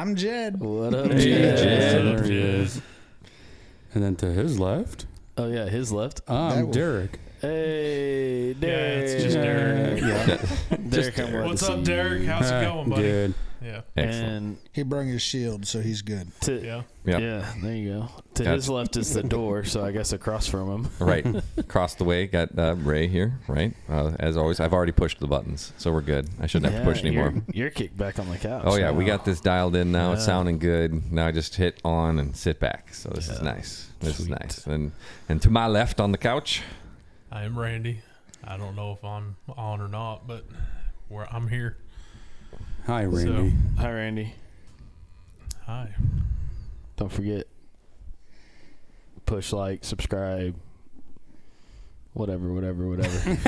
I'm Jed. what up, Hey, Jed? Jed. There he is. And then to his left, Oh yeah, his left. That I'm was- Derek. Hey, Derek. it's just Derek. Yeah. Derek, I'm glad What's to up, Derek? you. How's it going, buddy? Good. Yeah. Excellent. And He brung his shield, so he's good. to, Yeah. Yep. yeah, there you go. To That's- his left is the door, so I guess across from him. right. Across the way, got uh, Ray here, right? Uh, as always, I've already pushed the buttons, so we're good. I shouldn't have to push anymore. You're, you're kicked back on the couch. Oh, yeah. We got this dialed in now. It's sounding good. Now I just hit on and sit back. So this is nice. This Sweet. is nice. And, and to my left on the couch, I am Randy. I don't know if I'm on or not, but where I'm here. Hi, Randy. Hi, Randy. Hi. Don't forget push like, subscribe, whatever, whatever, whatever.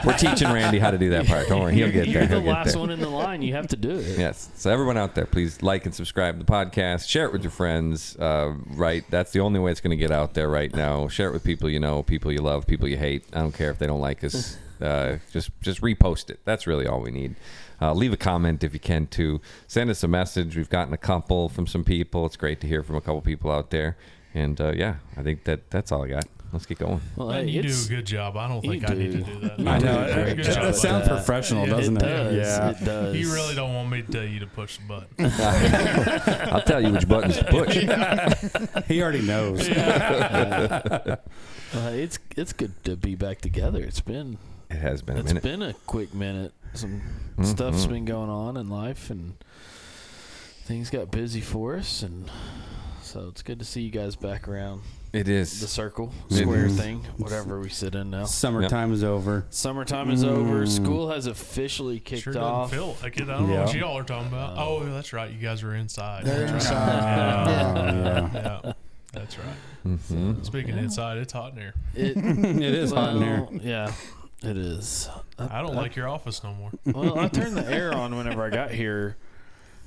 we're teaching Randy how to do that part. Don't worry. He'll get You're there. the He'll last there. one in the line. You have to do it. Yes. So everyone out there, please like and subscribe to the podcast. Share it with your friends. Uh, right. That's the only way it's going to get out there right now. Share it with people you know, people you love, people you hate. I don't care if they don't like us. Uh, just just repost it. That's really all we need. Uh, leave a comment if you can too. Send us a message. We've gotten a couple from some people. It's great to hear from a couple people out there. And uh, yeah, I think that that's all I got. Let's get going. Well, Man, you do a good job. I don't you think I need to do. do that. I know. a It, job sounds that. professional, Yeah, doesn't it it? does. Yeah. It does. You really don't want me to tell you to push the button. I'll tell you which buttons to push. He already knows. Uh, it's it's good to be back together. It's been It has been a it's minute. been a quick minute. Some Mhm. stuff's been going on in life, and things got busy for us, and so it's good to see you guys back around It is the circle, It square is. thing, whatever we sit in now. Summertime is over. Summertime is over. Mm. School has officially kicked Sure doesn't off. feel like it. I don't know what y'all are talking about. Oh, that's right. You guys are inside. They're That's right. inside. Yeah. yeah. yeah. That's right. Mhm. Speaking inside, it's hot in here. It, it is hot in here. Yeah, it is. I don't like your office no more. Well, I turned the air on whenever I got here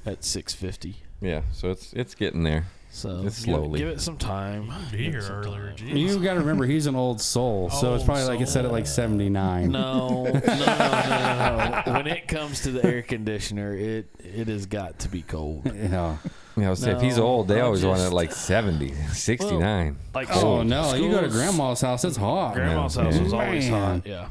at six fifty. Yeah. So it's it's getting there. So It's give it- slowly. give it some time. Be Give it here some earlier. time. Jeez. You got to remember, he's an old soul, so it's Old probably like it said at like 79. No, no, no, no, no. When it comes to the air conditioner, it it has got to be cold. Yeah. You know, say if he's old, they I'm always want it like 70, 69. Like Oh, no. You go to grandma's house, it's hot. Grandma's Yeah. house was always Man. hot. Yeah.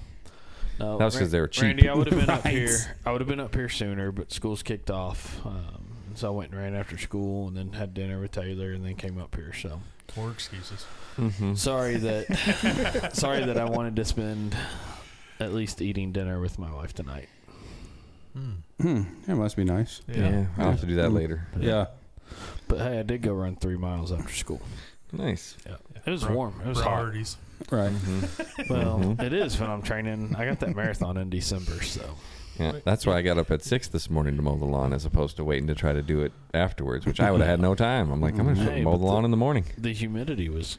No, That was because they were cheap. Randy, I would have been up here. I would have been up here sooner, but school's kicked off. Um, so I went and ran after school, and then had dinner with Taylor, and then came up here. So More excuses. Mm-hmm. sorry that sorry that I wanted to spend at least eating dinner with my wife tonight. Hmm. Hmm. It must be nice. Yeah. Yeah, I'll have to do that later. Yeah. But hey, I did go run three miles after school. Nice. Yeah, it was Pri- warm. It was hot. Priorities. Right. Mm-hmm. Well, Mhm. it is when I'm training. I got that marathon in December, so Yeah, that's why I got up at six this morning to mow the lawn, as opposed to waiting to try to do it afterwards, which I would have had no time. I'm like, I'm gonna Hey, mow the lawn the- in the morning. the humidity was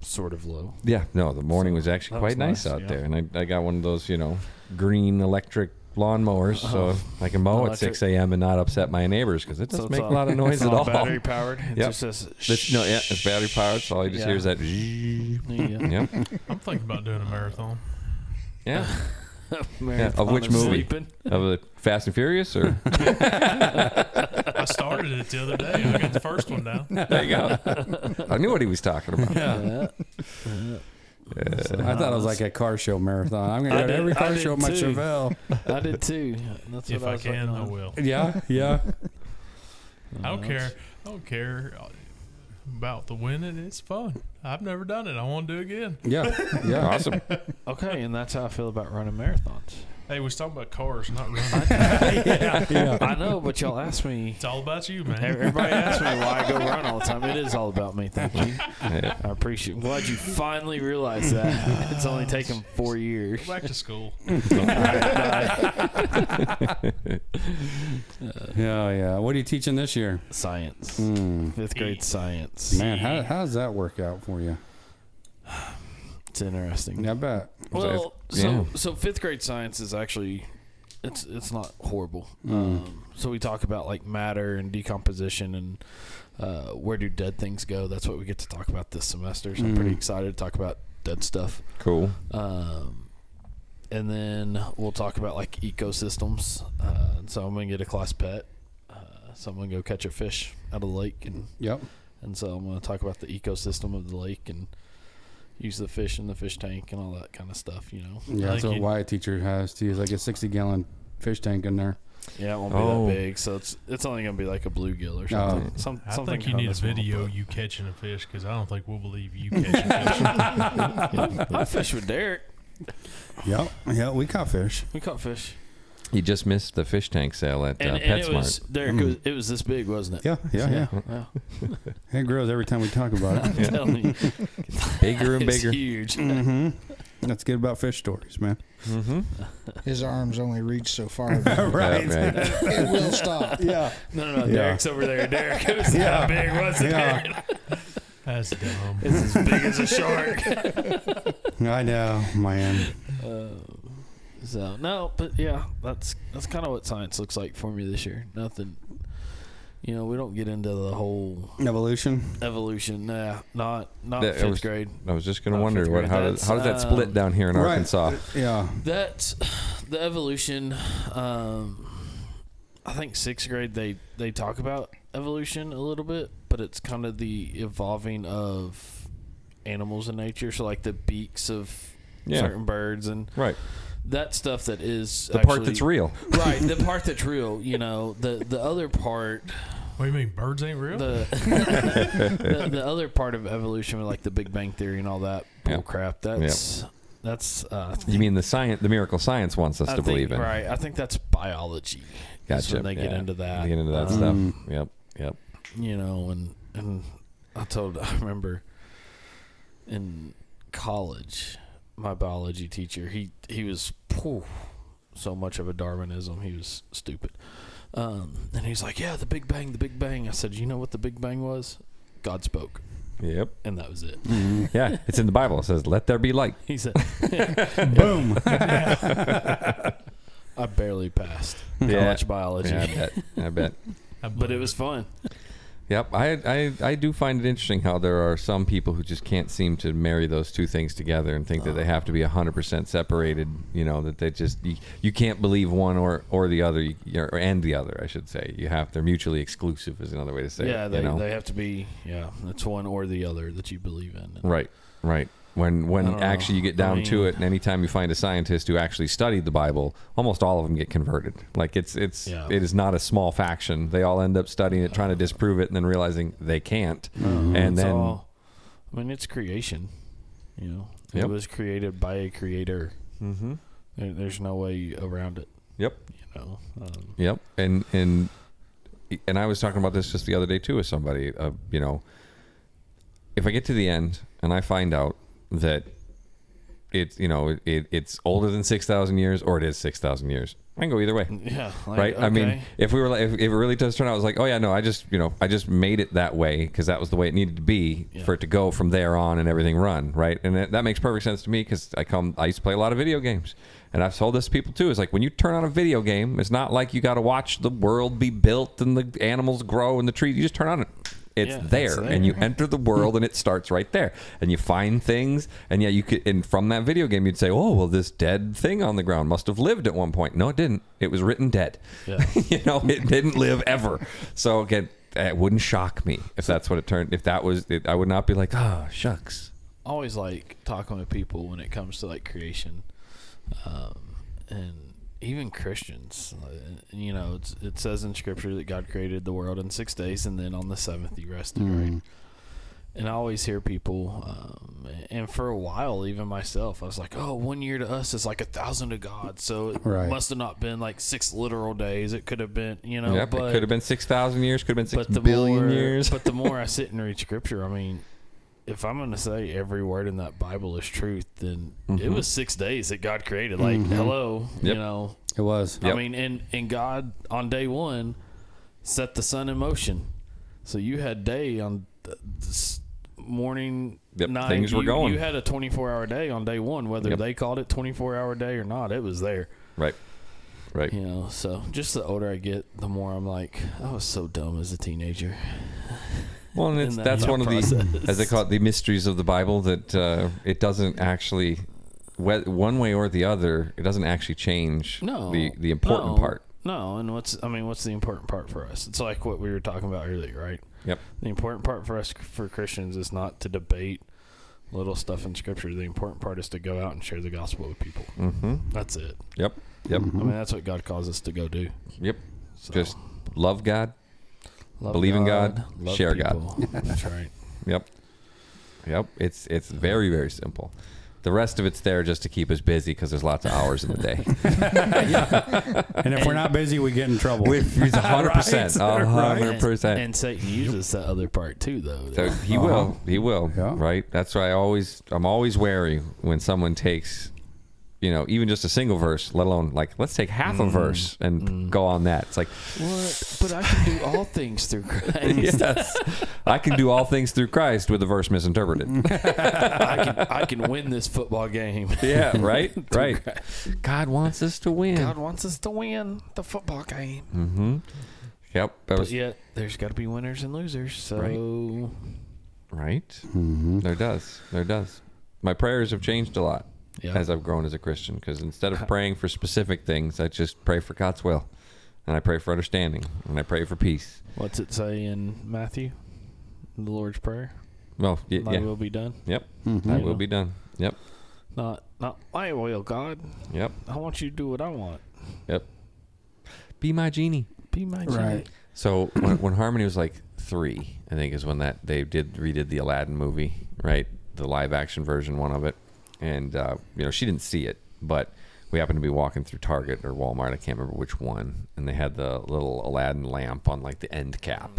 sort of low. Yeah, no, the morning was actually quite was nice, nice, out yeah. there, and I, I got one of those, you know, green electric lawn mowers, so Oh. I can mow at Electric. 6 a.m. and not upset my neighbors because it doesn't it's make a lot of noise It's at all all. battery powered. It Yep. just says This- no, yeah, it's battery powered, so all you just Yeah. hear is that. zzzz. Yeah. Yep. I'm thinking about doing a marathon. Yeah. Marathon of which movie? sleeping. Of the Fast and Furious, or I started it the other day. I got the first one down. there you go. I knew what he was talking about. Yeah. I thought it was like a car show marathon. I'm gonna go to every car show at my too. Chevelle. I did too. That's what If I, I was can, I will. Yeah. Yeah. I don't care. I don't care about the winning. It's fun. I've never done it. I want to do it again. Yeah. Yeah. Awesome. Okay, and that's how I feel about running marathons. Hey, we was talking about cars, not running. yeah. Yeah. I know, but y'all ask me. it's all about you, man. Everybody asks me why I go run all the time. It is all about me. Thank you. Yeah. I appreciate. I'm glad you finally realized that. It's only taken four years. Go back to school. Yeah. Yeah. What are you teaching this year? Science. Hmm. Fifth grade science. Man, how, how does that work out for you? It's interesting. I bet. Well, so Yeah. so fifth grade science is actually it's it's not horrible. Mm. Um, so we talk about like matter and decomposition and uh, where do dead things go. That's what we get to talk about this semester. So I'm pretty Mm. excited to talk about dead stuff. Cool. Um, and then we'll talk about like ecosystems. Uh, and so I'm gonna get a class pet. Uh, so I'm gonna go catch a fish out of the lake, and Yep. and so I'm gonna talk about the ecosystem of the lake and use the fish in the fish tank and all that kind of stuff. You know. Yeah, that's think what you- Wyatt teacher has too. Is like a sixty gallon fish tank in there. Yeah, it won't be Oh. that big, so it's it's only gonna be like a bluegill or Oh. something. Some, I something think you need a video but- you catching a fish because I don't think we'll believe you catching fish. I fish with Derek. Yep. Yeah, we caught fish. We caught fish, You just missed the fish tank sale at and, uh, and it PetSmart. was Derek. It was, it was this big, wasn't it? Yeah, yeah, yeah. Yeah. It grows every time we talk about I'm it. telling you, bigger and it's bigger. huge. mm-hmm. That's good about fish stories, man. Mm-hmm. His arms only reach so far. right. right. it will stop. Yeah. No, no, no. Yeah. Derek's over there. Derek, it was Yeah. that big, wasn't Yeah. it? That's dumb. It's as big as a shark. I know, man. Uh, so no, but yeah, that's that's kind of what science looks like for me this year. Nothing, you know, we don't get into the whole Evolution. evolution. Nah, not not That- fifth was- grade. I was just gonna Not wonder what how does, how does that split um, down here in Right. Arkansas? Yeah. That the evolution. Um, I think sixth grade they they talk about evolution a little bit, but it's kind of the evolving of animals in nature. So like the beaks of Yeah. certain birds and Right. That stuff that is The part that's real. right the part that's real you know the the other part What do you mean birds ain't real? the, the the other part of evolution like the big bang theory and all that bull Yeah. crap that's that's uh You mean the science, the miracle science wants us I to think- believe in? right i think that's biology That's Gotcha. when they get into that They get into that Um, stuff. Yep. Yep. you know and and i told i remember in college my biology teacher he he was phew, so much of a darwinism he was stupid um, and he's like yeah the big bang the big bang i said you know what the big bang was god spoke Yep. and that was it Mhm. Yeah. It's in the Bible. It says, "Let there be light." he said Boom. i barely passed Yeah. college biology Yeah, I bet. I bet. But it was fun Yep, I, I I do find it interesting how there are some people who just can't seem to marry those two things together and think that they uh-huh. have to be hundred percent separated. You know that they just you, you can't believe one or or the other, you, or and the other. I should say you have they're mutually exclusive is another way to say yeah it. they, you know? they have to be yeah it's one or the other that you believe in right, right. When when actually you get down I to it, and anytime you find a scientist who actually studied the Bible, almost all of them get converted. Like it's it's Yeah. it is not a small faction. They all end up studying it, trying to disprove it, and then realizing they can't. And It's then all- I mean, it's creation. You know, Yep. it was created by a creator. mm-hmm. There, there's no way around it. Yep. You know, um, Yep, and and and I was talking about this just the other day too with somebody. Uh, you know, if I get to the end and I find out that it's you know it, it's older than six thousand years or it is six thousand years, I can go either way. yeah, like, Right. I mean, if we were, like, if, if it really does turn out, I was like, oh yeah, no, I just, you know, I just made it that way because that was the way it needed to be Yeah. for it to go from there on and everything run, right? And that, that makes perfect sense to me because I come, I used to play a lot of video games, and I've told this to people too. It's like when you turn on a video game, it's not like you got to watch the world be built and the animals grow and the trees. You just turn on it. It's, Yeah, it's there, and you enter the world, and it starts right there. And you find things, and yeah, you could. And from that video game, you'd say, "Oh, well, this dead thing on the ground must have lived at one point." No, it didn't. It was written dead. Yeah. you know, it didn't live ever. So again, it wouldn't shock me if that's what it turned. If that was, it, I would not be like, "Ah, shucks." always like talking with people when it comes to like creation, um, and even Christians. uh, You know, it's, it says in Scripture that God created the world in six days, and then on the seventh He rested. Right. And I always hear people, um, and for a while, even myself, I was like, "Oh, one year to us is like a thousand to God." So it Right. must have not been like six literal days. It could have been, you know. yep, but it could have been six thousand years. Could have been six billion more, years. but the more I sit and read Scripture, I mean, if I'm going to say every word in that Bible is truth, then it Mhm. was six days that God created. Like, hello, you know. It was. Yep. I mean, and and God on day one set the sun in motion, so you had day on th- this morning, Yep, night. things were you, going. You had a 24 hour day on day one, whether Yep. they called it 24 hour day or not. It was there. right, right. You know, so just the older I get, the more I'm like, I was so dumb as a teenager. Well, and it's, that that's one of the, as they call it, the mysteries of the Bible. That uh, it doesn't actually, one way or the other, it doesn't actually change No, the the important no, part. No, and what's I mean, what's the important part for us? It's like what we were talking about earlier, right? Yep. The important part for us for Christians is not to debate little stuff in Scripture. The important part is to go out and share the gospel with people. Mm-hmm. That's it. Yep. Yep. I mean, that's what God calls us to go do. Yep. So, Just love God. Love believe in God, love share God. That's right. Yep. Yep. It's it's very very simple. The rest of it's there just to keep us busy because there's lots of hours in the day. And if we're not busy, we get in trouble. With he's hundred percent, Right. hundred And, percent. and Satan uses that other part too, though. So he Uh-huh. will. He will. Yeah. Right. That's why I always. I'm always wary when someone takes, you know, even just a single verse, let alone like let's take half Mm. a verse and go on that. It's like, what? But I can do all things through Christ. yes, I can do all things through Christ with the verse misinterpreted. I can I can win this football game. yeah. Right. Right. God wants us to win. God wants us to win the football game. Mm-hmm. Yep. That But was yet, there's got to be winners and losers. So, right. hmm There does. There does. My prayers have changed a lot yeah. as I've grown as a Christian because instead of praying for specific things, I just pray for God's will, and I pray for understanding, and I pray for peace. What's it say in Matthew? The Lord's Prayer. Well, y- Thy yeah. will be done. Yep. hmm I Yeah. will be done. Yep. Not not my will, God. Yep. I want you to do what I want. Yep. Be my genie. Be my genie. Right. So when, when Harmony was like three, I think is when that they did redid the Aladdin movie, right? The live action version one of it, and uh, you know she didn't see it, but we happened to be walking through Target or Walmart, I can't remember which one, and they had the little Aladdin lamp on like the end cap.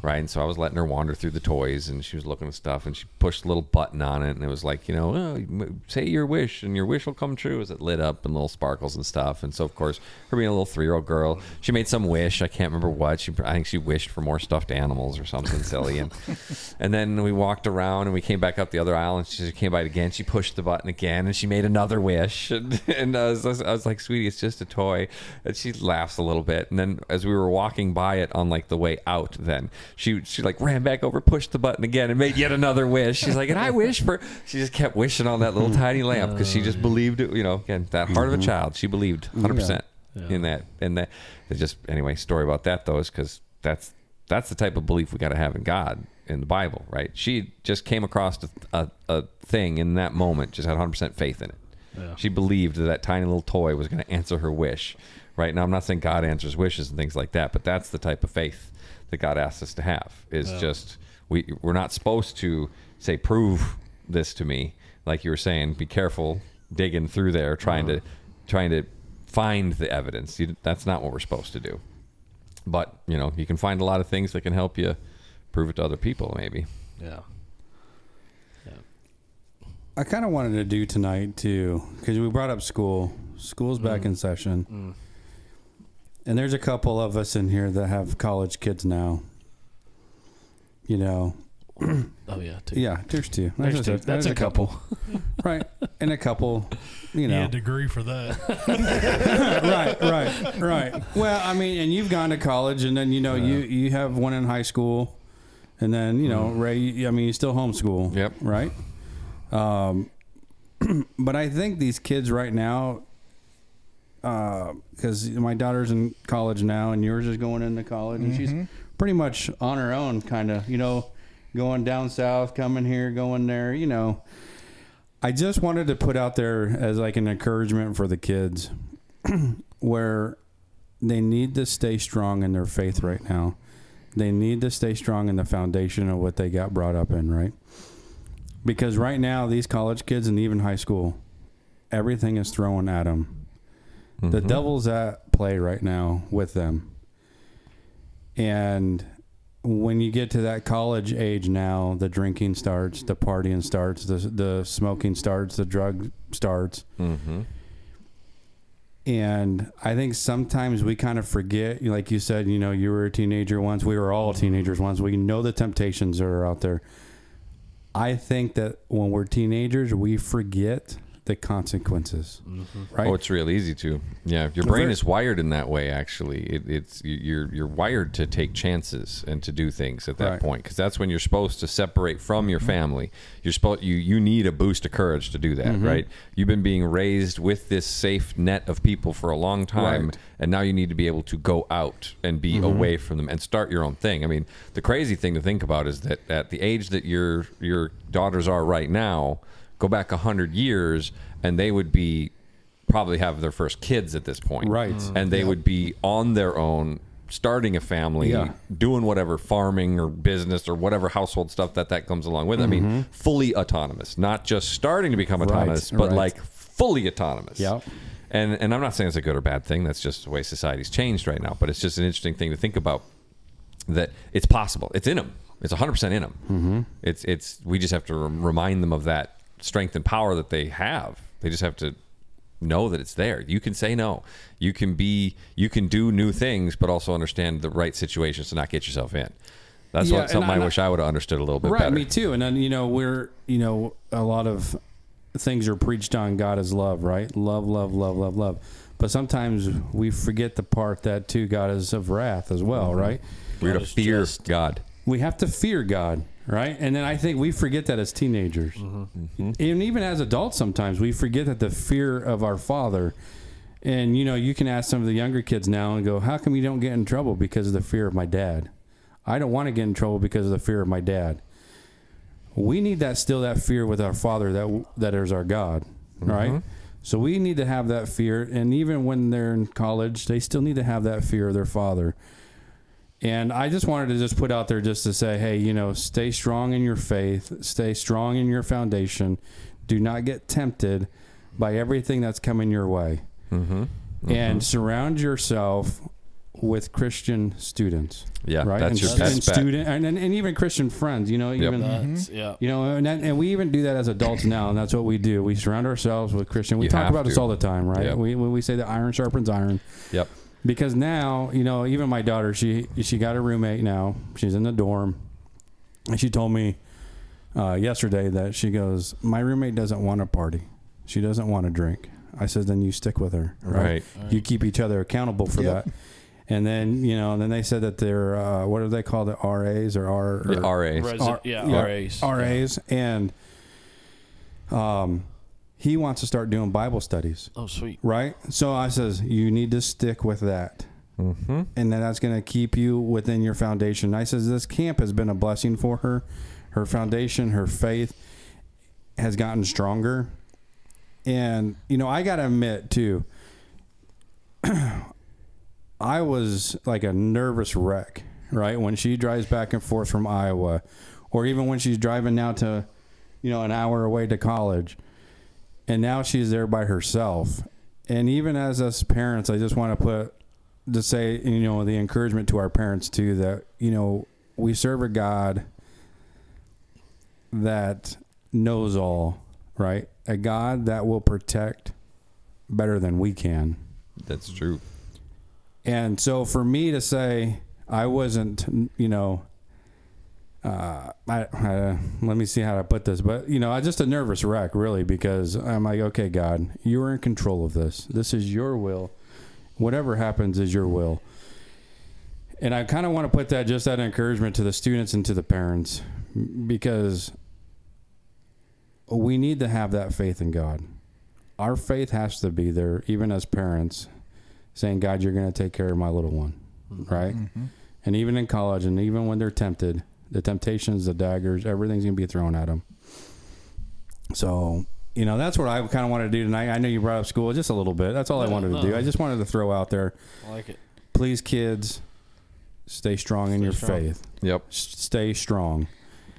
Right, and so I was letting her wander through the toys, and she was looking at stuff, and she pushed a little button on it, and it was like, you know, oh, say your wish, and your wish will come true. As it lit up and little sparkles and stuff, and so of course, her being a little three-year-old girl, she made some wish. I can't remember what. She, I think she wished for more stuffed animals or something silly, and and then we walked around, and we came back up the other aisle, and she came by it again. She pushed the button again, and she made another wish, and and I was, I was like, sweetie, it's just a toy, and she laughs a little bit, and then as we were walking by it on like the way out, then she she like ran back over, pushed the button again, and made yet another wish. She's like, and I wish for. She just kept wishing on that little mm-hmm. tiny lamp because she just believed it. You know, again, that heart of a mm-hmm. child, she believed 100 percent in that. And that it's just anyway. Story about that though is because that's that's the type of belief we got to have in God in the Bible, right? She just came across a, a, a thing in that moment, just had 100 percent faith in it. Yeah. She believed that that tiny little toy was going to answer her wish. Right now, I'm not saying God answers wishes and things like that, but that's the type of faith that God asks us to have. Is Yeah. just we we're not supposed to say prove this to me, like you were saying. Be careful digging through there, trying to trying to find the evidence. You, that's not what we're supposed to do. But you know, you can find a lot of things that can help you prove it to other people. Maybe. Yeah. I kind of wanted to do tonight too, because we brought up school. School's back in session, Mm. And there's a couple of us in here that have college kids now. You know, Oh yeah. Too. yeah, there's two. There's There's two. a- That's there's a couple. right? And a couple, you You know, need a degree for that. right, right, right. Well, I mean, and you've gone to college, and then you know you you have one in high school, and then you know Ray. I mean, you still homeschool. Yep. Right. Um, but I think these kids right now, Uh, because my daughter's in college now, and yours is going into college, and she's mm-hmm. pretty much on her own, kind of, you know, going down south, coming here, going there, you know. I just wanted to put out there as like an encouragement for the kids where they need to stay strong in their faith right now. They need to stay strong in the foundation of what they got brought up in, right? Because right now, these college kids and even high school, everything is thrown at them. The Mhm. devil's at play right now with them. And when you get to that college age now, the drinking starts, the partying starts, the the smoking starts, the drug starts. Mhm. And I think sometimes we kind of forget, like you said, you know, you were a teenager once, we were all teenagers once. We know the temptations that are out there. I think that when we're teenagers, we forget the consequences. Mm-hmm. Right? Oh, it's real easy to. Yeah, your brain is wired in that way. Actually, it, it's you're you're wired to take chances and to do things at that Right. point because that's when you're supposed to separate from your mm-hmm. family. You're supposed you you need a boost of courage to do that, Mm-hmm. right? You've been being raised with this safe net of people for a long time, Right. and now you need to be able to go out and be mm-hmm. away from them and start your own thing. I mean, the crazy thing to think about is that at the age that your your daughters are right now, go back a hundred years, and they would be probably have their first kids at this point, Right. Mm. And they would be on their own. Starting a family, Yeah. doing whatever farming or business or whatever household stuff that that comes along with. I mean, fully autonomous, not just starting to become Mm-hmm. Right, autonomous, but right. like fully autonomous. Yep. And and I'm not saying it's a good or bad thing. That's just the way society's changed right now. But it's just an interesting thing to think about. That it's possible. It's in them. It's 100 percent in them. Mm-hmm. It's it's. We just have to rem- remind them of that strength and power that they have. They just have to know that it's there. You can say no. You can be. You can do new things, but also understand the right situations to not get yourself in. That's Yeah, what something I, I- wish I would have understood a little bit right, better. me too. And then you know we're you know a lot of things are preached on God is love, right? Love, love, love, love, love. But sometimes we forget the part that too God is of wrath as well, Mm-hmm. right? We're to fear just. God. We have to fear God, right? And then I think we forget that as teenagers, Mm-hmm. and even as adults, sometimes we forget that the fear of our Father. And you know, you can ask some of the younger kids now and go, "How come you don't get in trouble because of the fear of my dad?" I don't want to get in trouble because of the fear of my dad. We need that still that fear with our Father that that is our God, right? So we need to have that fear, and even when they're in college, they still need to have that fear of their Father. And I just wanted to just put out there just to say, hey, you know, stay strong in your faith, stay strong in your foundation. Do not get tempted by everything that's coming your way. Mm-hmm. And surround yourself with Christian students. Yeah, right. that's and, your and best bet. student and, and, and even Christian friends. You know, Yep. even That's, yeah. you know, and, that, and we even do that as adults now, and that's what we do. We surround ourselves with Christian. We You talk have about this all the time, right? Yep. We when we say that iron sharpens iron, Yep. Because now you know even my daughter she she got a roommate now she's in the dorm and she told me uh, yesterday that she goes my roommate doesn't want to party she doesn't want to drink i said then you stick with her Right. you keep each other accountable for Yep. that and then you know and then they said that they're uh, what do they call it ras or r or Yeah, RA. Resi- R- yeah, yeah, RAs. ras and um he wants to start doing bible studies Oh, sweet. right so i says you need to stick with that Mm-hmm. and then that's going to keep you within your foundation. I says this camp has been a blessing for her. Her foundation, her faith has gotten stronger. And you know, I got to admit too I was like a nervous wreck, right? When she drives back and forth from Iowa or even when she's driving now to you know, an hour away to college. And now she's there by herself. And even as us parents, I just want to put to say, you know, the encouragement to our parents too that, you know, we serve a God that knows all, right? A God that will protect better than we can. That's true. And so for me to say I wasn't, you know, uh, I, I, let me see how to put this, but you know, I just a nervous wreck really because I'm like, okay, God, you are in control of this. This is your will. Whatever happens is your will. And I kind of want to put that just that encouragement to the students and to the parents because we need to have that faith in God. Our faith has to be there, even as parents, saying, God, you're going to take care of my little one, mm-hmm. right? Mm-hmm. And even in college, and even when they're tempted, the temptations, the daggers, everything's going to be thrown at them. So, you know, that's what I kind of want to do tonight. I know you brought up school just a little bit. That's all I Yeah, wanted to do. I just wanted to throw out there, I like it. please, kids, stay strong in your strong. faith. Yep. S- Stay strong.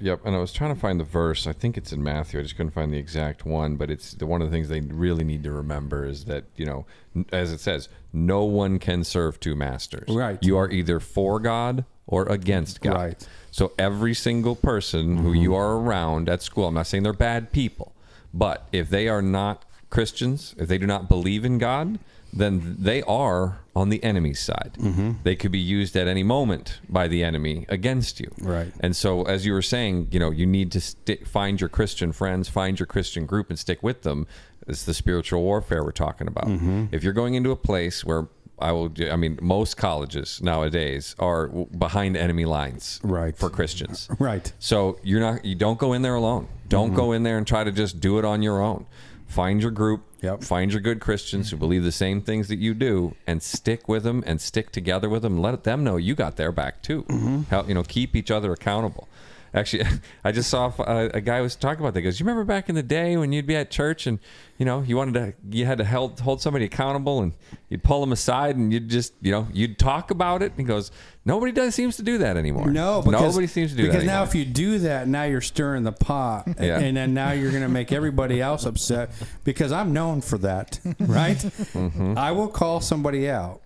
Yep, and I was trying to find the verse. I think it's in Matthew. I just couldn't find the exact one, but it's the one of the things they really need to remember is that you know, n- as it says, no one can serve two masters. Right. You are either for God or against God. Right. So every single person who you are around at school, I'm not saying they're bad people, but if they are not Christians, if they do not believe in God, then they are on the enemy's side. They could be used at any moment by the enemy against you. Right. And so, as you were saying, you know, you need to find your Christian friends, find your Christian group, and stick with them It's the spiritual warfare we're talking about. Mm-hmm. If you're going into a place where I will, I mean, most colleges nowadays are behind enemy lines, Right. for Christians. Right. So you're not, you don't go in there alone. Don't go mm-hmm. in there and try to just do it on your own. Find your group. Yep. Find your good Christians who believe the same things that you do, and stick with them and stick together with them. Let them know you got their back too. Mm-hmm. Help, you know, keep each other accountable. Actually, I just saw uh, a guy was talking about that. He goes, "You remember back in the day when you'd be at church and you know you wanted to, you had to hold hold somebody accountable, and you'd pull them aside and you'd just, you know, you'd talk about it." And he goes, "Nobody does seems to do that anymore. No, because, nobody seems to do that. because that now anymore. if you do that, now you're stirring the pot, Yeah. and then now you're going to make everybody else upset. Because I'm known for that, right? Mm-hmm. I will call somebody out,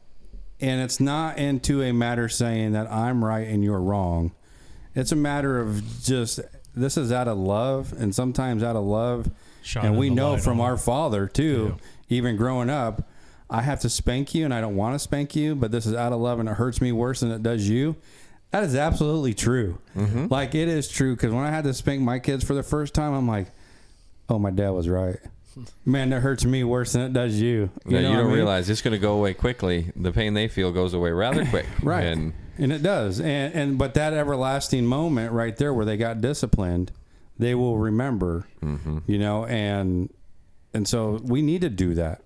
and it's not into a matter saying that I'm right and you're wrong. It's a matter of just this is out of love, and sometimes out of love, Shining and we know from on our father too. Even growing up, I have to spank you, and I don't want to spank you, but this is out of love, and it hurts me worse than it does you. That is absolutely true. Mm-hmm. Like it is true because when I had to spank my kids for the first time, I'm like, "Oh, my dad was right." Man, that hurts me worse than it does you. Yeah, you know what don't I mean? realize it's going to go away quickly. The pain they feel goes away rather quick. right? And And, it does. And and but that everlasting moment right there where they got disciplined, they will remember. Mm-hmm. You know, and and so we need to do that.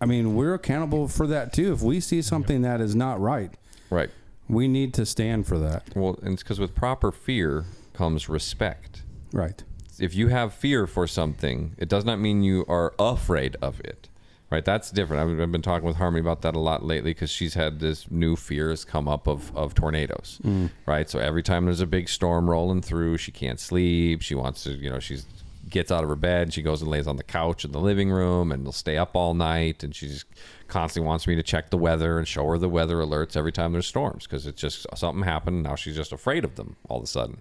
I mean, we're accountable for that too. If we see something that is not right, right. we need to stand for that. Well, and it's because with proper fear comes respect. Right. If you have fear for something, it does not mean you are afraid of it. Right, that's different. I've, I've been talking with Harmony about that a lot lately because she's had this new fears come up of, of tornadoes. Mm. Right, so every time there's a big storm rolling through, she can't sleep. She wants to, you know, she's gets out of her bed. And she goes and lays on the couch in the living room, and will stay up all night. And she just constantly wants me to check the weather and show her the weather alerts every time there's storms because it's just something happened. And now she's just afraid of them all of a sudden.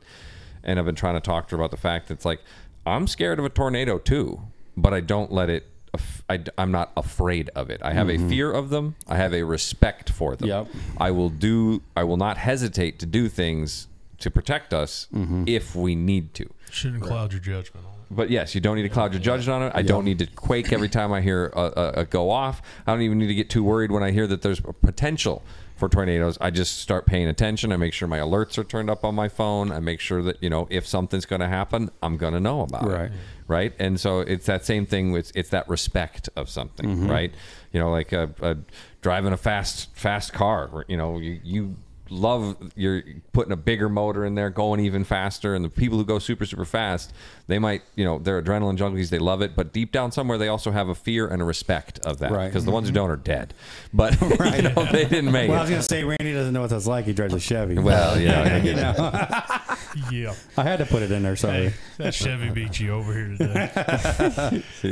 And I've been trying to talk to her about the fact that it's like I'm scared of a tornado too, but I don't let it. af- I, am not afraid of it. I have a mm-hmm. fear of them. I have a respect for them. Yep. I will do. I will not hesitate to do things to protect us mm-hmm. if we need to. Shouldn't cloud your judgment. But yes, you don't need to cloud your judgment on it. I don't need to quake every time I hear a, a, a go off. I don't even need to get too worried when I hear that there's a potential for tornadoes. I just start paying attention. I make sure my alerts are turned up on my phone. I make sure that you know if something's going to happen, I'm going to know about Right. it. Right. And so it's that same thing. With, it's that respect of something. Mm-hmm. Right. You know, like a, a driving a fast fast car. You know, you you love you're putting a bigger motor in there going even faster and the people who go super super fast they might you know they're adrenaline junkies they love it but deep down somewhere they also have a fear and a respect of that Right. because the ones who mm-hmm. don't are dead but you know, they didn't make Well, I was gonna say Randy doesn't know what that's like. He drives a Chevy. well yeah I you get it. know, Yeah. I had to put it in there. Sorry. Hey, that Chevy beat you over here today.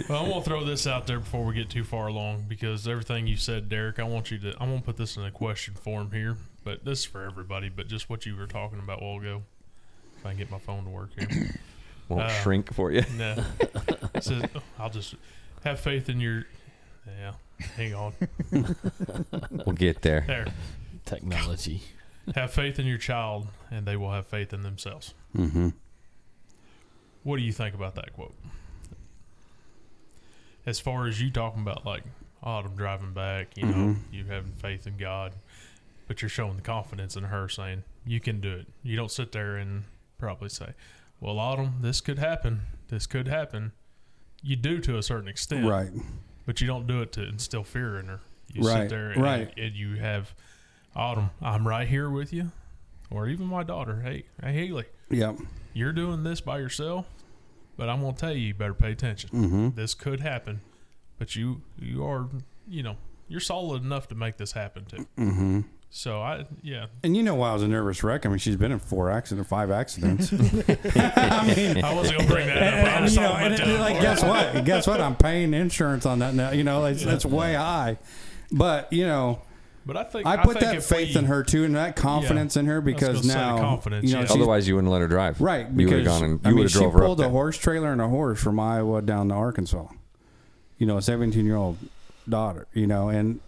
well, I'm gonna throw this out there before we get too far along because everything you said, Derek, I want you to. I'm gonna put this in a question form here, but this is for everybody. But just what you were talking about a while ago. If I can get my phone to work here. won't Uh, shrink for you No. It says, I'll just have faith in your. Yeah. Hang on. we'll get there There. Technology. Have faith in your child, and they will have faith in themselves. Mm-hmm. What do you think about that quote? As far as you talking about like Autumn driving back, you know, Mhm. you having faith in God, but you're showing the confidence in her saying, You can do it. You don't sit there and probably say, Well, Autumn, this could happen. This could happen. You do to a certain extent. Right. But you don't do it to instill fear in her. You Right, sit there and, right. and you have Autumn, I'm right here with you. Or even my daughter, hey, hey Haley, Yep. you're doing this by yourself, but I'm gonna tell you, you better pay attention. Mm-hmm. This could happen, but you you are you know you're solid enough to make this happen too. Mm-hmm. So I yeah, And you know why I was a nervous wreck? I mean, she's been in four accidents, five accidents. I mean, I wasn't gonna bring that and, up. I and, was you know, talking and, about and, like, Ford. guess what? Guess what? I'm paying insurance on that now. You know, it's, it's way high. But you know, But I think I put think that faith we- in her too, and that confidence in her because gonna say the now, confidence, you know, yeah. otherwise you wouldn't let her drive right? you would have gone and I you mean, would have she drove her up pulled a there. horse trailer and a horse from Iowa down to Arkansas. You know, a 17 year old daughter. You know, and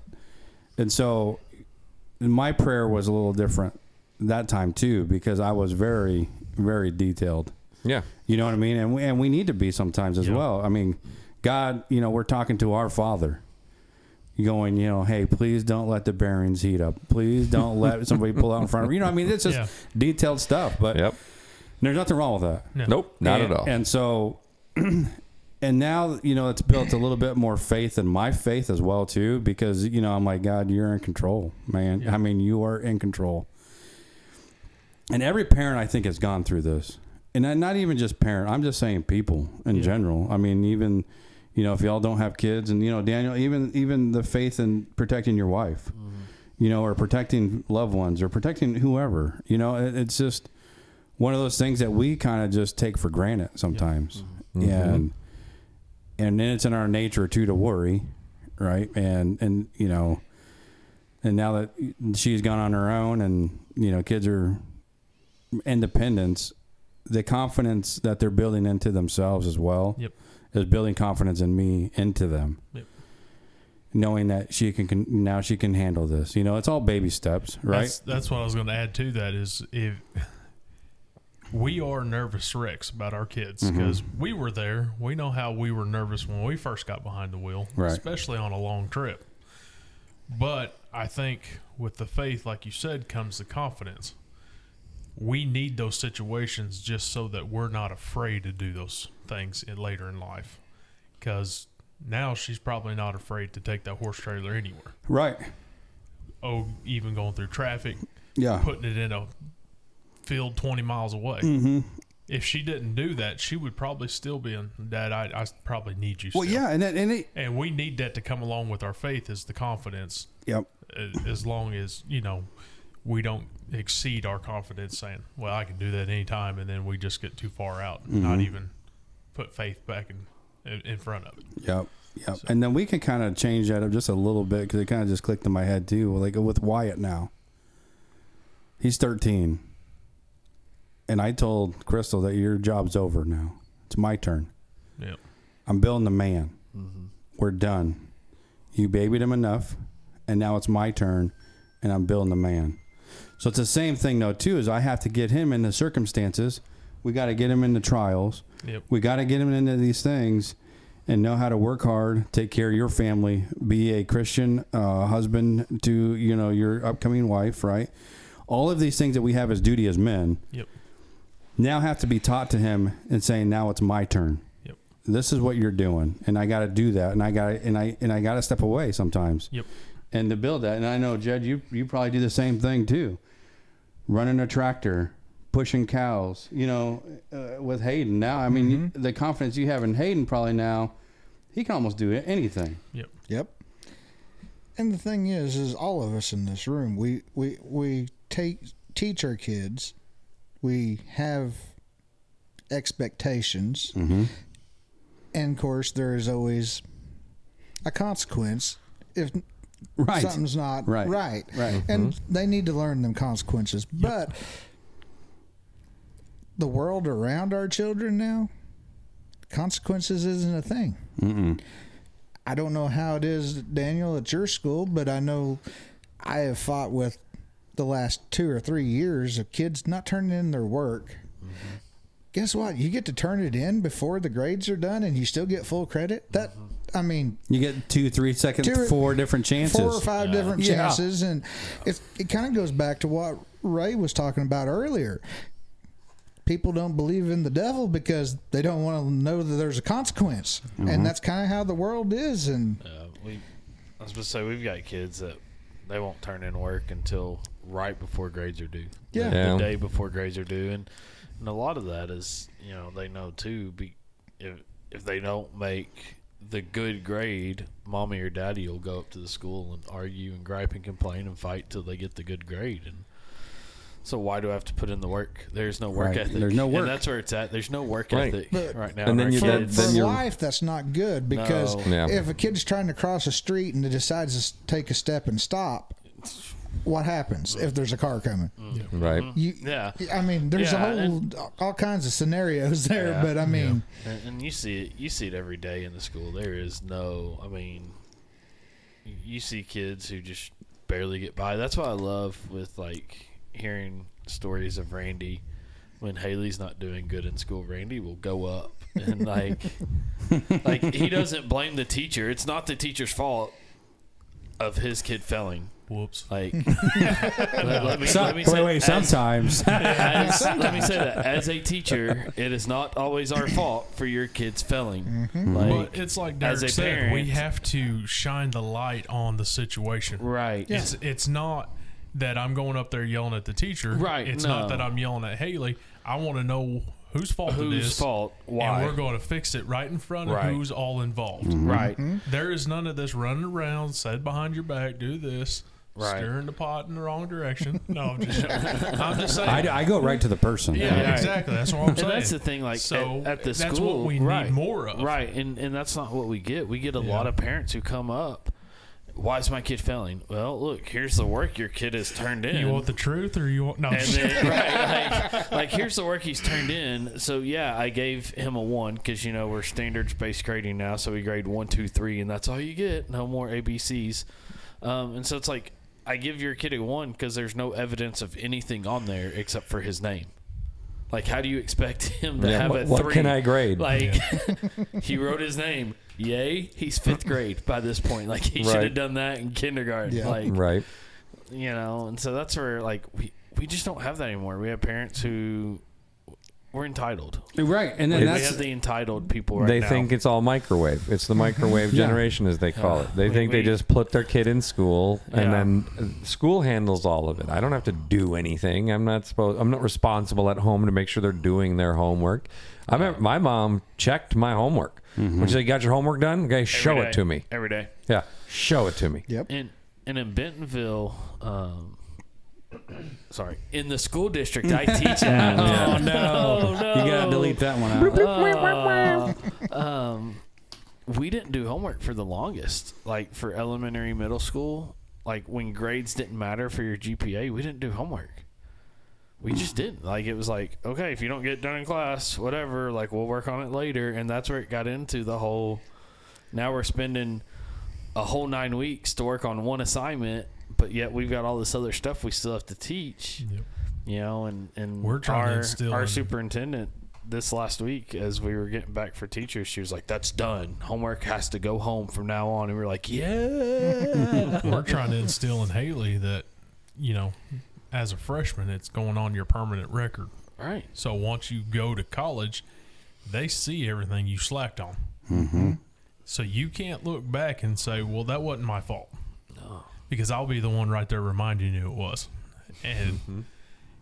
and so my prayer was a little different that time too because I was very very detailed. yeah You know what I mean? And we, and we need to be sometimes as Yeah. well. I mean, God, you know, we're talking to our Father, going, you know, hey, please don't let the bearings heat up. Please don't let somebody pull out in front of you. You know, I mean, it's just Yeah. detailed stuff, but Yep. there's nothing wrong with that. No. Nope. Not and, at all. And so, and now you know it's built a little bit more faith in my faith as well too, because you know I'm like God, you're in control, man. Yeah. I mean, you are in control. And every parent I think has gone through this, and not even just parent. I'm just saying people in Yeah. general. I mean, even you know if y'all don't have kids, and you know Daniel, even even the faith in protecting your wife, you know, or protecting loved ones, or protecting whoever. You know, it, it's just one of those things that we kind of just take for granted sometimes, Mhm. and and then it's in our nature too to worry, right? And and you know, and now that she's gone on her own, and you know, kids are independence, the confidence that they're building into themselves as well Yep. is building confidence in me into them. Yep. Knowing that she can, can now she can handle this. You know, it's all baby steps, right? That's, that's what I was going to add to that is if we are nervous wrecks about our kids Mm-hmm. because we were there. We know how we were nervous when we first got behind the wheel, Right. especially on a long trip. But I think with the faith, like you said, comes the confidence. We need those situations just so that we're not afraid to do those things in, later in life. Because now she's probably not afraid to take that horse trailer anywhere. right. Oh, even going through traffic, Yeah. putting it in a field 20 miles away. Mm-hmm. If she didn't do that, she would probably still be in, Dad, I, I probably need you. Well, still." yeah, and it, and it, And we need that to come along with our faith is the confidence, yep. as long as, you know, we don't exceed our confidence saying, well, I can do that anytime. And then we just get too far out and not even put faith back in, in, front of it. Yep. Yep. So- And then we can kind of change that up just a little bit because it kind of just clicked in my head too. Like with Wyatt now, he's 13. And I told Crystal that your job's over now. It's my turn. Yep. I'm building the man. Mm-hmm. We're done. You babied him enough, and now it's my turn, and I'm building the man. So it's the same thing though too. Is I have to get him into circumstances. We got to get him into trials. Yep. We got to get him into these things, and know how to work hard, take care of your family, be a Christian uh, husband to you know your upcoming wife, right? All of these things that we have as duty as men. Yep. Now have to be taught to him and saying, now it's my turn Yep. this is what you're doing and i got to do that and i got to and i and i got to step away sometimes Yep. and to build that and i know jed you you probably do the same thing too running a tractor pushing cows you know uh, with hayden now i mean you, the confidence you have in hayden probably now he can almost do anything Yep. Yep. And the thing is, is all of us in this room, we we we take teach our kids, we have expectations, mm-hmm. and of course there is always a consequence if right something's not Right. right. right And they need to learn them consequences. But the world around our children now, consequences isn't a thing. Mm-mm. I don't know how it is, Daniel, at your school, but I know I have fought with the last two or three years of kids not turning in their work. Guess what? You get to turn it in before the grades are done, and you still get full credit. That I mean, you get two three seconds Two four different chances four or five different Yeah. chances, and it it kind of goes back to what Ray was talking about earlier. People don't believe in the devil because they don't want to know that there's a consequence, Mm-hmm. and that's kind of how the world is. And Uh, we, I was going to say we've got kids that they won't turn in work until right before grades are due. Yeah. The, Yeah. the day before grades are due, and and a lot of that is you know they know too. Be, if if they don't make the good grade, mommy or daddy will go up to the school and argue and gripe and complain and fight till they get the good grade. And so why do I have to put in the work? There's no work Right. ethic. There's no work. And that's where it's at. There's no work Right. ethic But- right now. And then you- for, then- for then life, that's not good because No. Yeah. if a kid's trying to cross a street and it decides to take a step and stop, what happens if there's a car coming? Mm-hmm. Right. Mm-hmm. You, Yeah. I mean, there's Yeah, a whole all kinds of scenarios there, Yeah. but I mean, And, and you see it. You see it every day in the school. There is no. I mean, you- you see kids who just barely get by. That's what I love with like hearing stories of Randy when Haley's not doing good in school, Randy will go up and like, like he doesn't blame the teacher. It's not the teacher's fault of his kid failing. Whoops. Like, let, let me, So- let me wait, say, wait. as- Sometimes. as, let me say that as a teacher, it is not always our fault for your kids failing. Mm-hmm. Like, But it's like as Derek a said, we have to shine the light on the situation. right? It's it's not that I'm going up there yelling at the teacher. Right, It's no. not that I'm yelling at Haley. I want to know whose fault it Whose is. fault? Why? And we're going to fix it right in front of Right. who's all involved. right. Mm-hmm. There is none of this running around, said behind your back, do this, Right. stirring the pot in the wrong direction. No, I'm just, I'm just saying. I, I go right to the person. yeah, Right. exactly. That's what I'm And saying. that's the thing, like So, at, at the that's school, what we right, need more of. Right, and and that's not what we get. We get a Yeah. lot of parents who come up. Why is my kid failing? Well, look, here's the work your kid has turned in. You want the truth or you want no? I'm and then, right, like, like here's the work he's turned in. So yeah, I gave him a one because you know we're standards based grading now, so we grade one, two, three, and that's all you get. No more ABCs. Um, and so it's like I give your kid a one because there's no evidence of anything on there except for his name. Like, how do you expect him to Yeah, have what- a what three? can I grade? Like, he wrote his name. Yay, he's fifth grade by this point. Like, he should have done that in kindergarten. Yeah. Like, Right. you know and so that's where like we we just don't have that anymore we have parents who we're entitled Right. And then we that's have the entitled people right they now think it's all microwave. It's the microwave Yeah. generation, as they call it. They We- think they we- just put their kid in school, and Yeah. then uh, school handles all of it. I don't have to do anything. I'm not supposed. I'm not responsible at home to make sure they're doing their homework. I remember my mom checked my homework. When she said, "You got your homework done? Okay, every show day, it to me." every day Yeah, show it to me. Yep. and and in bentonville um sorry in the school district i teach at Oh no. Oh, no. You gotta delete that one out. Uh, um, we didn't do homework for the longest. Like for elementary, middle school, like when grades didn't matter for your GPA, we didn't do homework. We just didn't. Like it was like, okay, if you don't get done in class, whatever, like we'll work on it later. And that's where it got into the whole. Now we're spending a whole nine weeks to work on one assignment, but yet we've got all this other stuff we still have to teach Yep. you know, and and We're trying our, instill our superintendent this last week as we were getting back for teachers, she was like, "That's done. Homework has to go home from now on." And we are like, "Yeah." We're trying to instill in Haley that, you know, as a freshman, it's going on your permanent record. right. So once you go to college, they see everything you slacked on. Mm-hmm. So you can't look back and say, "Well, that wasn't my fault," because I'll be the one right there reminding you it was. And mm-hmm.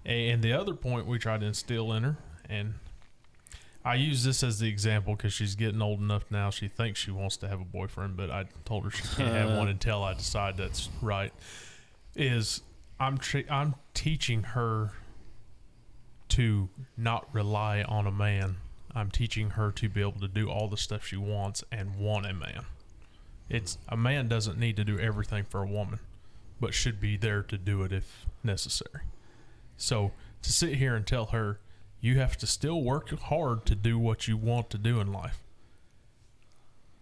and the other point we try to instill in her, and I use this as the example because she's getting old enough now. She thinks she wants to have a boyfriend, but I told her she can't have uh. one until I decide that's right. Is I'm tre- I'm teaching her to not rely on a man. I'm teaching her to be able to do all the stuff she wants and want a man. It's a man doesn't need to do everything for a woman, but should be there to do it if necessary. So to sit here and tell her you have to still work hard to do what you want to do in life,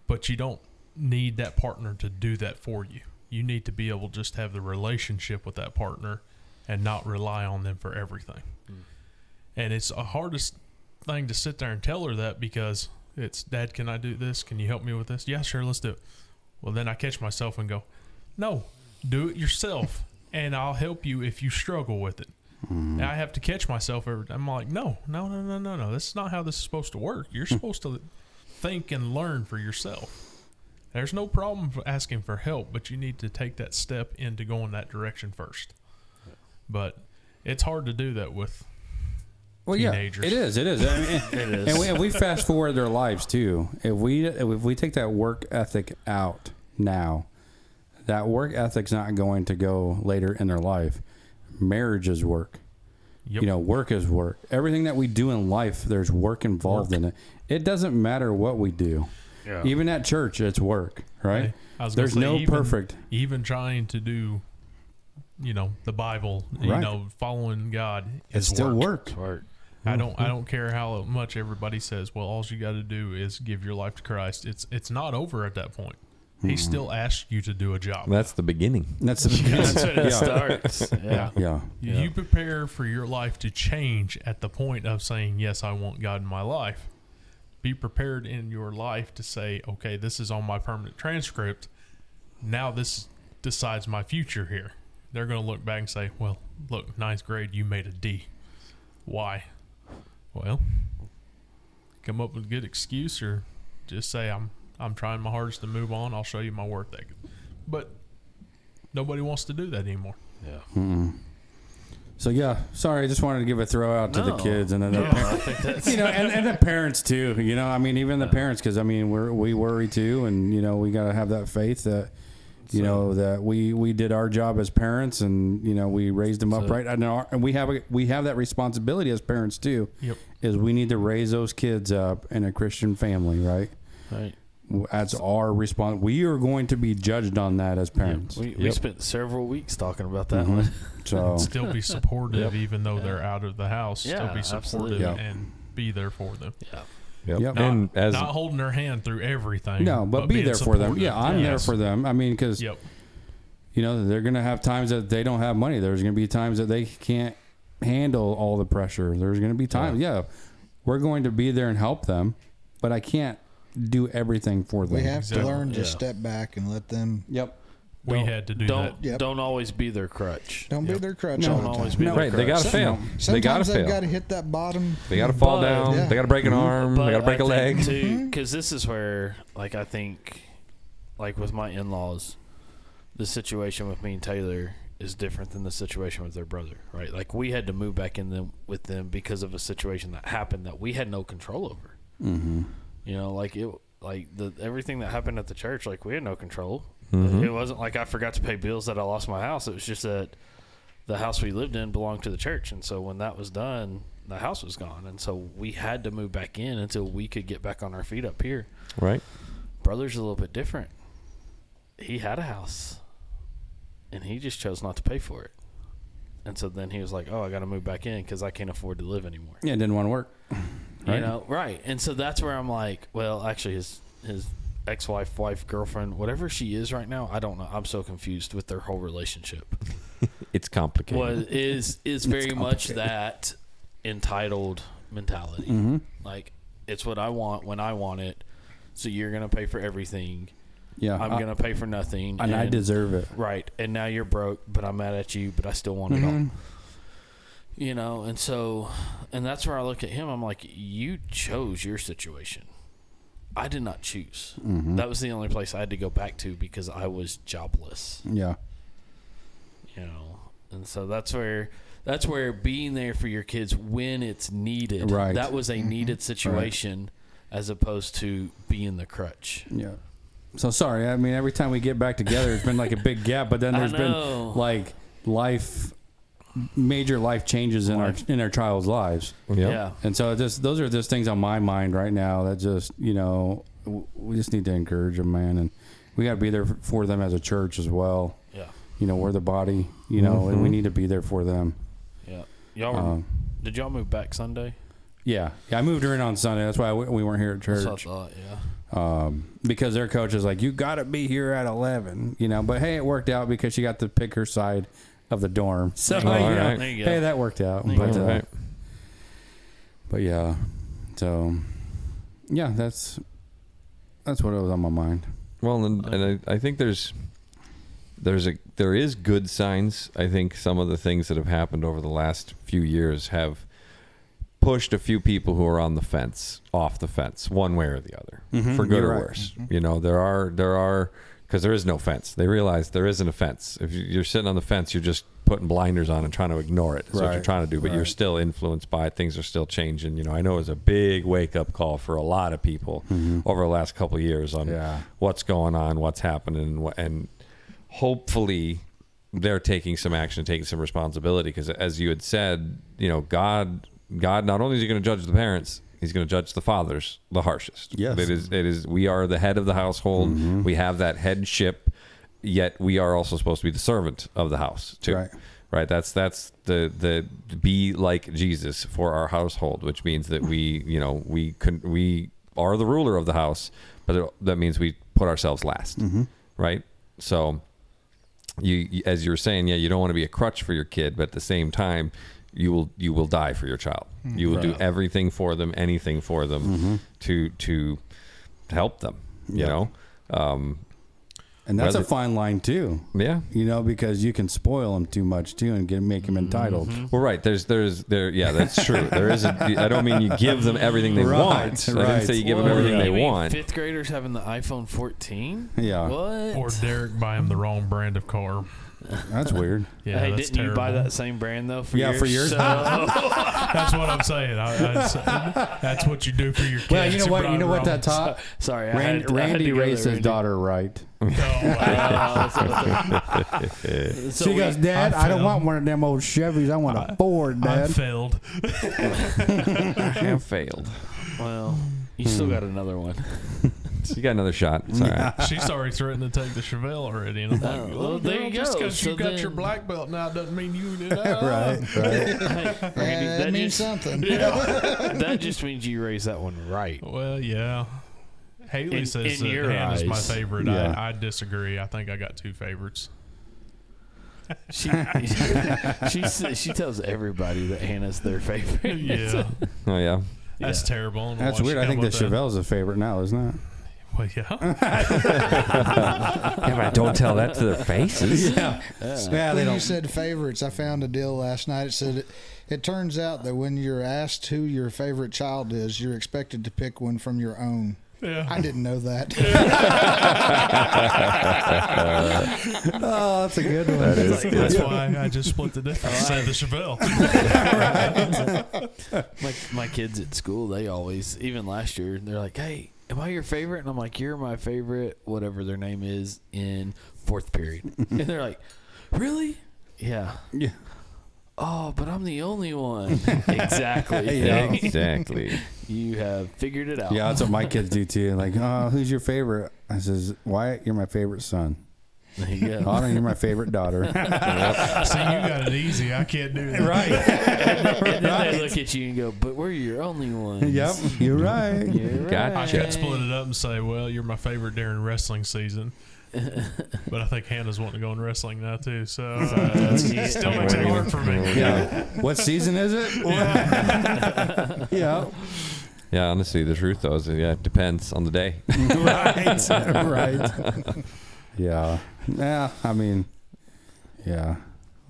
but you don't need that partner to do that for you. You need to be able to just have the relationship with that partner and not rely on them for everything. Mm. And it's a hardest thing to sit there and tell her that because it's, Dad, can I do this? Can you help me with this? Yeah, sure, let's do it. Well, then I catch myself and go, No, do it yourself, and I'll help you if you struggle with it. Mm-hmm. And I have to catch myself every time. I'm like, No, no, no, no, no, no. This is not how this is supposed to work. You're hmm. supposed to think and learn for yourself. There's no problem for asking for help, but you need to take that step into going that direction first. But it's hard to do that with Well, yeah, it is. It is. I mean, It is. And we, if we fast forward their lives too, if we if we take that work ethic out now, that work ethic's not going to go later in their life. Marriage is work. Yep. You know, work is work. Everything that we do in life, there's work involved in it. It doesn't matter what we do. Yeah. Even at church, it's work, right? Hey, I was There's say, no even- perfect. Even trying to do, you know, the Bible, you know, following God It's is still work. work. Work. I don't. I don't care how much everybody says. Well, all you got to do is give your life to Christ. It's it's not over at that point. He mm-hmm. still asks you to do a job. That's the beginning. That's the beginning. That's when it yeah. starts. Yeah. yeah. Yeah. You prepare for your life to change at the point of saying, Yes, I want God in my life. Be prepared in your life to say, Okay, this is on my permanent transcript. Now this decides my future here. They're going to look back and say, Well, look, ninth grade, you made a D. Why? Well, come up with a good excuse or just say, I'm, I'm trying my hardest to move on. I'll show you my work ethic. But nobody wants to do that anymore. Yeah. So yeah, sorry. I just wanted to give a throw out to the kids and then the No, parents. I think that's you know, and, and the parents too. You know, I mean, even the parents, because I mean, we're we worry too, and you know, we got to have that faith that you So- know that we we did our job as parents, and you know, we raised them up So- right, and, our, and we have a, we have that responsibility as parents too. Yep. Is we need to raise those kids up in a Christian family, right? right. That's our response. We are going to be judged on that as parents. We, we Yep. spent several weeks talking about that Mhm. one. So still be supportive Yep. even though they're out of the house still Yeah, be supportive absolutely. And be there for them Yeah. Yep. Yep. not, And as not holding their hand through everything no, but, be being there for them. Yeah, I'm there for them. I mean, because yep you know they're going to have times that they don't have money there's going to be times that they can't handle all the pressure there's going to be times yeah. we're going to be there and help them but i can't do everything for them We have Exactly. to learn to Yeah. step back and let them. yep we Don't- had to do don't that Yep. don't always be their crutch. Don't be their crutch No. all the Don't always time. be No. their Right, they gotta fail. Sometimes They gotta they've got to hit that bottom. They got to fall But- down. Yeah. They got to break an arm. They got to break a I think leg. too, because this is where, like, I think, like with my in-laws, the situation with me and Taylor is different than the situation with their brother, right? Like, we had to move back in them with them because of a situation that happened that we had no control over. mm-hmm. You know, like it, like the everything that happened at the church, like we had no control. Mhm. It wasn't like I forgot to pay bills that I lost my house. It was just that the house we lived in belonged to the church, and so when that was done, the house was gone, and so we had to move back in until we could get back on our feet up here. Right. Brother's a little bit different. He had a house, and he just chose not to pay for it. And so then he was like, "Oh, I got to move back in because I can't afford to live anymore." yeah didn't want to work You know, right? And so that's where I'm like, well, actually, his his ex-wife, wife, girlfriend, whatever she is right now, I don't know. I'm so confused with their whole relationship. It's complicated. Was is is very much that entitled mentality. mm-hmm. Like it's what I want when I want it. So you're gonna pay for everything. yeah I'm I- gonna pay for nothing. and i deserve it Right. And now you're broke, but I'm mad at you, but I still want it all. Mhm. You know, and so, and that's where I look at him. I'm like, you chose your situation. I did not choose. Mhm. That was the only place I had to go back to because I was jobless. yeah You know, and so that's where that's where being there for your kids when it's needed. Right. That was a needed situation, as opposed to being the crutch. yeah so sorry i mean every time we get back together it's been like a big gap but then there's been like life major life changes in our in our child's lives Yep. Yeah. And so just those are just things on my mind right now that just you know we just need to encourage them, man, and we got to be there for them as a church as well. Yeah. You know, we're the body, you know, and we need to be there for them. Yeah. Y'all were, Um, did y'all move back Sunday? yeah, yeah. I moved her in on Sunday. That's why we we weren't here at That's what I church thought. Yeah. um, because their coach is like, you got to be here at eleven. You know, but hey, it worked out because she got to pick her side of the dorm. So Oh, you know, all right. There you go. hey, that worked out. But uh, Right. but yeah, so yeah, that's that's what was on my mind. Well, and, and I, I think there's there's a there is good signs. I think some of the things that have happened over the last few years have pushed a few people who are on the fence off the fence, one way or the other, Mhm, for good you're or right. worse. You know, there are there are because there is no fence. They realize there isn't a fence. If you- you're sitting on the fence, you're just putting blinders on and trying to ignore it. That's what you're trying to do, but you're still influenced by it. Things are still changing. You know, I know it was a big wake up call for a lot of people over the last couple of years on Mm-hmm. Yeah. what's going on, what's happening, and hopefully they're taking some action, taking some responsibility. Because as you had said, you know, God, God, not only is He going to judge the parents, He's going to judge the fathers the harshest. Yes. it is. It is. We are the head of the household. Mm-hmm. We have that headship, yet we are also supposed to be the servant of the house too. Right. Right. That's that's the the be like Jesus for our household, which means that we, you know, we can we are the ruler of the house, but that means we put ourselves last, right? So, you, you as you were saying, yeah, you don't want to be a crutch for your kid, but at the same time, you will you will die for your child. Hmm. You will do everything for them, anything for them mm-hmm. to to help them. You Yeah. know, um, And that's a fine line too. yeah. You know, because you can spoil them too much too and get make them mm-hmm. entitled. Well, right. There's, there's, there. Yeah, that's true. There is. A, I don't mean you give them everything they Right, want. I right. didn't say you give them everything You they mean want. Fifth graders having the iPhone 14. Yeah. What? Or Derek buy him the wrong brand of car. That's weird. Yeah, hey, that's didn't you buy that same brand though? For Yeah, yours? for yours. So, That's what I'm saying. I, I, that's what you do for your kids. Well, you know what? You know what wrong- that taught sorry, I Randy, had, I had to Randy raised there, his daughter right. Oh, wow. So- so she we- goes, Dad, I I, don't want one of them old Chevys. I want a Ford, I Dad. failed. I failed. Well, you still hmm. got another one. You got another shot. It's all right. She's already threatened to take the Chevelle already, and I'm like, Oh, well, well, there girl, you just go. because you So got your black belt now doesn't mean you. you know. right, right. Hey, Yeah, Randy, that, that, means just, something. that just means you raised that one right. Well, yeah. Haley In- says in that your Hannah's my eyes. favorite. Yeah. I, I disagree. I think I got two favorites. She she says- she tells everybody that Hannah's their favorite. Yeah, Oh yeah. that's Yeah. terrible. I don't know That's why she weird. I think the with that. Chevelle's a favorite now, isn't it? Well, yeah. Yeah, but don't tell that to their faces. Yeah. Yeah, they when you don't. said favorites, I found a deal last night. It said it, it turns out that when you're asked who your favorite child is, you're expected to pick one from your own. Yeah. I didn't know that. Oh, that's a good one. That is Like, good. that's why I just split the difference and said the Chevelle. my my kids at school, they always, even last year, they're like, "Hey, am I your favorite?" And I'm like, "You're my favorite, whatever their name is in fourth period." and they're like, "Really?" Yeah. Yeah. Oh, but I'm the only one. exactly. Yeah. Exactly. You have figured it out. Yeah, that's what my kids do too. Like, oh, who's your favorite? I says, Wyatt, you're my favorite son. There you go. Autumn, you're my favorite daughter. See, you got it easy. I can't do that. right. and then they look at you and go, "But we're your only ones." yep. You're right. You're Gotcha. I right. could split it up and say, well, you're my favorite during wrestling season. but I think Hannah's wanting to go in wrestling now, too. So uh, yeah. still makes it hard for me. Yeah. What season is it? yeah. Yeah, honestly, the truth though is, yeah, it depends on the day. right. right. Yeah. Yeah. I mean, yeah.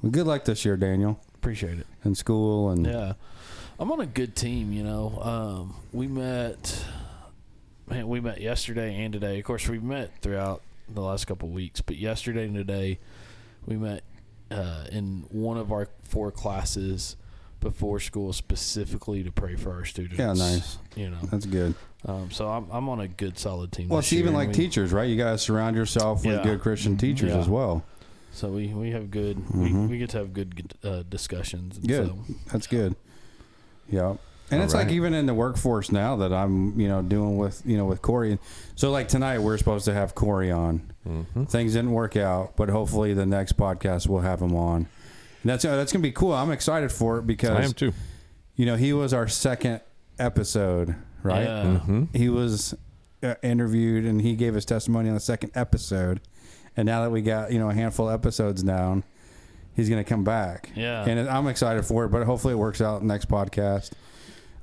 Well, good luck this year, Daniel, Appreciate it. in school and Yeah, I'm on a good team. You know, um, we met. Man, we met yesterday and today. Of course, we've met throughout the last couple of weeks, but yesterday and today, we met uh, in one of our four classes before school specifically to pray for our students. Yeah, nice. You know, That's good. Um, so I'm I'm on a good solid team. Well, it's even year, like we- teachers, right? You got to surround yourself with Yeah. good Christian teachers Yeah. as well. So we, we have good. Mhm. We, we get to have good, good uh, discussions. and Good. So, That's good. Yeah. And All it's like even in the workforce now that I'm, you know, doing with, you know, with Corey. So like tonight we're supposed to have Corey on. hmm Things didn't work out, but hopefully the next podcast we'll have him on. And that's uh, that's gonna be cool. I'm excited for it because I am too. you know he was our second episode, right? Yeah. hmm He was uh, interviewed and he gave his testimony on the second episode. And now that we got you know a handful of episodes down, he's gonna come back. Yeah. and I'm excited for it. But hopefully it works out next podcast.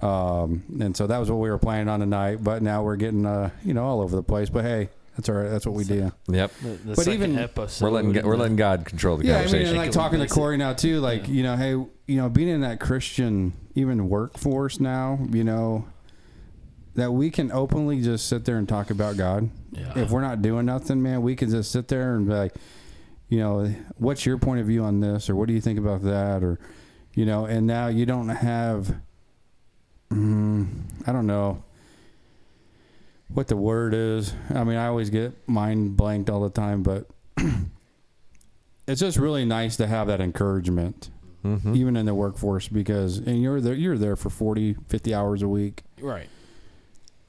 Um, and so that was what we were planning on tonight. But now we're getting uh, you know all over the place. But hey, that's all right. That's what we do. Yep. The, the But even- episode. We're letting we're letting God control the Yeah, I mean, and like talking to base it- Corey now too. Like Yeah. you know, hey, you know, being in that Christian even workforce now, you know, that we can openly just sit there and talk about God. Yeah. If we're not doing nothing, man, we can just sit there and be like, you know, what's your point of view on this, or what do you think about that, or, you know, and now you don't have, mm, I don't know what the word is. I mean, I always get mind blanked all the time, but it's just really nice to have that encouragement Mhm. even in the workforce because and you're there you're there for 40 50 hours a week right.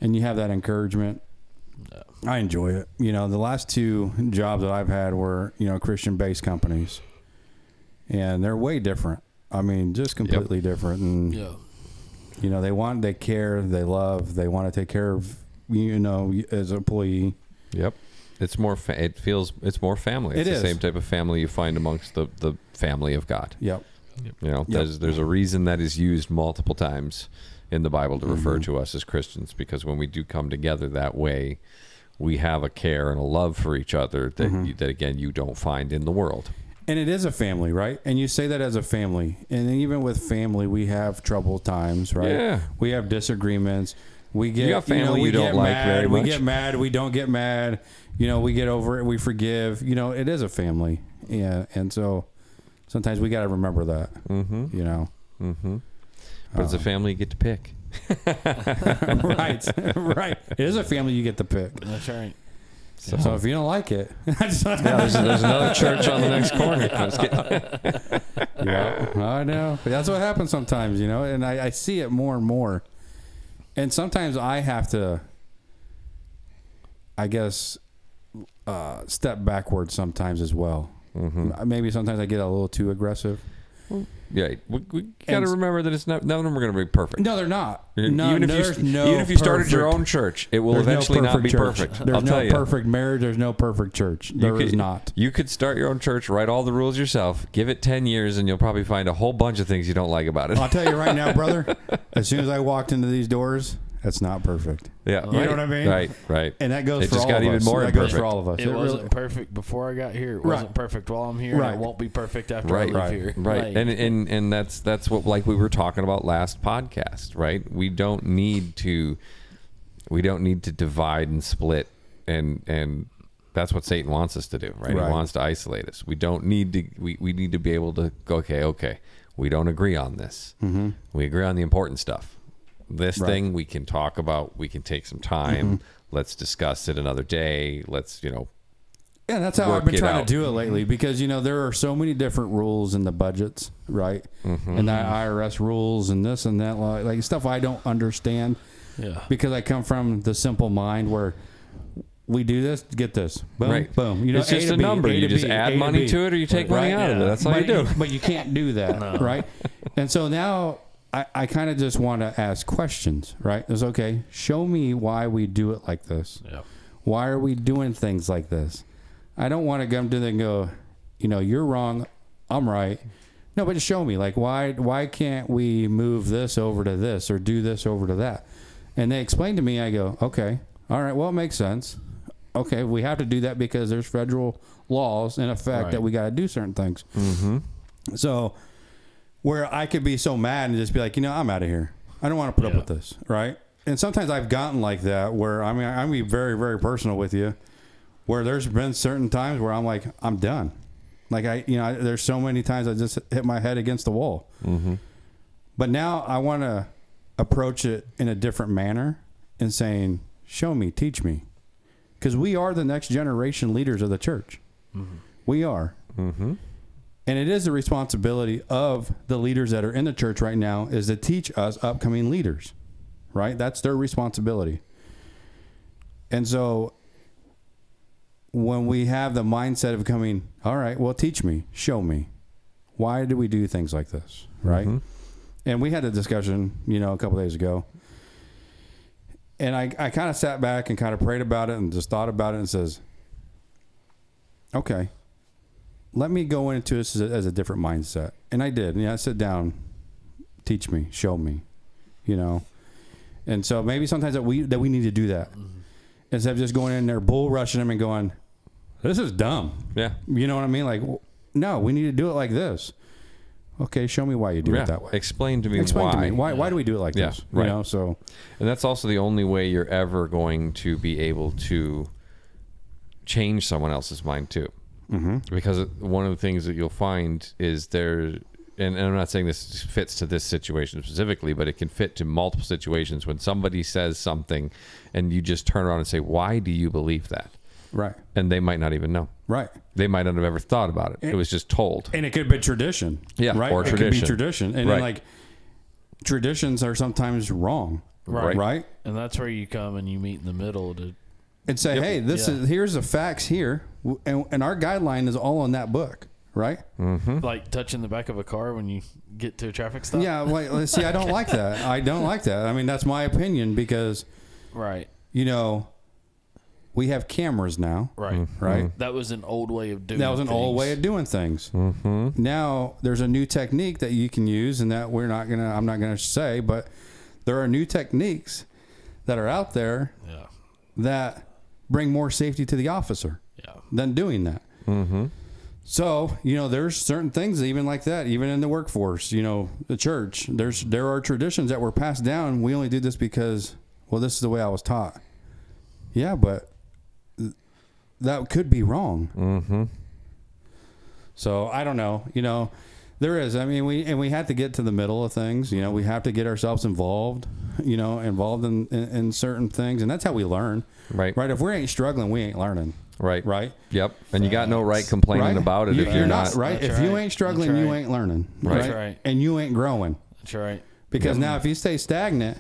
And you have that encouragement Yeah. i enjoy it you know the last two jobs that i've had were you know christian based companies and they're way different i mean just completely different and Yeah. you know they want they care they love they want to take care of you know as an employee Yep. It's more. Fa- it feels. It's more family. It's It the is. same type of family you find amongst the the family of God. Yep. You know, Yep. there's there's a reason that is used multiple times in the Bible to refer Mm-hmm. to us as Christians because when we do come together that way, we have a care and a love for each other that Mm-hmm. you, that again you don't find in the world. And it is a family, right? And you say that as a family. And even with family, we have troubled times, right? Yeah. We have disagreements. We get got family know, you we don't get like mad, very We get mad. We don't get mad. You know, we get over it. We forgive. You know, it is a family. Yeah. And so sometimes we got to remember that. Mm-hmm. You know. Mm-hmm. But Oh. it's a family you get to pick. right. right. It is a family you get to pick. That's right. So, So if you don't like it, yeah, there's, there's another church on the next corner. I'm just kidding. yeah, I know. But that's what happens sometimes, you know, and I, I see it more and more. And sometimes I have to, I guess, uh, step backwards sometimes as well. Mhm. Maybe sometimes I get a little too aggressive. Yeah, we, we got to remember that it's not none of them are going to be perfect. No, they're not. Even No, if there's you no even if you started your own church, it will there's no eventually not be church. perfect. There's I'll no tell you. perfect marriage. There's no perfect church. There is could, not. You could start your own church, write all the rules yourself, give it 10 years, and you'll probably find a whole bunch of things you don't like about it. I'll tell you right now, brother. As soon as I walked into these doors, that's not perfect. yeah, You know what I mean? Right, right. And that goes It for just all got of even us. more that goes for all of us. It, really- wasn't perfect before I got here. It Right. wasn't perfect while I'm here. Right. And it won't be perfect after Right, I leave right, here. Right, Like, and and and that's that's what like we were talking about last podcast, right? We don't need to, we don't need to divide and split, and and that's what Satan wants us to do, right? Right. He wants to isolate us. We don't need to. We we need to be able to go. Okay, okay, we don't agree on this. Mm-hmm. We agree on the important stuff. This Right. Mm-hmm. thing we can talk about. We can take some time. Let's discuss it another day. Let's you know Yeah, that's how I've been trying out. to do it lately because you know there are so many different rules in the budgets, right? Mm-hmm. And the IRS rules and this and that, like like stuff I don't understand yeah. because I come from the simple mind where we do this, get this, boom, Right. boom. You know, It's just to a B, number. to You just B, add A money B. to it or you take money out of it. That's all but, you do. But you can't do that, right? And so now I, I kind of just want to ask questions, right? It's okay. Show me why we do it like this. Yeah. Why are we doing things like this? I don't want to come to them and go, you know, you're wrong, I'm right. No, but just show me, like, why why can't we move this over to this or do this over to that? And they explain to me, I go, okay, all right, well, it makes sense. Okay, we have to do that because there's federal laws in effect Right. that we got to do certain things. Mm-hmm. So, where I could be so mad and just be like, you know, I'm out of here. I don't want to put Yeah. up with this, right? And sometimes I've gotten like that where I mean, I'm be very, very personal with you, where there's been certain times where I'm like, I'm done. Like I, you know, I, there's so many times I just hit my head against the wall. Mm-hmm. But now I want to approach it in a different manner and saying, show me, teach me. Because we are the next generation leaders of the church. We are. Mm-hmm. And it is the responsibility of the leaders that are in the church right now is to teach us upcoming leaders. Right? That's their responsibility. And so when we have the mindset of coming, all right, well teach me, show me. Why do we do things like this? Right? Mhm. And we had a discussion, you know, a couple days ago. And I, I kind of sat back and kind of prayed about it and just thought about it and says, okay, let me go into this as a, as a different mindset. And I did. And yeah, I sit down, teach me, show me, you know. And so maybe sometimes that we that we need to do that mm-hmm. instead of just going in there bull rushing them and going, this is dumb. Yeah. You know what I mean? Like, no, we need to do it like this. Okay, show me why you do yeah. it that way. Explain to me Explain why. to me why why do we do it like Yeah, this? right. You know, so And that's also the only way you're ever going to be able to change someone else's mind too. Mm-hmm. Because one of the things that you'll find is there, and, and I'm not saying this fits to this situation specifically, but it can fit to multiple situations when somebody says something and you just turn around and say, Why do you believe that? right, And they might not even know. right. They might not have ever thought about it. It was just told. And it could be tradition. Yeah, right. or it could be tradition. tradition, and Right. like traditions are sometimes wrong. Right. Right. And that's where you come and you meet in the middle to And say, hey, this Yeah. is here's the facts here, and, and our guideline is all on that book. Right. like touching the back of a car when you get to a traffic stop. Yeah. Like, let's see, I don't like that. I don't like that. I mean, that's my opinion because Right. you know, we have cameras now, Right. right? That was an old way of doing. That was an old things. way of doing things. Mm-hmm. Now there's a new technique that you can use, and that we're not gonna. I'm not gonna say, but there are new techniques that are out there Yeah. that bring more safety to the officer Yeah. than doing that. Mm-hmm. So you know, there's certain things even like that, even in the workforce. You know, the church. There's there are traditions that were passed down. We only do this because, well, this is the way I was taught. Yeah, but th- that could be wrong. Mm-hmm. So I don't know. You know, there is. I mean, we and we have to get to the middle of things. You know, we have to get ourselves involved. You know, involved in, in, in certain things, and that's how we learn. Right. Right. If we ain't struggling, we ain't learning. Right. Right. Yep. And you got no right complaining right? about it You- if you're not. right. That's If you ain't struggling, That's you ain't learning. Right. That's right. And you ain't growing That's right. because now if you stay stagnant,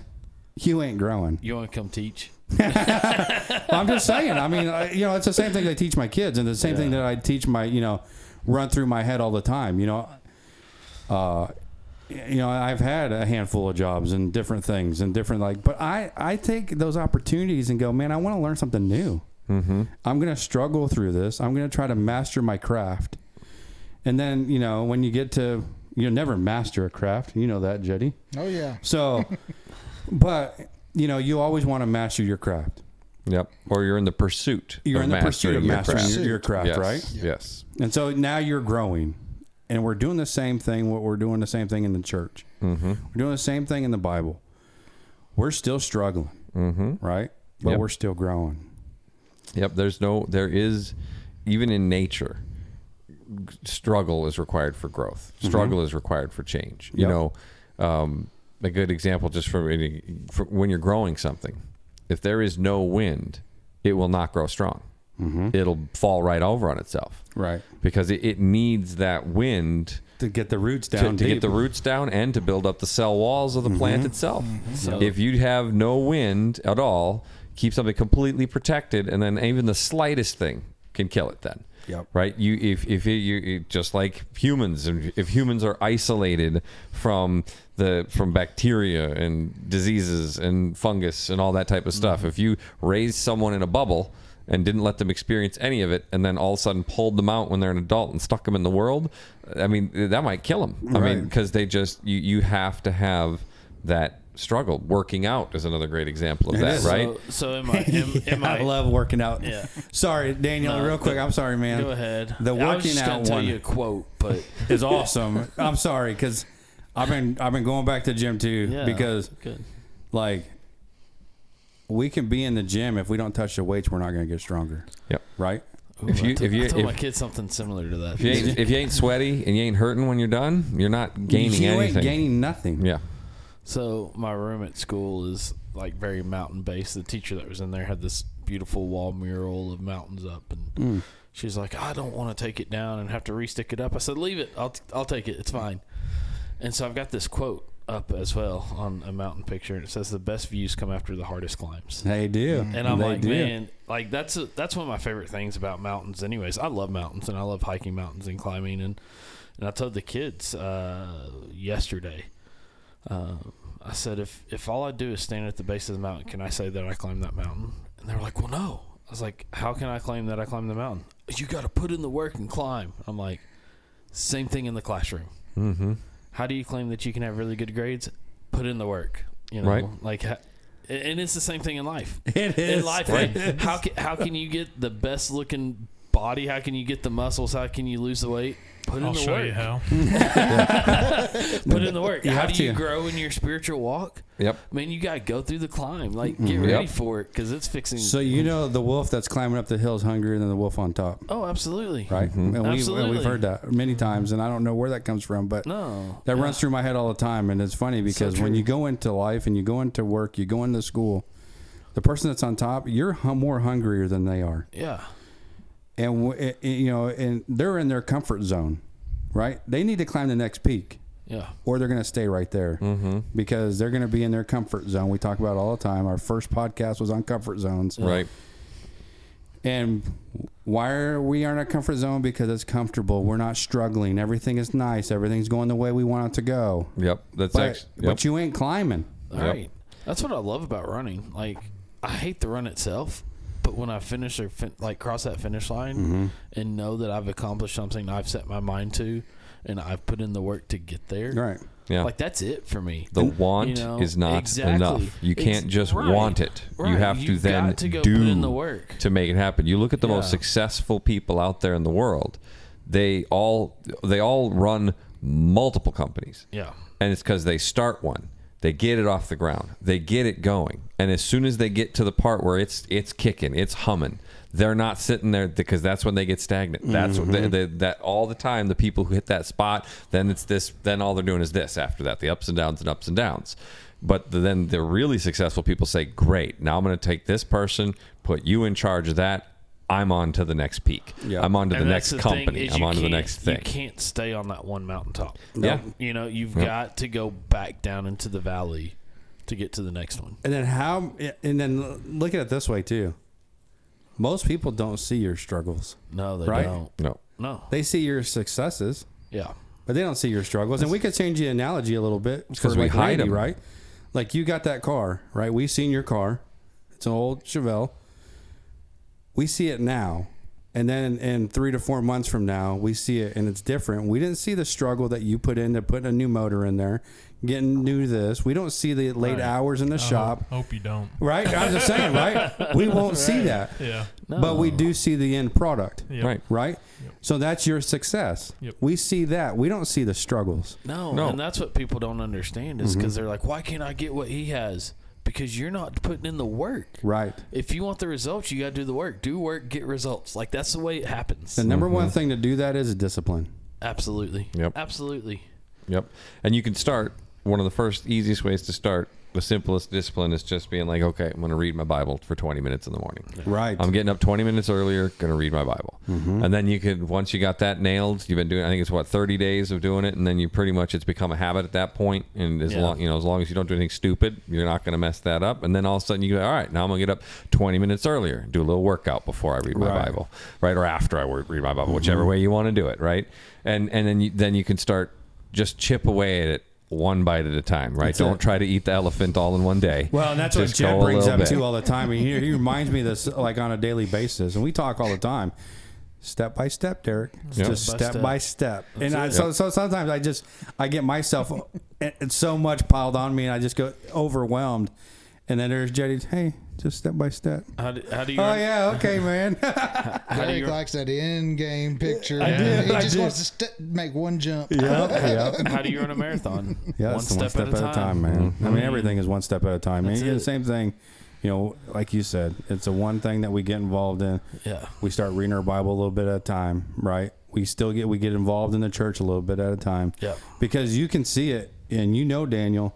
you ain't growing. You want to come teach? I'm just saying. I mean, I, you know, it's the same thing I teach my kids, and the same thing that I teach my, you know, run through my head all the time. You know, uh, you know, I've had a handful of jobs and different things and different like, but I I take those opportunities and go, man, I want to learn something new. Mm-hmm. I'm going to struggle through this. I'm going to try to master my craft, and then you know, when you get to you'll never master a craft. You know that, Jetty. Oh yeah. So, but you know, you always want to master your craft. Yep. Or you're in the pursuit. You're of in the pursuit of mastering mastering your your, craft. your craft, yes. right? Yes. And so now you're growing, and we're doing the same thing. What we're doing the same thing in the church. Mm-hmm. We're doing the same thing in the Bible. We're still struggling, Mm-hmm. right? But Yep. we're still growing. Yep. There's no. There is, even in nature, struggle is required for growth. Struggle is required for change. You know, um, a good example just from, any- for when you're growing something. If there is no wind, it will not grow strong. Mm-hmm. It'll fall right over on itself Right. because it, it needs that wind To get the roots down to get the roots down and to build up the cell walls of the mm-hmm. plant itself. Mm-hmm. So- If you have no wind at all, keep something completely protected, and then even the slightest thing can kill it. Then, Yep. right? You if if it, you it- just like humans, and if humans are isolated from the from bacteria and diseases and fungus and all that type of stuff, if you raise someone in a bubble. And didn't let them experience any of it, and then all of a sudden pulled them out when they're an adult and stuck them in the world. I mean, that might kill them. I mean, because they just you you have to have that struggle. Working out is another great example of It that, is. right? So, so am I? Am, am I I? love working out. Yeah. Sorry, Daniel. No, real quick, go- I'm sorry, man. Go ahead. The I was working just gonna out tell one you a quote, but is awesome. I'm sorry because I've been I've been going back to the gym too yeah, because good. like we can be in the gym if we don't touch the weights, we're not going to get stronger, Yep. right? Ooh, If I you- told- if you- I told if- my kid something similar to that. If you ain't if you ain't sweaty and you ain't hurting when you're done, you're not gaining you anything. ain't gaining nothing. yeah. So my room at school is like very mountain based. The teacher that was in there had this beautiful wall mural of mountains up, and Mm. she's like, "I don't want to take it down and have to restick it up." I said, "Leave it. I'll I'll take it. It's fine." And so I've got this quote up as well on a mountain picture, and it says, "The best views come after the hardest climbs." They do, And I'm they like, do. man, like that's a, that's one of my favorite things about mountains. Anyways, I love mountains and I love hiking mountains and climbing. And and I told the kids uh, yesterday, uh, I said if if all I do is stand at the base of the mountain, can I say that I climbed that mountain? And they were like, well, no. I was like, how can I claim that I climbed the mountain? You got to put in the work and climb. I'm like, same thing in the classroom. Mm-hmm. How do you claim that you can have really good grades? Put in the work. You know, Right. like. And it's the same thing in life It in life. Man, how can, how can you get the best looking body? How can you get the muscles? How can you lose the weight? Put in I'll the show work. you how. Put in the work. You how have do you to. grow in your spiritual walk? Yep. Man, you got to go through the climb. Like, mm-hmm. get ready Yep. for it because it's fixing. So you know the wolf that's climbing up the hill is hungrier than the wolf on top, oh, absolutely. right? Mm-hmm. And, we, and Absolutely. we've heard that many times, and I don't know where that comes from, but No, that Yeah. runs through my head all the time, and it's funny because when you go into life and you go into work, you go into school, the person that's on top, you're hu- more hungrier than they are, Yeah, and w- it- it- you know, and they're in their comfort zone, right? They need to climb the next peak. yeah, or they're going to stay right there Mm-hmm. because they're going to be in their comfort zone. We talk about it all the time. Our first podcast was on comfort zones. Right. And why are we in our comfort zone? Because it's comfortable. We're not struggling. Everything is nice. Everything's going the way we want it to go. Yep. That's But, actually. Yep. but you ain't climbing. All right. That's what I love about running. Like, I hate the run itself, but but when I finish or fin- like cross that finish line Mm-hmm. and know that I've accomplished something I've set my mind to, and I've put in the work to get there, Right. Yeah. like that's it for me. the want you know, is not exactly. enough. You can't just right, want it. You have to You've then to go do put in the work. to make it happen. You look at the most successful people out there in the world. They all they all run multiple companies. Yeah. And it's because they start one. They get it off the ground. They get it going. And as soon as they get to the part where it's it's kicking, it's humming, they're not sitting there because that's when they get stagnant. That's what they, mm-hmm. they, that all the time the people who hit that spot, then it's this. Then all they're doing is this. After that, the ups and downs and ups and downs. But the, then the really successful people say, "Great, now I'm going to take this person, put you in charge of that. I'm on to the next peak. Yeah. I'm on to the next that's thing company. I'm on to the next thing. You can't stay on that one mountaintop. Yeah. You know, you've Yep. got to go back down into the valley to get to the next one. And then how? And then look at it this way too. Most people don't see your struggles. No, they Right? don't. No. No. They see your successes, Yeah. but they don't see your struggles. And we could change the analogy a little bit for 'cause we like hide Randy, 'em. right? Like you got that car, right? We've seen your car. It's an old Chevelle. We see it now. And then in three to four months from now, we see it and it's different. We didn't see the struggle that you put into putting a new motor in there, getting new to this. We don't see the late Right. hours in the I shop. Hope, hope you don't. Right? I'm just saying, right? We won't see that. Yeah. But we do see the end product. Yep. Right. Right? So that's your success. Yep. We see that. We don't see the struggles. No, No. and that's what people don't understand is mm-hmm. because they're like, why can't I get what he has? Because you're not putting in the work. Right. If you want the results, you got to do the work. Do work, get results. Like that's the way it happens. The number one mm-hmm. thing to do that is discipline. Absolutely. Yep. Absolutely. Yep. And you can start one of the first easiest ways to start. The simplest discipline is just being like, okay, I'm going to read my Bible for 20 minutes in the morning. Right. I'm getting up 20 minutes earlier, going to read my Bible. Mm-hmm. And then you could, once you got that nailed, you've been doing, I think it's what, 30 days of doing it. And then you pretty much, it's become a habit at that point. And as Yeah. long, you know, as long as you don't do anything stupid, you're not going to mess that up. And then all of a sudden you go, all right, now I'm going to get up 20 minutes earlier, do a little workout before I read my Right. Bible, right? Or after I read my Bible, mm-hmm. whichever way you want to do it, right? And, and then you, then you can start just chip away at it one bite at a time, right? That's don't it. try to eat the elephant all in one day. Well, and that's Just what Jed brings up bit. too all the time. And he, he reminds me of this like on a daily basis, and we talk all the time, step by step, Derek. Yep. Just Step by step step. by step. and I, it. so, so sometimes I just I get myself so much piled on me, and I just go overwhelmed. And then there's Jetty. Hey, just step by step. How do, how do you Oh yeah, okay, man. how do Derek you likes that end game picture. I did, He I just did. wants to st- make one jump. yeah, yeah. how do you run a marathon? Yeah, one it's step, at, a time. man. I mean, mm-hmm. everything is one step at a time. That's and the same thing, you know, like you said, it's a one thing that we get involved in. Yeah. We start reading our Bible a little bit at a time, right? We still get we get involved in the church a little bit at a time. Yeah. Because you can see it, and you know, Daniel,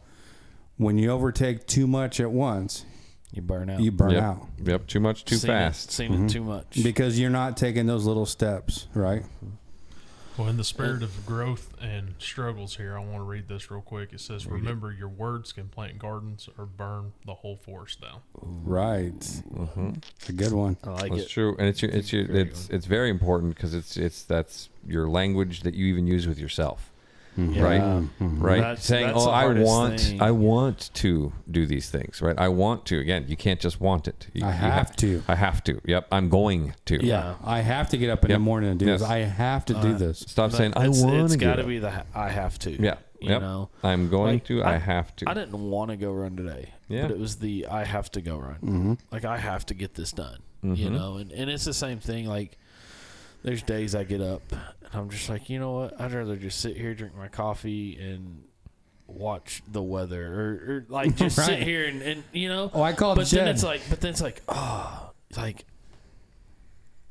when you overtake too much at once, You burn out. you burn yep. out Yep. Too much, too Seen fast. It, seen it too much. because you're not taking those little steps, right? Well, in the spirit of growth and struggles here, I want to read this real quick. It says, "Remember, your words can plant gardens or burn the whole forest down." Right. Mm-hmm. It's a good one. I like That's it. true, and it's your, it's your, it's it's very important because it's it's that's your language that you even use with yourself, right? Yeah. Right, That's- saying, that's "Oh, I want, thing. I want to do these things." Right? I want to. Again, you can't just want it. You, I you have to. I have to. Yep, I'm going to. Yeah. I have to get up in Yep. the morning and do Yes. this. I have to do Uh, this. Stop saying I it's- want It's to. got to be the I have to. Yeah. You yep. know. I'm going Like, to. I, I- have to. I didn't want to go run today. Yeah. But it was the I have to go run. Mm-hmm. Like I have to get this done. You Mhm. know, and, and it's the same thing. Like there's days I get up and I'm just like, you know what? I'd rather just sit here, drink my coffee, and watch the weather, or, or like just sit here and, and you know. Oh, I called but then it's like, but then it's like, oh, like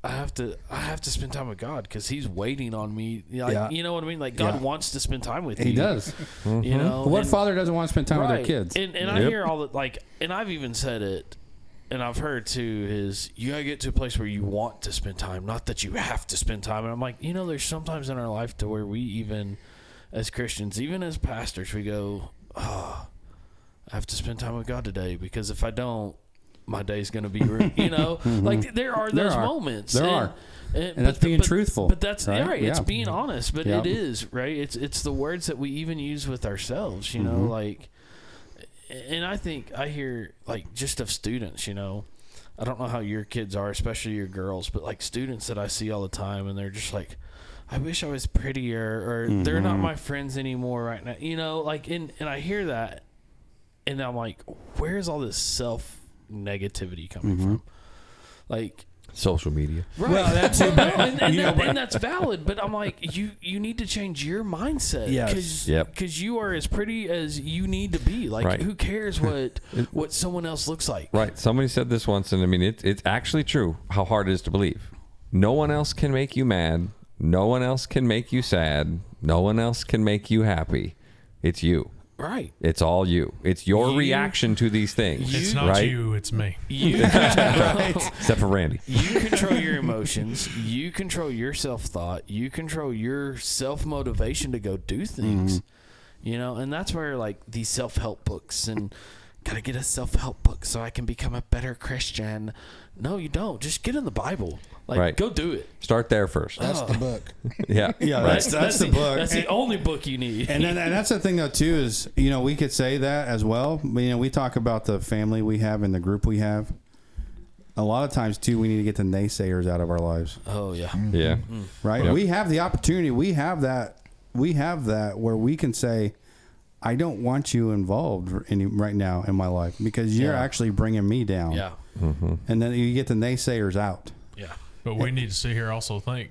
I have to, I have to spend time with God because He's waiting on me. Like, Yeah. you know what I mean? Like God Yeah. wants to spend time with you. He does. You mm-hmm. know What and- father doesn't want to spend time with their kids? And, and I hear all the like, and I've even said it, and I've heard too is you gotta get to a place where you want to spend time, not that you have to spend time. And I'm like, you know, there's sometimes in our life to where we even, as Christians, even as pastors, we go, oh, I have to spend time with God today because if I don't, my day's gonna be, ruined. you know, like there are Mm-hmm. There those are. moments. There and, are. And, And that's but- being but- truthful, But that's right? right. It's Yeah. being honest, but Yeah. it is right. It's it's the words that we even use with ourselves. You know, Mhm. like, and I think I hear like just of students. You know, I don't know how your kids are, especially your girls, but like students that I see all the time, and they're just like, I wish I was prettier, or they're not mm-hmm. my friends anymore right now. You know, like, and and I hear that, and I'm like, where's all this self negativity coming mm-hmm. from? Like, Social media. Right. Well, that's Well, it, but- and, and, that- and that's valid. But I'm like, you you need to change your mindset. Yes. Because Yep. you are as pretty as you need to be. Like, Right. who cares what what someone else looks like? Right. Somebody said this once, and I mean, it, it's actually true how hard it is to believe. No one else can make you mad. No one else can make you sad. No one else can make you happy. It's you. Right. It's all you. It's your You- reaction to these things. It's You- not right? you, it's me. You Except for Randy. you control your emotions. You control your self thought. You control your self motivation to go do things. Mm-hmm. You know, and that's where like these self help books and gotta get a self help book so I can become a better Christian. No, you don't. Just get in the Bible. Like, Right. go do it. Start there first. That's oh. the book. Yeah. Yeah, Right. that's, that's, the book. That's the only book you need. and then and that's the thing though too is you know we could say that as well. You know we talk about the family we have and the group we have. A lot of times too, we need to get the naysayers out of our lives. oh yeah. Yeah. Mm-hmm. right? Yep. We have the opportunity. We have that. We have that where we can say, "I don't want you involved any, right now in my life because you're Yeah. actually bringing me down." Yeah. And then you get the naysayers out. Yeah. But we need to sit here also think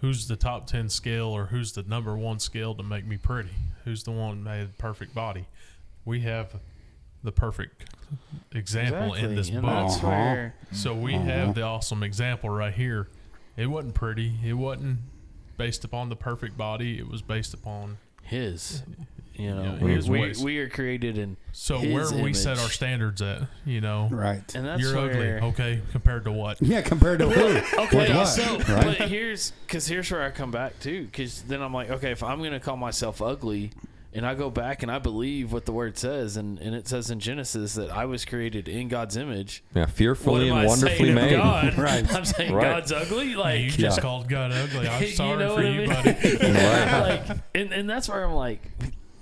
who's the top 10 scale or who's the number one scale to make me pretty? Who's the one made perfect body? We have the perfect example in this and book. That's Uh-huh. where So we have the awesome example right here. It wasn't pretty. It wasn't based upon the perfect body. It was based upon. his, you know, Yeah, we, his we, ways. we are created in So his where we set image. our standards at, you know, Right. and that's you're ugly. where, Okay, compared to what? Yeah, compared to who? Okay, what? so right? but here's because here's where I come back to because then I'm like, okay, if I'm gonna call myself ugly, and I go back and I believe what the word says, and, and it says in Genesis that I was created in God's image. Yeah. What Fearfully am and I wonderfully saying of made. God? Right. I'm saying Right. God's ugly. Like you just called God ugly. I'm You sorry know for what I you, mean? buddy. like and, and that's where I'm like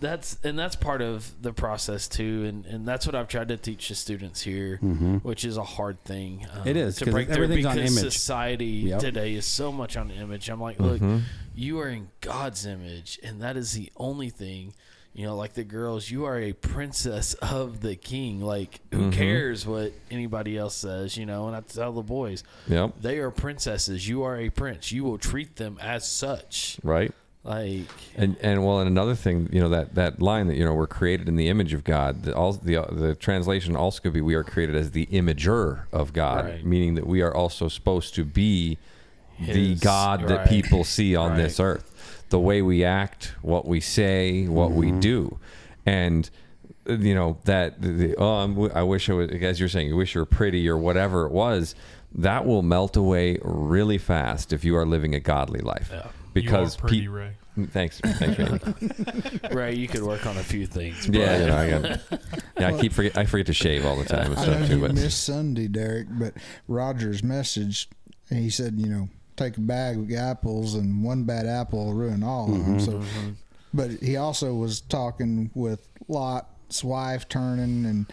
that's and that's part of the process too and and that's what I've tried to teach the students here mm-hmm. which is a hard thing um, it is to break through everything's on because image. society Yep. today is so much on image. I'm like look mm-hmm. you are in God's image and that is the only thing you know like the girls you are a princess of the king. Like who mm-hmm. cares what anybody else says you know? And I tell the boys Yep. they are princesses. You are a prince. You will treat them as such. Right. Like And and well, and another thing, you know that that line that you know we're created in the image of God. The all the the translation also could be we are created as the imager of God, Right. meaning that we are also supposed to be the His- God that people see on Right. this earth. The way we act, what we say, what we do, and uh, you know that the, the, oh I'm, w- I wish I was as you're saying you wish you were pretty or whatever it was that will melt away really fast if you are living a godly life Yeah. Because you are pretty, pe- Ray. Mm, thanks, thanks, Randy. Right, you could work on a few things. Yeah, you know, I got. Yeah, I keep forget. I forget to shave all the time and I know stuff you too. But missed Sunday, Derek, but Roger's message, he said, you know, take a bag of apples and one bad apple will ruin all of them. Mm-hmm. So, mm-hmm. but he also was talking with Lot's wife turning, and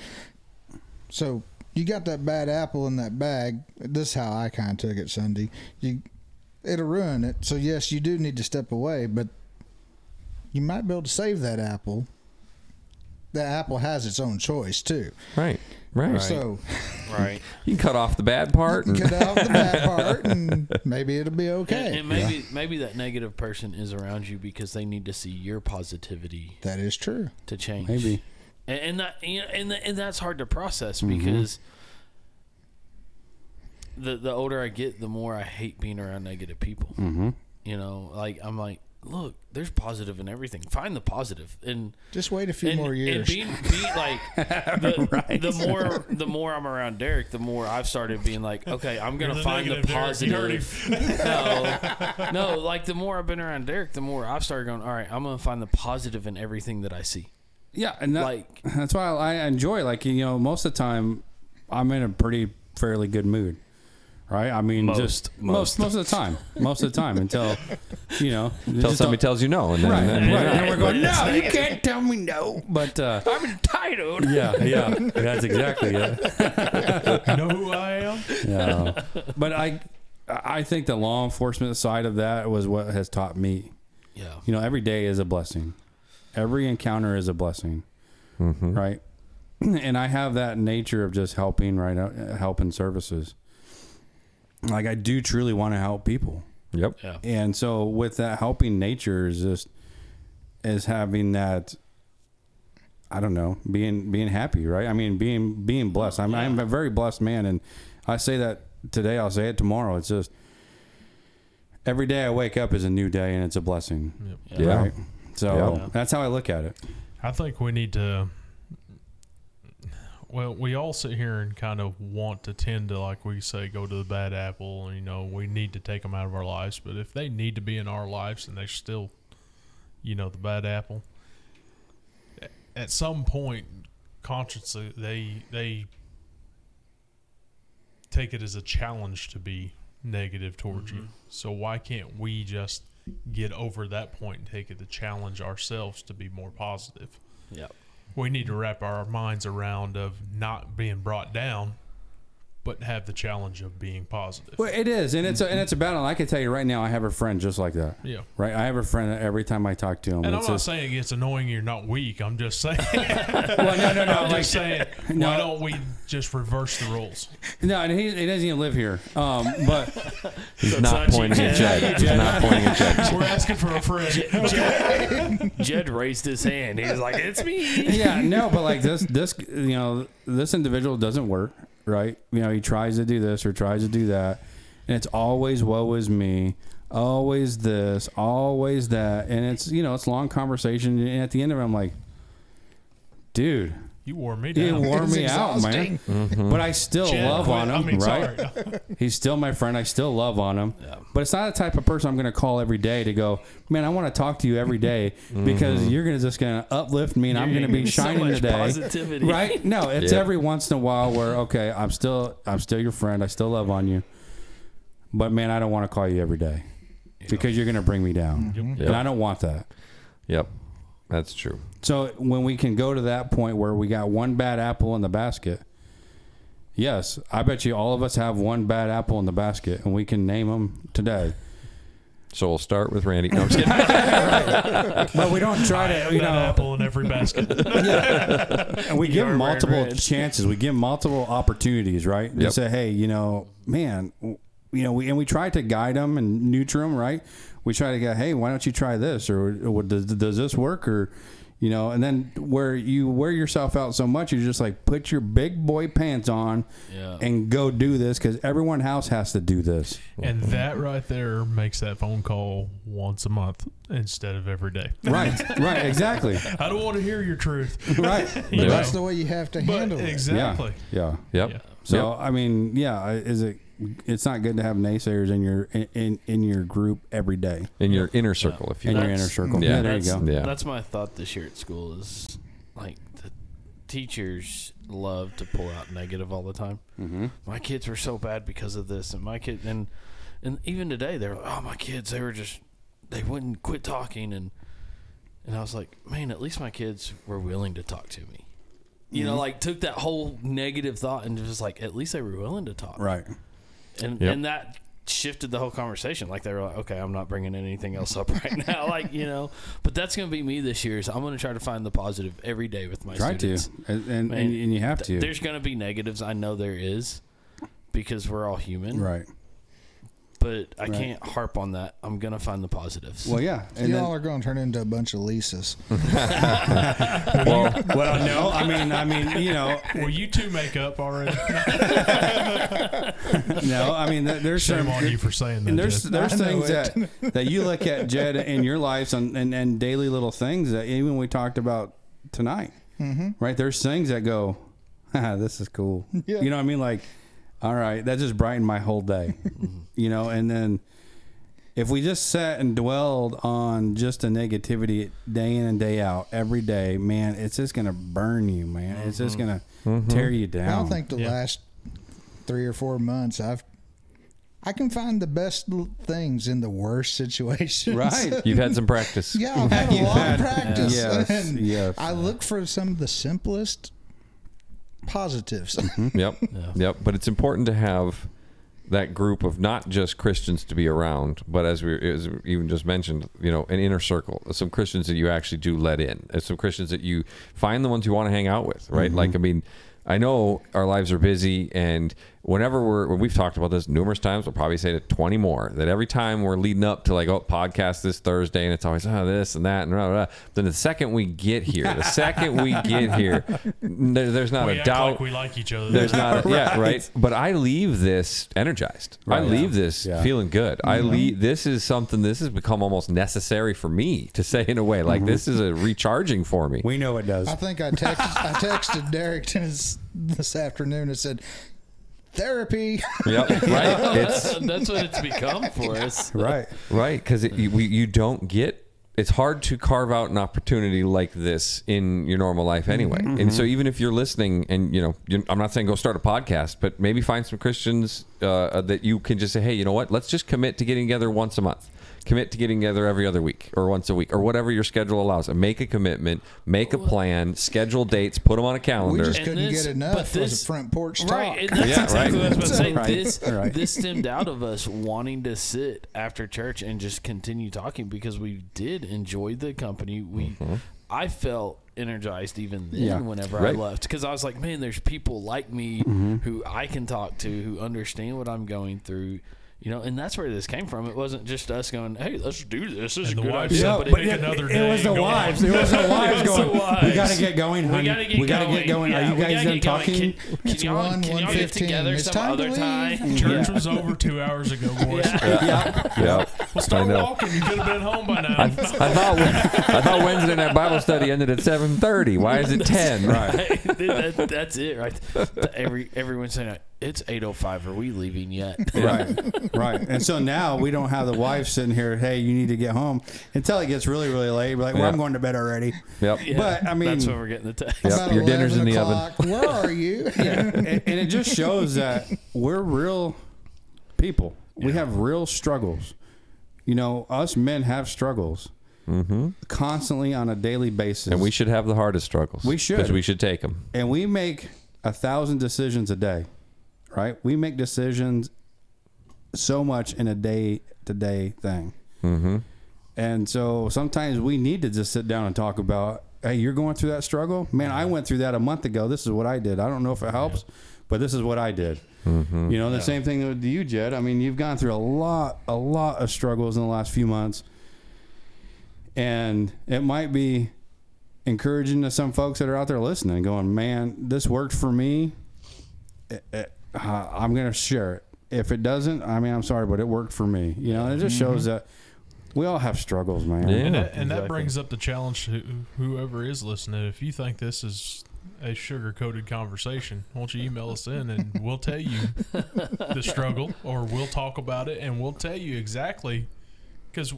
so you got that bad apple in that bag. This is how I kind of took it Sunday. You, it'll ruin it. So yes, you do need to step away, but you might be able to save that apple. That apple has its own choice too. right, right. So right. You can cut off the bad part. And, cut off the bad part, and maybe it'll be okay. and maybe maybe that negative person is around you because they need to see your positivity that is true. to change. Maybe. and, and that you know, and and that's hard to process Mm-hmm. Because the the older I get, the more I hate being around negative people. Mm-hmm. You know, like I'm like, look, there's positive in everything. Find the positive, and Just wait a few and, more and years. being, being like the, the more the more I'm around Derek, the more I've started being like, okay, I'm gonna You're the find the Derek. Positive. no, no, like the more I've been around Derek, the more I've started going. All right, I'm gonna find the positive in everything that I see. Yeah, and that, Like- that's why I enjoy. Like you know, most of the time, I'm in a pretty fairly good mood, right? I mean, Most. just most most of the time, most of the time until you know Until somebody tells you no, and then, Right, then- right. And we're going, no, you can't tell me no. But uh, I'm entitled. yeah, yeah, that's exactly it. You know who I am? Yeah. But I, I think the law enforcement side of that was what has taught me. Yeah. You know, every day is a blessing. Every encounter is a blessing, Mhm. right? And I have that nature of just helping, right? uh, Helping services. Like I do truly want to help people. Yep. Yeah. and so with that helping nature is just is having that i don't know being being happy right i mean being being blessed i'm, I'm a very blessed man and i say that today i'll say it tomorrow it's just every day i wake up is a new day and it's a blessing Yeah. Yeah. right so Yeah. that's how i look at it I think we need to. Well, we all sit here and kind of want to tend to, like we say, go to the bad apple. And, you know, we need to take them out of our lives. But if they need to be in our lives and they're still, you know, the bad apple, at some point, consciously, they they take it as a challenge to be negative towards you. Mm-hmm. So why can't we just get over that point and take it to challenge ourselves to be more positive? Yeah. We need to wrap our minds around of not being brought down, but have the challenge of being positive. well it is and it's a, and it's a battle i can tell you right now i have a friend just like that Yeah. right i have a friend that every time i talk to him And I'm it's not just, saying it's annoying you're not weak. I'm just saying. well, no no no I'm like just saying. No. Why don't we just reverse the rules? no and he, he doesn't even live here um but He's it's not not pointing at Jed. Jed. He's not pointing at Jed. We're asking for a friend. Jed raised his hand. He's like, "It's me." yeah, no, but like this, this, you know, this individual doesn't work, right? You know, he tries to do this or tries to do that, and it's always woe is me, always this, always that, and it's you know, it's long conversation, and at the end of it, I'm like, dude, You wore me he down. wore It's me out, man. exhausting. Mm-hmm. But I still Chad, love on him, I mean, right? sorry. He's still my friend. I still love on him. Yeah. But it's not the type of person I'm going to call every day to go, man, I want to talk to you every day mm-hmm. because you're going to just going to uplift me and I'm going to be So shining much today. positivity. Right? No, it's Yeah. every once in a while where okay, I'm still I'm still your friend. I still love on you. But man, I don't want to call you every day because you're going to bring me down. Mm-hmm. Yep. And I don't want that. Yep. That's true. So when we can go to that point where we got one bad apple in the basket, yes, I bet you all of us have one bad apple in the basket, and we can name them today. So we'll start with Randy. No, I'm just kidding. But we don't try to, you that know, apple in every basket. and we give You're them multiple wearing chances. We give them multiple opportunities, right? To Yep. say, hey, you know, man, you know, we and we try to guide them and nurture them, right? We try to go, hey, why don't you try this, or, or does, does this work, or you know, and then where you wear yourself out so much, you're just like, put your big boy pants on Yeah. and go do this because everyone else has to do this. and that right there makes that phone call once a month instead of every day. Right, right, exactly, I don't want to hear your truth. right. You But know? that's the way you have to But handle it. exactly. Yeah, Yep. Yeah. So I mean, yeah, is it? It's not good to have naysayers in your in in, in your group every day In your inner circle, if you in your inner circle. Yeah. Yeah, there you that's, go. Yeah. That's my thought this year at school is like the teachers love to pull out negative all the time. Mm-hmm. My kids were so bad because of this, and my kid and and even today they're like, oh my kids they were just they wouldn't quit talking and and I was like, man, at least my kids were willing to talk to me. You know, like took that whole negative thought and just like at least they were willing to talk, Right. And Yep. and that shifted the whole conversation. Like they were like, okay, I'm not bringing anything else up right now. Like you know, but that's gonna be me this year. Is I'm gonna try to find the positive every day with my Try to, and and, Man, and, and you have Th- to. There's gonna be negatives. I know there is because we're all human. Right. But I Right. can't harp on that. I'm gonna find the positives. Well, yeah. And Y'all then, are going to turn into a bunch of Lisa's. well, well, no. I mean, I mean, you know, Well, you two make up already. no. I mean, there's Shame some, on you for saying that. And there's Jed. there's I things that that you look at Jed in your lives and, and, and daily little things that even we talked about tonight, Mm-hmm. right? There's things that go, Haha, this is cool. Yeah. You know what I mean? Like, all right, that just brightened my whole day. Mm-hmm. you know, and then if we just sat and dwelled on just the negativity day in and day out every day, man, it's just gonna burn you, man. It's just mm-hmm. gonna mm-hmm. tear you down. I don't think the Yeah. last three or four months I've I can find the best things in the worst situations. Right. You've had some practice. yeah, I've had a lot had- of practice. Yes, and yes. I look for some of the simplest positives. Mm-hmm. Yep. Yep. But it's important to have that group of not just Christians to be around, but as we as we even just mentioned, you know, an inner circle, some Christians that you actually do let in, and some Christians that you find the ones you want to hang out with, right? Like, mm-hmm. I mean, I know our lives are busy, and whenever we're when we've talked about this numerous times, we'll probably say it twenty more. That every time we're leading up to like oh podcast this Thursday, and it's always oh this and that and blah, blah, blah. then the second we get here, the second we get here, there, there's not we a act doubt like we like each other. there's not, a, yeah, right. But I leave this energized. I Right. leave this Yeah. feeling good. I mm-hmm. leave. This is something. This has become almost necessary for me to say in a way. Like mm-hmm. this is a recharging for me. We know it does. I think I texted I texted Derek this, this afternoon and said, "Therapy." Yep. Right. It's That's what it's become for us. right. right because you, we- you don't get. It's hard to carve out an opportunity like this in your normal life anyway. And so even if you're listening and you know, you're, I'm not saying go start a podcast, but maybe find some Christians uh, that you can just say, hey, you know what? Let's just commit to getting together once a month. Commit to getting together every other week or once a week or whatever your schedule allows. And make a commitment, make a plan, schedule dates, put them on a calendar. We just couldn't this- get enough of this- the front porch talk. Right, and that's Yeah, exactly right. what I was about. Right, This right. this stemmed out of us wanting to sit after church and just continue talking because we did enjoy the company. We, mm-hmm. I felt energized even then Yeah. whenever Right. I left because I was like, man, there's people like me mm-hmm. who I can talk to who understand what I'm going through. You know, and that's where this came from. It wasn't just us going, "Hey, let's do this. This is And a the good wives idea." said, but "Pick it, another it day was the wives. It was the wives going. We got to get going, honey. we gotta get going. get going. Yeah, Are you guys done talking? Can, can It's y'all, one, can y'all get together It's some time to other leave. time? Church was over two hours ago, boys. yeah. Well, I start know. walking. You could have been home by now. I thought I thought Wednesday night Bible study ended at 7:30. Why is it 10? Right. That's it, right? Every every Wednesday night, it's eight oh five. Are we leaving yet? right, right. And so now we don't have the wife sitting here. Hey, you need to get home until it gets really, really late. We're like, well, Yeah. I'm going to bed already. Yep. Yeah, But, I mean- that's when we're getting the text. Yep. Your dinner's in the oven. Where are you? and, and it just shows that we're real people. We have real struggles. You know, us men have struggles constantly on a daily basis, Mm-hmm. And we should have the hardest struggles. We should. because we should take them. and we make a thousand decisions a day, right? We make decisions so much in a day to day thing. Mm-hmm. And so sometimes we need to just sit down and talk about, hey, you're going through that struggle? Man, I went through that a month ago. This is what I did. I don't know if it helps, but this is what I did. Mm-hmm. You know, the same thing with you, Jed. I mean, you've gone through a lot, a lot of struggles in the last few months. And it might be encouraging to some folks that are out there listening, going, man, this worked for me. It- it- uh, I'm going to share it. If it doesn't, I mean, I'm sorry, but it worked for me. You know, and it just shows that we all have struggles, man. Yeah. and that, and that brings up the challenge to whoever is listening. If you think this is a sugar coated conversation, won't you email us in and we'll tell you the struggle, or we'll talk about it and we'll tell you exactly because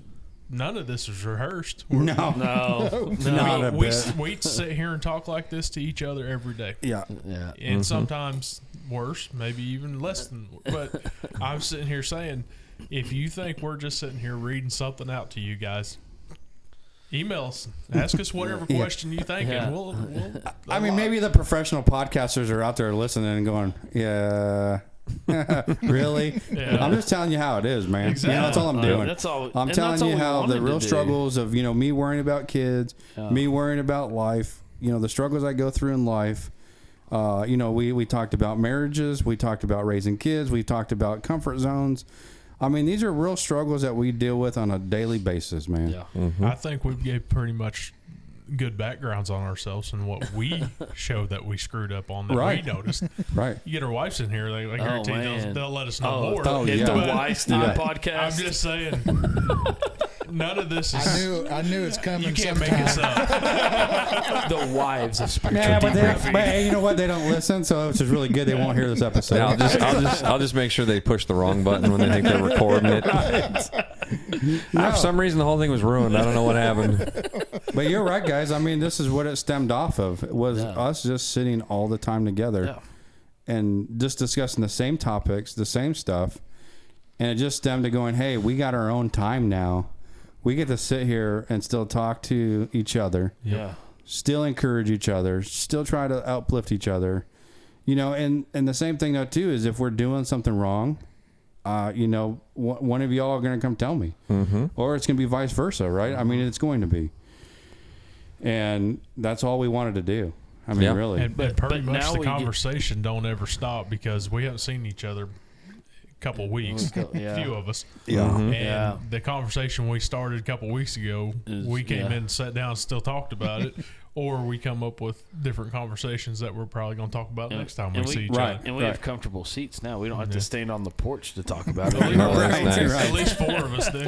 none of this is rehearsed. We're- No. No, Not no. a we, bit. we sit here and talk like this to each other every day. Yeah. Yeah. and sometimes worse, maybe even less than. But I'm sitting here saying, if you think we're just sitting here reading something out to you guys, email us, ask us whatever Yeah. question you think, Yeah. and we'll. we'll I mean, maybe the professional podcasters are out there listening and going, "Yeah, really." Yeah. I'm just telling you how it is, man. You know, that's all I'm Exactly. doing. That's all- I'm telling that's you how the wanted to real do. struggles of you know me worrying about kids, Yeah. me worrying about life. You know, the struggles I go through in life. Uh, you know, we we talked about marriages, we talked about raising kids, we talked about comfort zones. I mean, these are real struggles that we deal with on a daily basis, man. Yeah. Mm-hmm. I think we've gave pretty much good backgrounds on ourselves and what we showed that we screwed up on that Right. we noticed. Right. You get our wives in here, they, I guarantee Oh, they'll, man. they'll let us know Oh, more. oh, hit yeah. the But Weinstein Yeah. podcast. I'm just saying, none of this is. I knew I knew it's coming. you can't sometime. make us up. the wives of spiritual Yeah, but, they, depravity. but you know what? They don't listen, so it's just really good. They won't hear this episode. Yeah, I'll just, I'll just, I'll just make sure they push the wrong button when they think they're recording it. Ah, For some reason, the whole thing was ruined. I don't know what happened. But you're right, guys. I mean, this is what it stemmed off of. It was Yeah. us just sitting all the time together Yeah. and just discussing the same topics, the same stuff, and it just stemmed to going, hey, we got our own time now. We get to sit here and still talk to each other, Yeah. still encourage each other, still try to uplift each other. You know, and and the same thing though too is if we're doing something wrong, uh, you know, one one of y'all are going to come tell me, mm-hmm. or it's going to be vice versa, right? I mean, it's going to be, and that's all we wanted to do. I mean, Yeah. really, And, But- and pretty but much now the we get- conversation don't ever stop because we haven't seen each other a couple weeks, go- yeah. a few of us. yeah. Mm-hmm. And Yeah. the conversation we started a couple weeks ago, Is- we came yeah. in, sat down, still talked about it, or we come up with different conversations that we're probably going to talk about And- next time we, we- see each right. other. And we Right. have comfortable seats now. We don't have Yeah. to stand on the porch to talk about it. No, oh, anymore. nice. right. At least four of us do.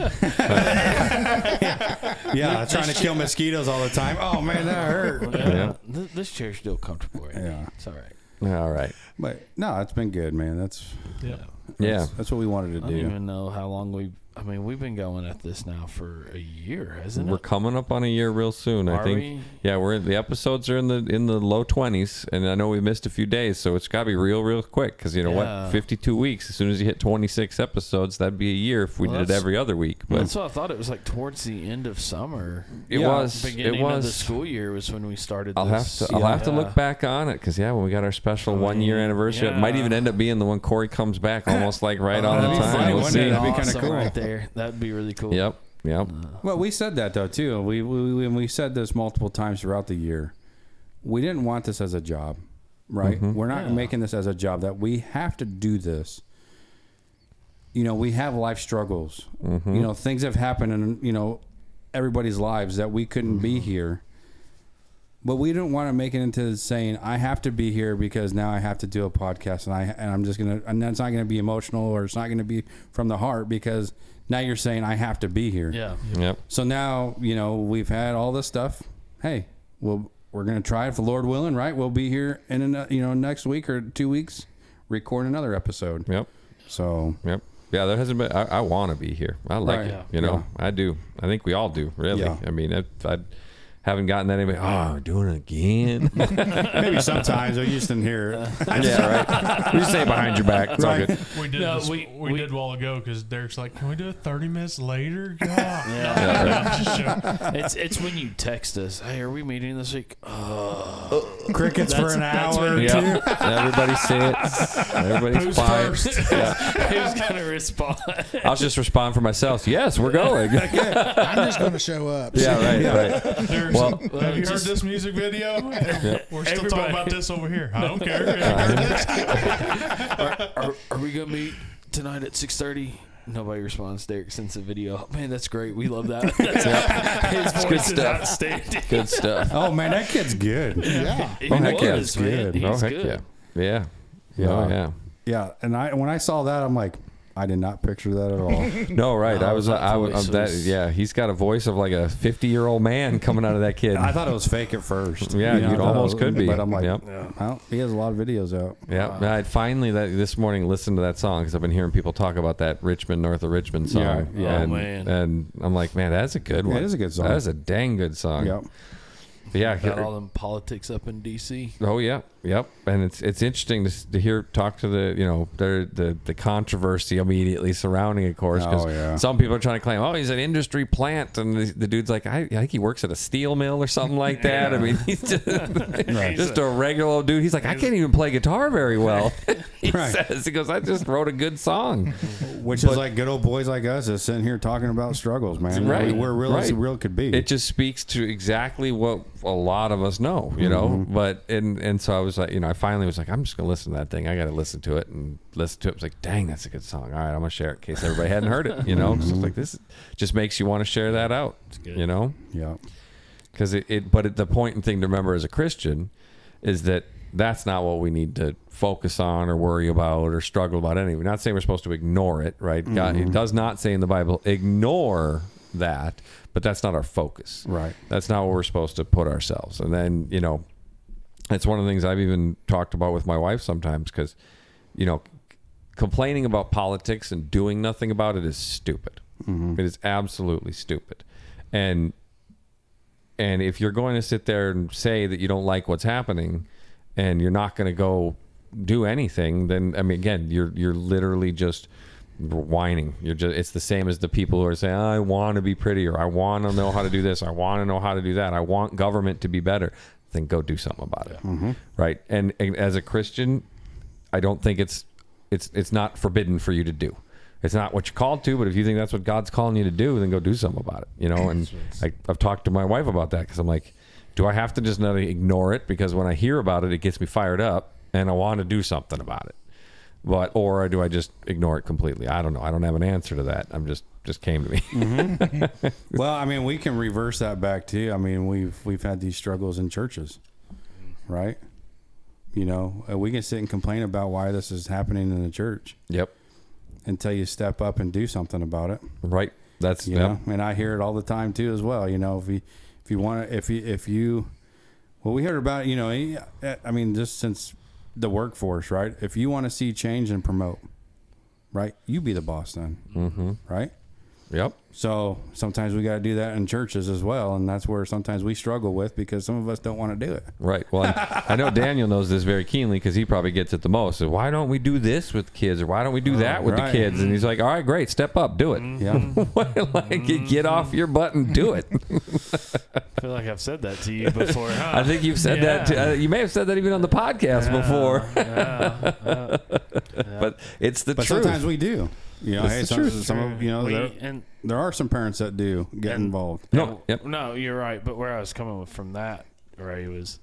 Yeah, trying to kill mosquitoes all the time. Oh man, that hurt. Yeah. Th- This chair's still comfortable right Yeah. now. It's all right. All right. But no, it's been good, man. That's Yeah. Yeah. that's, that's what we wanted I to don't do. even know how long we. I mean, we've been going at this now for a year, hasn't it? We're it? coming up on a year real soon. I Are think. we? Yeah, we're the episodes are in the in the low twenties, and I know we missed a few days, so it's got to be real, real quick. Because you know Yeah. what, fifty two weeks. As soon as you hit twenty six episodes, that'd be a year if we Well, did it that's- every other week. But That's what I thought. It was like towards the end of summer. it Yeah, was. Beginning It was. of the school year was when we started. I'll have this. to. I'll have to Yeah. look back on it because yeah, when we got our special I one year mean, anniversary, it might yeah. even end up being the one Corey comes back, almost like right on the that'd be time. funny, we'll wouldn't see. That'd be kinda Awesome cool. right there. That'd be really cool. Yep. Yep. Uh, well, we said that though too. We we we, we said this multiple times throughout the year. We didn't want this as a job, right? Mm-hmm. We're not Yeah. making this as a job that we have to do this. You know, we have life struggles. Mm-hmm. You know, things have happened in you know everybody's lives that we couldn't be mm-hmm. here. But we don't want to make it into saying I have to be here because now I have to do a podcast and I and I'm just gonna and that's not gonna be emotional or it's not gonna be from the heart because now you're saying I have to be here. Yeah. Yep. So now, you know, we've had all this stuff. Hey, we'll we're gonna try it if the Lord willing, right? We'll be here in a, you know next week or two weeks, record another episode. Yep. So Yep. Yeah, there hasn't been. I, I want to be here. I like Right. it. Yeah. You know, I do. I think we all do. Really. Yeah. I mean, if I haven't gotten that anybody. Oh, we're doing it again. maybe sometimes I just didn't hear it. yeah, right. We just say it behind your back. It's all Right. good. We did No, this, we- we, we- did a while ago because Derek's like, "Can we do it 30 minutes later?" God. Yeah. No, I'm just joking. it's it's when you text us, "Hey, are we meeting this week?" Oh, Crickets for an that's hour. where- Yeah. Everybody sits. Everybody's Who's quiet. first? who's gonna respond? I'll just respond for myself. Yes, we're going. yeah, I'm just going to show up. right, right. Derek's Well- like, have you heard this music video? We're still Everybody- talking about this over here. I don't care. Have you heard this? are, are we gonna meet tonight at six thirty? Nobody responds. Derek sends a video. Oh, man, that's great. We love that. That's, His good stuff. Good stuff. Oh man, that kid's good. Yeah. He Oh, heck yeah. was, man. Good. He's oh heck good. yeah. Yeah. Yeah. Oh yeah. Yeah, and I when I saw that, I'm like, I did not picture that at all. No, right. I Oh, was. I was. voice that, yeah, he's got a voice of like a fifty-year-old man coming out of that kid. I thought it was fake at first. Yeah, You know, you'd it almost was- could be. But I'm like, Yep. well, he has a lot of videos out. Yeah, I finally that this morning listened to that song because I've been hearing people talk about that Rich Men north of Richmond song. Yeah, yeah. and, Oh, man. and I'm like, man, that's a good Yeah, one. it is a good song. That is a dang good song. Yep. But yeah. About all them politics up in D.C. oh yeah, yep. And it's it's interesting to, to hear talk to the you know the the, the controversy immediately surrounding it, of course, because Oh, yeah. some people are trying to claim, oh, he's an industry plant, and the, the dude's like, I, I think he works at a steel mill or something like that. I mean, he's just, just a regular old dude. He's like, I can't even play guitar very well. he Right. says, he goes, I just wrote a good song. Which is like good old boys like us is sitting here talking about struggles, man. Right, We, we're real as right. real could be. it just speaks to exactly what a lot of us know, you know. Mm-hmm. But and and so I was like, you know, I finally was like, I'm just gonna listen to that thing. I got to listen to it and listen to it. I was like, dang, that's a good song. All right, I'm gonna share it in case everybody hadn't heard it, you know. So it's mm-hmm. like this just makes you want to share that out, good. you know, yeah. because it, it. But it, the point and thing to remember as a Christian is that that's not what we need to focus on or worry about or struggle about anyway. Not saying we're supposed to ignore it, right? God, it mm-hmm. does not say in the Bible ignore that, but that's not our focus. Right. That's not where we're supposed to put ourselves. And then, you know, it's one of the things I've even talked about with my wife sometimes because, you know, complaining about politics and doing nothing about it is stupid. Mm-hmm. It is absolutely stupid. And and if you're going to sit there and say that you don't like what's happening and you're not going to go do anything, then I mean again, you're you're literally just whining. You're just it's the same as the people who are saying, I want to be prettier. I want to know how to do this. I want to know how to do that. I want government to be better. Then go do something about it. Mm-hmm. Right? And, and as a Christian, I don't think it's it's it's not forbidden for you to do. It's not what you're called to, but if you think that's what God's calling you to do, then go do something about it. You know, and I, I've talked to my wife about that because I'm like, do I have to just not ignore it because when I hear about it, it gets me fired up and I want to do something about it. But or do I just ignore it completely? I don't know. I don't have an answer to that. I'm just just came to me. Well, I mean, we can reverse that back too. I mean, we've we've had these struggles in churches, right? You know, we can sit and complain about why this is happening in the church yep. until you step up and do something about it. Right. That's You yep. know, and I hear it all the time too, as well. You know, if you if you want to, if you if you, well, we heard about you know, eh, I mean, just since the workforce, right? If you want to see change and promote, right, you be the boss then, mm-hmm. right? Yep. So sometimes we got to do that in churches as well, and that's where sometimes we struggle with because some of us don't want to do it. Right. Well, I, I know Daniel knows this very keenly because he probably gets it the most. So why don't we do this with kids, or why don't we do that with right. the kids? And he's like, "All right, great, step up, do it. Yeah, like, get- get off your butt and do it." I feel like I've said that to you before. Huh? I think you've said that. To, uh, you may have said that even on the podcast before, Yeah, yeah. but it's the but truth. sometimes we do. You know, That's hey, the some, truth. some of you know We- there, and there are some parents that do get And- involved. no. Yep. No, you're right. But where I was coming with from that, Ray, was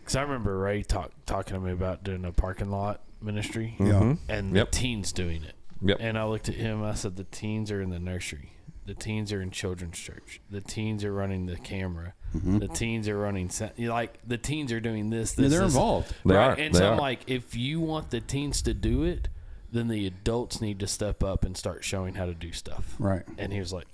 because I remember Ray talk, talking to me about doing a parking lot ministry Yeah, and mm-hmm. Yep. the teens doing it. Yep. And I looked at him. I said, the teens are in the nursery. The teens are in children's church. The teens are running the camera. Mm-hmm. The teens are running. sa- you Like the teens are doing this. Yeah, they're this. involved. They right? are. And They so are. I'm like, if you want the teens to do it, then the adults need to step up and start showing how to do stuff. Right. And he was like,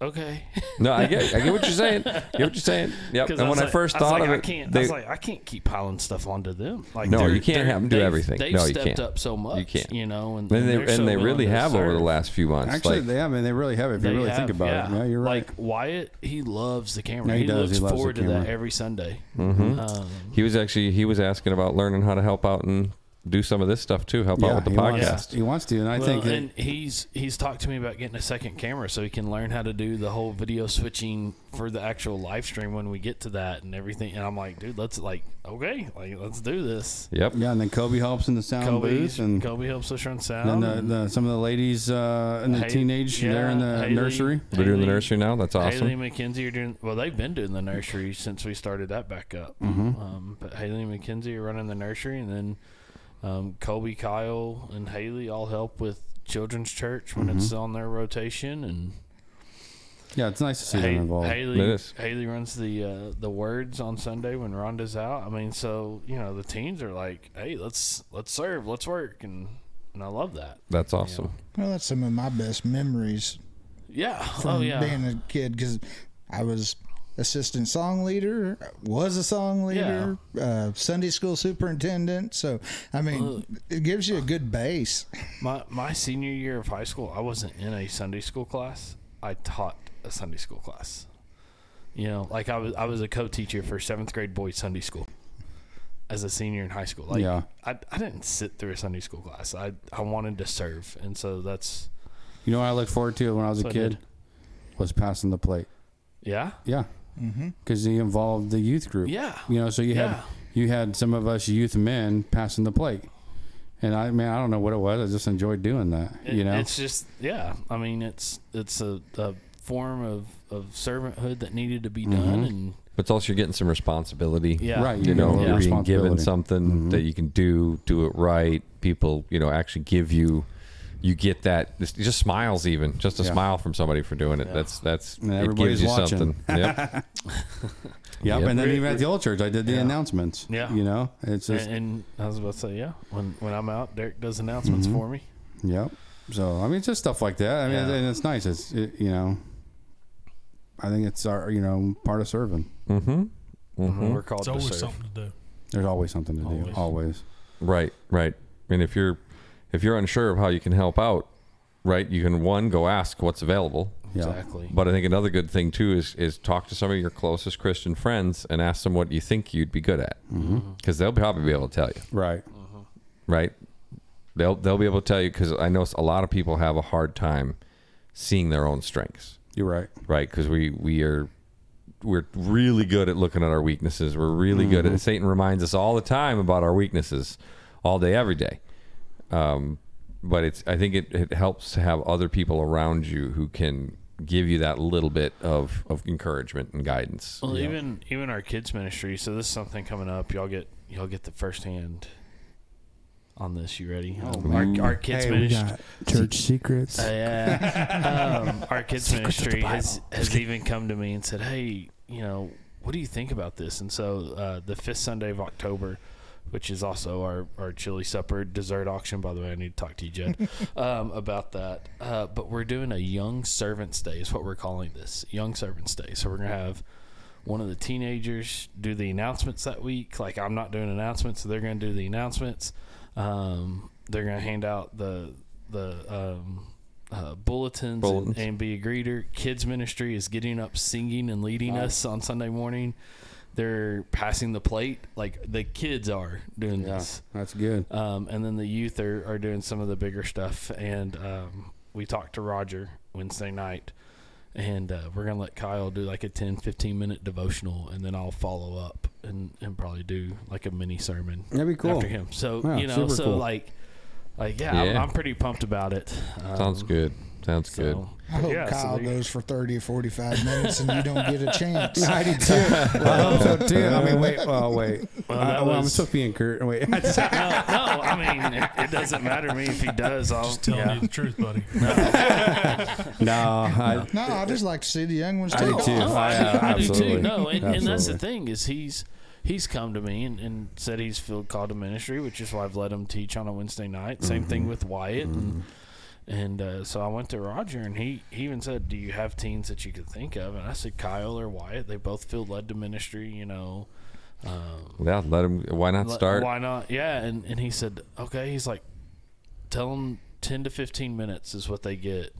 okay. No, I get. I get what you're saying. I get what you're saying. Yep. 'Cause And when was I like- first I thought like, of I can't. I was like, I can't keep piling stuff onto them. Like, No, you can't have them do they've- everything. They've No, you stepped can't. up so much. You can't. You know, and, and they, they're so they really to have over the last few months. Actually, like, they, I mean, they really have. If you really have, think about it, yeah, you're right. Like Wyatt, he loves the camera. Yeah, he he, does. looks He loves the forward to that camera. every Sunday. Mm-hmm. Um, he was actually he was asking about learning how to help out and do some of this stuff too. Help out with the he podcast. wants, he wants to, and I well, think that, and he's he's talked to me about getting a second camera so he can learn how to do the whole video switching for the actual live stream when we get to that and everything. And I'm like, dude, let's like, okay, like let's do this. Yep. yeah, and then Kobe helps in the sound Kobe's, booth, and Kobe helps us run then sound. the, and the, some of the ladies uh, in the Hay- teenage yeah, there in the Haley- nursery. They're doing the nursery now. That's awesome. Haley McKenzie are doing well. They've been doing the nursery since we started that back up. Mm-hmm. Um, but Haley and McKenzie are running the nursery, and then um, Colby, Kyle, and Haley all help with children's church when Mm-hmm. it's on their rotation. And Yeah, it's nice to see them involved. Haley, Haley runs the uh, the words on Sunday when Rhonda's out. I mean, so you know the teens are like, hey, let's let's serve, let's work, and and I love that. That's awesome. Well, that's some of my best memories Yeah. from oh yeah. being a kid because I was assistant song leader, was a song leader, uh, Sunday school superintendent. So, I mean, it gives you a good base. My my senior year of high school, I wasn't in a Sunday school class. I taught a Sunday school class. You know, like I was I was a co-teacher for seventh grade boys Sunday school as a senior in high school. Like Yeah. I, I didn't sit through a Sunday school class. I I wanted to serve, and so that's You know what I looked forward to when I was a So I kid was passing the plate. yeah Yeah, Mm-hmm. because he involved the youth group. yeah You know, so you had you had some of us youth men passing the plate, and I mean I don't know what it was. I just enjoyed doing that. It- you know, it's just yeah. I mean, it's it's a, a form of of servanthood that needed to be done, mm-hmm. and But it's also you're getting some responsibility. yeah, right? You get know, little you're being given responsibility. something mm-hmm. that you can do, do it right. People, you know, actually give you. You get that. Just, just smiles, even just a Yeah. smile from somebody for doing it. Yeah. That's that's. And it everybody's gives you watching. something. Yep. Yep, Yep. and then Re- even at the old church, I did the Yeah. announcements. Yeah. you know, it's just and, and I was about to say, yeah, when when I'm out, Derek does announcements Mm-hmm. for me. Yep. So I mean, it's just stuff like that. I mean, Yeah. and it's nice. It's it, you know, I think it's our you know part of serving. mm-hmm. Mm-hmm. We're called It's to always serve. something to do. There's always something to do. Always. Always. Right, right. And if you're if you're unsure of how you can help out, right, you can one go ask what's available. Yeah. Exactly. But I think another good thing too is is talk to some of your closest Christian friends and ask them what you think you'd be good at, mm-hmm. Mm-hmm. because they'll probably be able to tell you, Right. Mm-hmm. right? they'll they'll be able to tell you because I know a lot of people have a hard time seeing their own strengths, You're right. right? Because we we are we're really good at looking at our weaknesses. We're really good at Satan reminds us all the time about our weaknesses, all day, every day. Um, but it's I think it, it helps to have other people around you who can give you that little bit of, of encouragement and guidance. Well, even even our kids ministry. So this is something coming up. Y'all get y'all get the first hand on this. You ready? Um, our, our kids Hey, ministry. church secrets. Uh, yeah. um, our kids Secrets ministry has, has even come to me and said, "Hey, you know, what do you think about this?" And so uh, the fifth Sunday of October, which is also our our chili supper dessert auction. By the way, I need to talk to you, Jed, um, about that. Uh, but we're doing a Young Servants Day. Is what we're calling this Young Servants Day. So we're gonna have one of the teenagers do the announcements that week. Like I'm not doing announcements, so they're going to do the announcements. Um, they're going to hand out the the um, uh, bulletins, Bulletins. And, and be a greeter. Kids ministry is getting up, singing, and leading us on Sunday morning. They're passing the plate, like the kids are doing yeah, this. that's good. Um, and then the youth are, are doing some of the bigger stuff. And um, we talked to Roger Wednesday night. And uh, we're going to let Kyle do like a 10, 15 minute devotional. And then I'll follow up and, and probably do like a mini sermon That'd be cool. after him. So, Yeah, you know, so cool. like, like yeah, I'm, I'm pretty pumped about it. Um, Sounds good. Sounds good. I hope yeah, Kyle there you- goes for 30 or 45 minutes and you don't get a chance. I do too. I hope so too. I mean, wait. Oh, wait. Well, I, that well, I'm was- supposed to be encouraged. Wait. no, no, I mean, it, it doesn't matter to me if he does. I'll Just tell yeah. you the truth, buddy. no. I, No, I just like to see the young ones I take do off. too. No, I, I- do, I do absolutely. too. No, and, and that's the thing is he's he's come to me and, and said he's feel called to ministry, which is why I've let him teach on a Wednesday night. Same Mm-hmm. thing with Wyatt, and and uh, so I went to Roger, and he, he even said, "Do you have teens that you could think of?" And I said, "Kyle or Wyatt. They both feel led to ministry. You know." Um, Yeah, let him. Why not let- start? Why not? Yeah, and and he said, "Okay." He's like, "Tell them ten to fifteen minutes is what they get."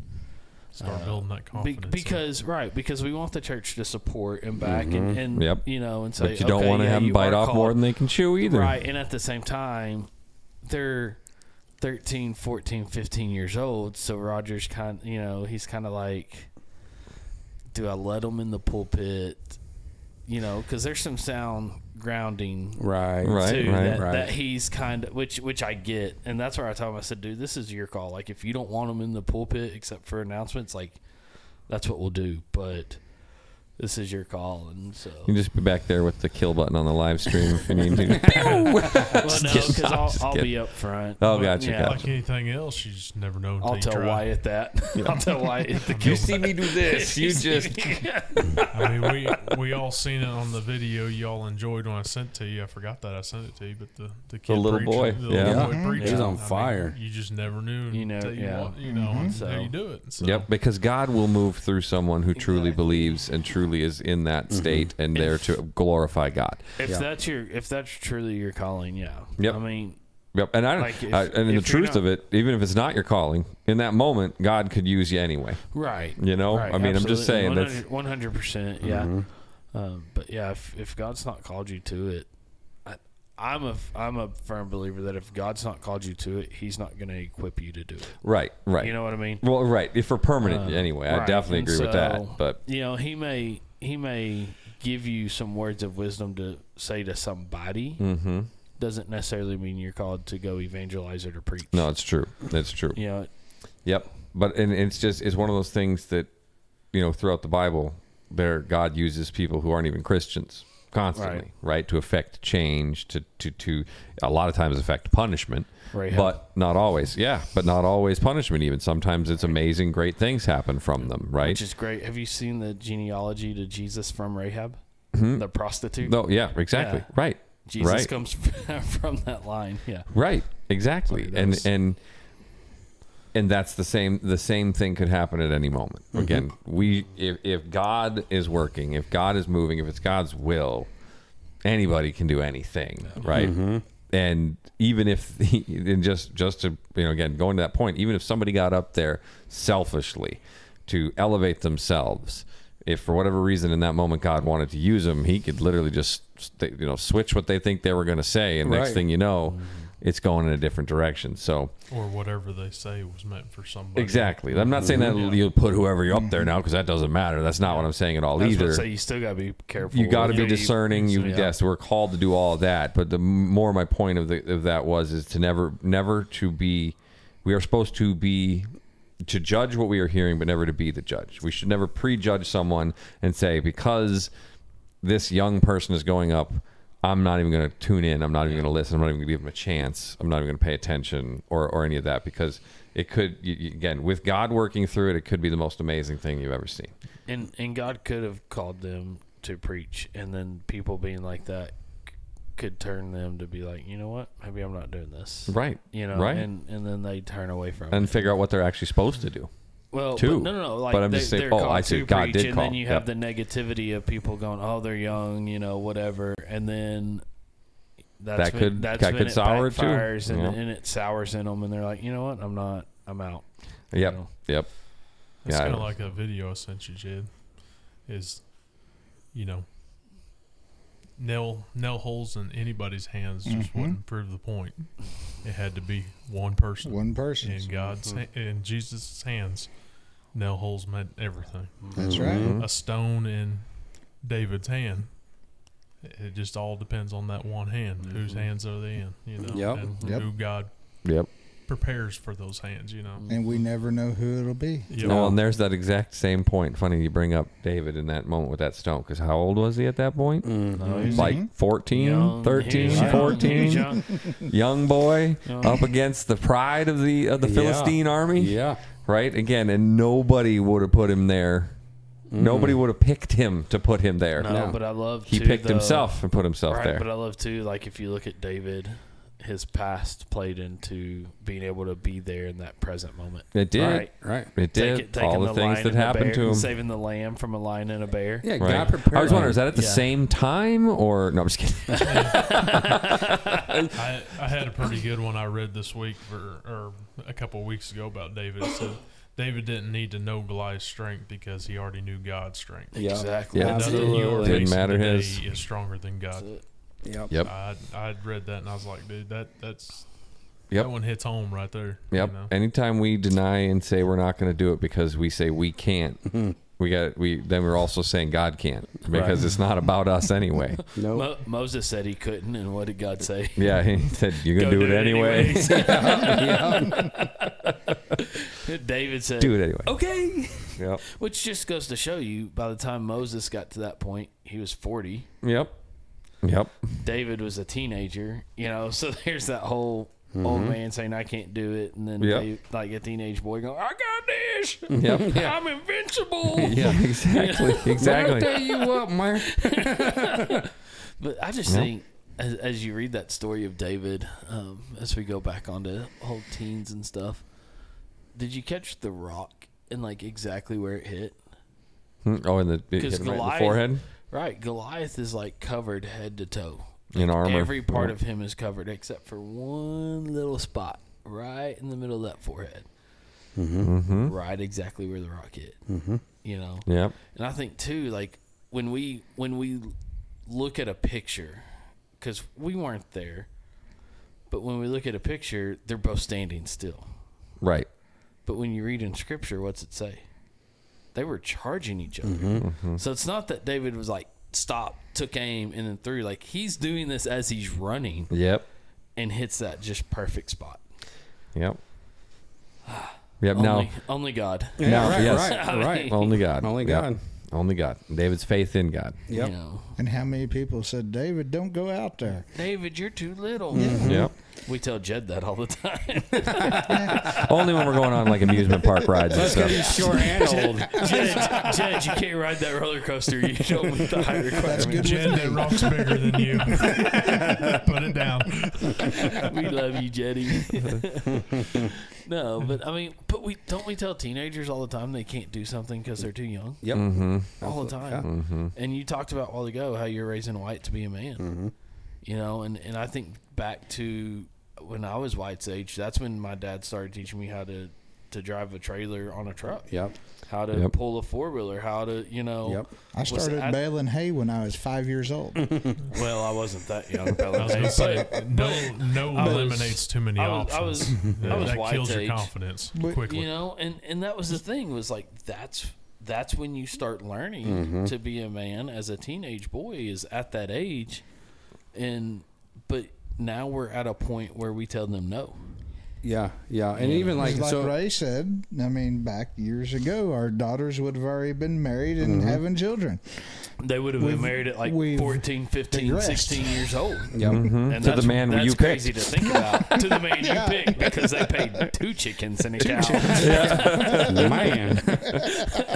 Start Uh, building that Be- confidence. because right, because we want the church to support and back and, and Yep. you know and say, But you don't okay, want to yeah, have them bite off called. more than they can chew either. right, and at the same time, they're 13, 14, 15 years old. So Roger's kind, you know, he's kind of like, do I let him in the pulpit? You know, because there's some sound grounding right. Right, too right, that, right. that he's kind of which which I get, and that's where I told him I said, dude, this is your call. Like if you don't want him in the pulpit except for announcements, like that's what we'll do. But this is your call, and so You can just be back there with the kill button on the live stream if you need to. well, no, kidding. because I'm I'll, just I'll be up front. Oh, But, gotcha, yeah, gotcha. like anything else, you just never know until I'll tell try. Wyatt that. I'll tell Wyatt the kill. you see me do this. You just. I mean, we we all seen it on the video y'all enjoyed when I sent to you. I forgot that I sent it to you, but the the, kid little preacher, boy, the yeah. little boy Mhm. preacher, He's on I mean, fire. you just never knew. You know, until you, yeah. wa- you know, Mhm. until So- you do it. So, Yep, because God will move through someone who truly believes and truly is in that Mm-hmm. state and there to glorify God. if Yeah. that's your if that's truly your calling, yeah. Yep. I mean, Yep, and I, Like, if- I and the if truth not- of it, even if it's not your calling, in that moment, God could use you anyway. right. You know, Right, I mean, I'm just saying absolutely. that's 100 percent. Yeah. Um, but yeah, if, if God's not called you to it, I, I'm a I'm a firm believer that if God's not called you to it, He's not going to equip you to do it. right, right. You know what I mean? well, right. If for permanent, Uh, anyway, I definitely And agree with that. But you know, He may He may give you some words of wisdom to say to somebody. hmm Doesn't necessarily mean you're called to go evangelize or preach. no, it's true. It's true. You know, Yep. But and it's just it's one of those things that you know throughout the Bible, there God uses people who aren't even Christians constantly, right, to affect change, to to to a lot of times affect punishment, Rahab. but not always. Yeah, but not always punishment. Even sometimes it's amazing, great things happen from them, right? which is great. Have you seen the genealogy to Jesus from Rahab, mm-hmm. the prostitute? no, yeah, exactly, Yeah. right, Jesus right. comes from that line. Yeah. Right, exactly, That's what he and and and that's the same. The same thing could happen at any moment. Mm-hmm. Again, we if if God is working, if God is moving, if it's God's will, anybody can do anything, right? Mm-hmm. And even if and just just to you know again going to that point, even if somebody got up there selfishly to elevate themselves. If for whatever reason in that moment God wanted to use them, He could literally just you know switch what they think they were going to say, and next thing you know, mm-hmm. It's going in a different direction. So or whatever they say was meant for somebody. exactly, I'm not saying that mm-hmm. Yeah. you put whoever you're up there now because that doesn't matter. That's not what I'm saying at all I was about either. to say you still gotta be careful. you got to be who you- discerning. You yeah. yes, we're called to do all of that. But the more my point of the of that was is to never never to be. We are supposed to be to judge what we are hearing, but never to be the judge. We should never prejudge someone and say because this young person is going up. I'm not even going to tune in. I'm not even going to listen. I'm not even going to give them a chance. I'm not even going to pay attention or, or any of that because it could, you, you- again, with God working through it, it could be the most amazing thing you've ever seen. And and God could have called them to preach, and then people being like that could turn them to be like, you know what, maybe I'm not doing this, Right. You know, Right. and and then they turn away from and it. And figure out what they're actually supposed to do. Well, too. But no, no, no. Like But I'm they, just saying- they're oh, called I see. God preach, did and call. then you Yep. have the negativity of people going, "Oh, they're young," you know, whatever, and then that's That when, could- that's that when could it sour it too. and, Yeah. and it sours in them, and they're like, you know what, I'm not, I'm out. you Yep. know? Yep. It's Yeah, kind of like a video I sent you, Jed. Is you know, nail nail holes in anybody's hands just Mhm. wouldn't prove the point. It had to be one person One person. in God's ha- in Jesus' hands. Nail holes meant everything. That's Mm-hmm. right. A stone in David's hand. It it just all depends on that one hand. Whose hands are they in? You know, Yep. and Yep. who God Yep. Prepares for those hands. You know. And we never know who it'll be. Yep. No, and there's that exact same point. Funny you bring up David in that moment with that stone, because how old was he at that point? Mm-hmm. No, he's Like 14, young, 13, young, 14, young. young boy Young. up against the pride of the of the Yeah. Philistine army, Yeah. right? Again, and nobody would have put him there. Mm-hmm. Nobody would have picked him to put him there. No, No. but I love He too, picked though- himself and put himself right, there. But I love too, like if you look at David, his past played into being able to be there in that present moment. it did. Right. Right. It did. it- taking All the, things that happened bear, to him. saving the lamb from a lion and a bear. Yeah, Right. God prepared. I was wondering, is that at the Yeah. same time or no? I'm just kidding. I, I had a pretty good one I read this week for or a couple of weeks ago about David. It said David didn't need to know Goliath's strength because he already knew God's strength. Yeah. Exactly. Yeah. That's it. Absolutely. Didn't matter his. is stronger than That's God. It. Yep. Yep. I I'd read that and I was like, dude, that that's Yep. that one hits home right there. Yep. You know? Anytime we deny and say we're not going to do it because we say we can't, we got we then we're also saying God can't because it's not about us anyway. Nope. Mo- Moses said he couldn't, and what did God say? yeah, he said you're going to Go do, it anyway. anyways. David said, do it anyway. "Okay." Yep. Which just goes to show you, by the time Moses got to that point, he was forty. Yep. Yep. David was a teenager, you know. So there's that whole old man saying, "I can't do it," and then Mm-hmm. Yep. Dave- like a teenage boy going, "I got this. Yep. I'm invincible." Yeah, exactly. Exactly. I Tell you what, man. But I just Yeah. think, as, as you read that story of David, um, as we go back onto old teens and stuff, did you catch the rock and like exactly where it hit? Hmm, Oh, and the it hit him right in the forehead Right, Goliath is like covered head to toe. in armor. Every part Yep. of him is covered except for one little spot right in the middle of that forehead, Mm-hmm. right exactly where the rock hit. Mm-hmm. You know, Yep. and I think too, like when we when we look at a picture, because we weren't there, but when we look at a picture, they're both standing still. Right. But when you read in scripture, what's it say? They were charging each other. Mm-hmm. mm-hmm. So it's not that David was like stop, took aim, and then threw. Like he's doing this as he's running Yep. and hits that just perfect spot. Yep. Yep. Now, Only, only God. Yeah, Now, right, yes. right, right. only God. Only Yep. God. Only God. David's faith in God. Yep. You know, And how many people said, David, don't go out there? David, you're too little. Mm-hmm. Mm-hmm. Yep. We tell Jed that all the time. Only when we're going on like amusement park rides and stuff. He's short and old. Jed, Jed, you can't ride that roller coaster. You don't meet the height That's requirement. good Jed, that rock's bigger than you. Put it down. we love you, Jetty. no, but I mean, but we don't we tell teenagers all the time they can't do something because they're too young. Yep. Mm-hmm. all the time. Mm-hmm. And you talked about a while ago how you're raising Wyatt to be a man. Mm-hmm. You know, and, and I think back to when I was Wyatt's age, that's when my dad started teaching me how to to drive a trailer on a truck. Yep. How to Yep. pull a four wheeler. How to you know. Yep. I was started baling hay when I was five years old. Well, I wasn't that young. I was gonna say no, no I was- eliminates too many I was, options. I was, Yeah, I was that white kills your confidence But, quickly. You know, and and that was the thing was like that's that's when you start learning Mm-hmm. to be a man as a teenage boy is at that age, and but now we're at a point where we tell them no. Yeah, yeah, and even like, Like, so. Ray said, I mean, back years ago, our daughters would have already been married and Mm-hmm. having children. They would have been We've- married at like we've 14, 15, digressed. 16 years old. Yep. And To the man that's you crazy to think about. to the man Yeah. you picked because they paid two chickens and a cow. man.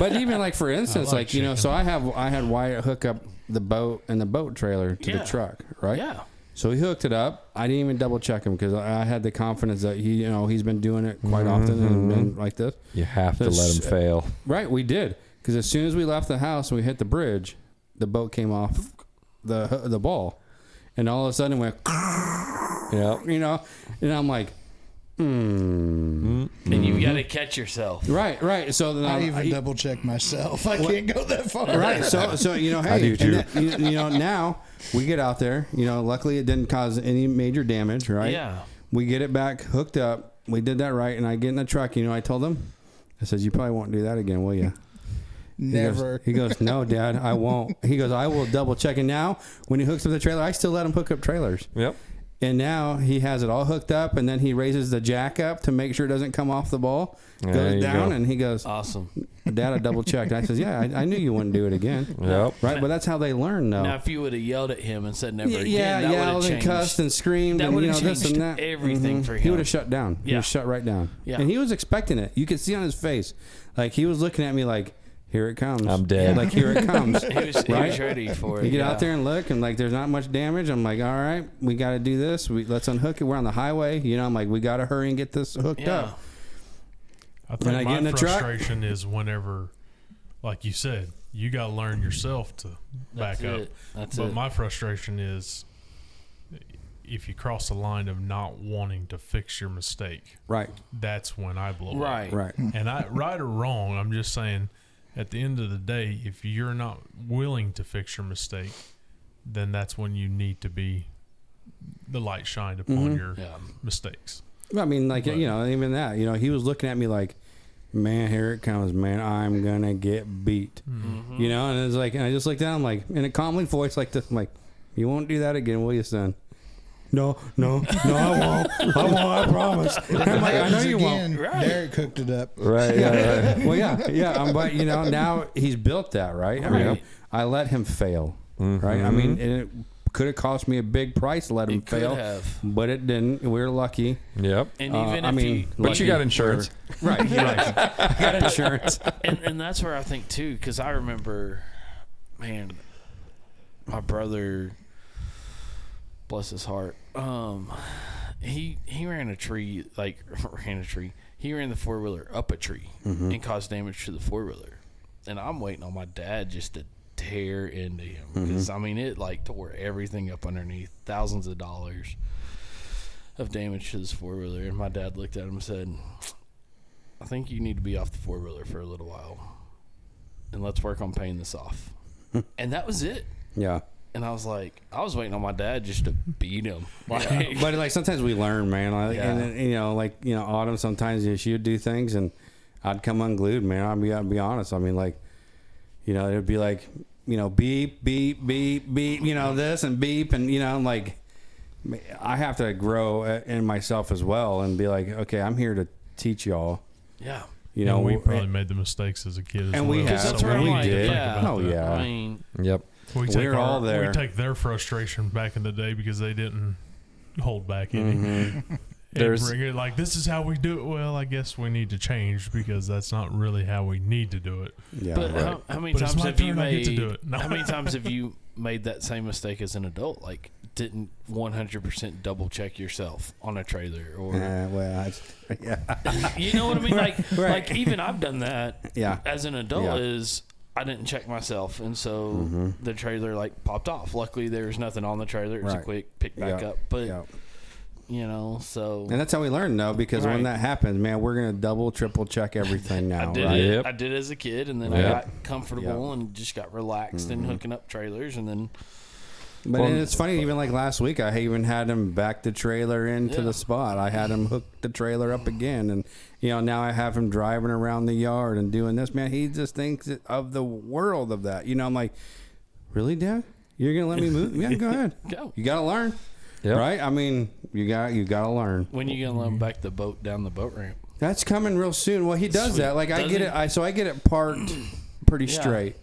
but even like for instance, like like, you know, so I have I had Wyatt hook up the boat and the boat trailer to Yeah. the truck, right? Yeah. So he hooked it up. I didn't even double check him because I I had the confidence that he, you know, he's been doing it quite often and, mm-hmm. and like this. You have to let him fail. Right, we did because as soon as we left the house and we hit the bridge, the boat came off the the ball, and all of a sudden it went, Yeah. you know, and I'm like, hmm. And you've got to catch yourself. Right, right. So then I I, even I- double check myself. I can't go that far. Right. So, so you know, hey, I do too. then, you, you know, now we get out there. You know, luckily it didn't cause any major damage. Right. Yeah. We get it back hooked up. We did that right, and I get in the truck. You know, I told him, I said, "You probably won't do that again, will you?" He goes- Never. He goes, "No, Dad, I won't." He goes, "I will double check." And now, when he hooks up the trailer, I still let him hook up trailers. Yep. And now he has it all hooked up, and then he raises the jack up to make sure it doesn't come off the ball. There goes you down, go. and he goes, Awesome. "Dad, I double checked." I says, "Yeah, I, I knew you wouldn't do it again." Yep. Right, but that's how they learn, though. Now, if you would have yelled at him and said never yeah, again, yeah, that would yelled have and cussed and screamed That and you know would've this and that. everything Mhm. for He would have shut down. He Yeah. was shut right down. Yeah. and he was expecting it. You could see on his face, like he was looking at me like, "Here it comes." I'm dead. Like here it comes. He was, he Right? was ready for it. You get yeah. out there and look, and like there's not much damage. I'm like, all right, we got to do this. We let's unhook it. We're on the highway. You know, I'm like, we got to hurry and get this hooked Yeah. up. I think When I my get in the truck- frustration is whenever, like you said, you got to learn yourself to That's back up. it. That's but it. my frustration is if you cross the line of not wanting to fix your mistake, Right, that's when I blow up. right. right. And I, right or wrong, I'm just saying, at the end of the day, if you're not willing to fix your mistake, then that's when you need to be the light shined upon Mhm. your Yeah. mistakes. I mean, like But- you know, even that. You know, he was looking at me like, man, here it comes, man. I'm gonna get beat. Mhm. You know, and it's like, and I just looked down, I'm like, in a calmly voice like this, I'm like, you won't do that again, will you, son? No, no, no, I won't. I won't. I promise. I'm like, I know Happens you won't. again, Right. Derek hooked it up. Right. Yeah. Right. Well, yeah, yeah. Um, but you know, now he's built that, right? I mean, Right. I let him fail, right? I mean, and it could have cost me a big price to let him It could fail, have. but it didn't. We are lucky, Yep. And Uh, even I if mean, you, But you got insurance. right? Right. Got insurance. and, and that's where I think too, because I remember, man, my brother, bless his heart, um, he he ran a tree like ran a tree. He ran the four wheeler up a tree mm-hmm. and caused damage to the four wheeler, and I'm waiting on my dad just to tear into him mm-hmm. because I mean it like tore everything up underneath, thousands of dollars of damage to this four wheeler, and my dad looked at him and said. I think you need to be off the four wheeler for a little while, and let's work on paying this off. Hmm. and that was it. Yeah. And I was like, I was waiting on my dad just to beat him. Like, but like sometimes we learn, man. Like, Yeah. And then, you know, like you know, Autumn. Sometimes you know, she would do things, and I'd come unglued, man. I'd be, I'd be honest. I mean, like, you know, it'd be like, you know, beep, beep, beep, beep. You know, this and beep, and you know, I'm like, I have to grow uh, in myself as well, and be like, okay, I'm here to teach y'all. yeah. You You know, know, we probably made the mistakes as a kid as and well. we have. Because that's so where we did. yeah. Oh, yeah. I mean, Yep. We take We're our, all there. We take their frustration back in the day because they didn't hold back any. Mm-hmm. There's- bring it like this is how we do it. Well, I guess we need to change because that's not really how we need to do it. Yeah. but Right. how, how many But times have you turn, I get made? to do it. No. How many times have you made that same mistake as an adult? Like, didn't 100% double check yourself on a trailer, or Uh, well, I, yeah, you know what I mean? Like, Right. like even I've done that. yeah. as an adult Yeah. is I didn't check myself, and so Mhm. the trailer like popped off. Luckily, there was nothing on the trailer. It was a quick pick back Yeah. up. But yeah. you know. So And that's how we learn, though, because when that happens, man, we're gonna double, triple check everything now, I did right? it. Yep. I did as a kid, and then Yep. I got comfortable and just got relaxed and hooking up trailers, and then But Well- and it's funny, even like last week, I even had him back the trailer into Yeah. the spot. I had him hook the trailer up again, and you know now I have him driving around the yard and doing this. Man, he just thinks of the world of that. You know, I'm like, really, Dad? You're gonna let me move? yeah, go ahead. go. You gotta learn, Yep. right? I mean, you got you gotta learn. When you gonna let him back the boat down the boat ramp? That's coming real soon. Well, he does Sweet. that. Like I get he? it. I so I get it parked pretty Yeah. straight,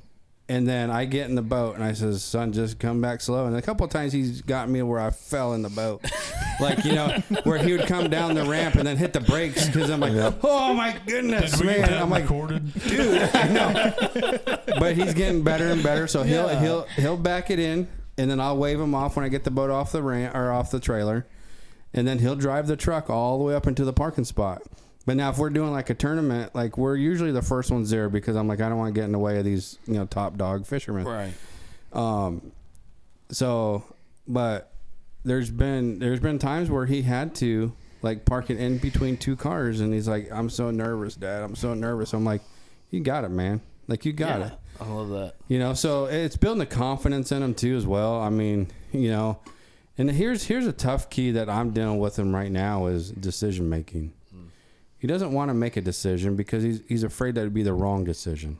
and then I get in the boat and I says, "Son, just come back slow." And a couple of times he's got me where I fell in the boat, like you know, where he would come down the ramp and then hit the brakes because I'm like, "Oh my goodness, Did we get man!" that I'm like, recorded? dude, I know. But he's getting better and better. So he'll Yeah. he'll he'll back it in, and then I'll wave him off when I get the boat off the ramp or off the trailer, and then he'll drive the truck all the way up into the parking spot. But now if we're doing like a tournament, like we're usually the first ones there because I'm like I don't want to get in the way of these you know top dog fishermen. Right. Um, so, but there's been there's been times where he had to like park it in between two cars, and he's like, "I'm so nervous, Dad. I'm so nervous." I'm like, "You got it, man. Like you got yeah, it." I love that. You know, so it's building the confidence in him too as well. I mean, you know, and here's here's a tough key that I'm dealing with him right now is decision making. He doesn't want to make a decision because he's he's afraid that it'd be the wrong decision.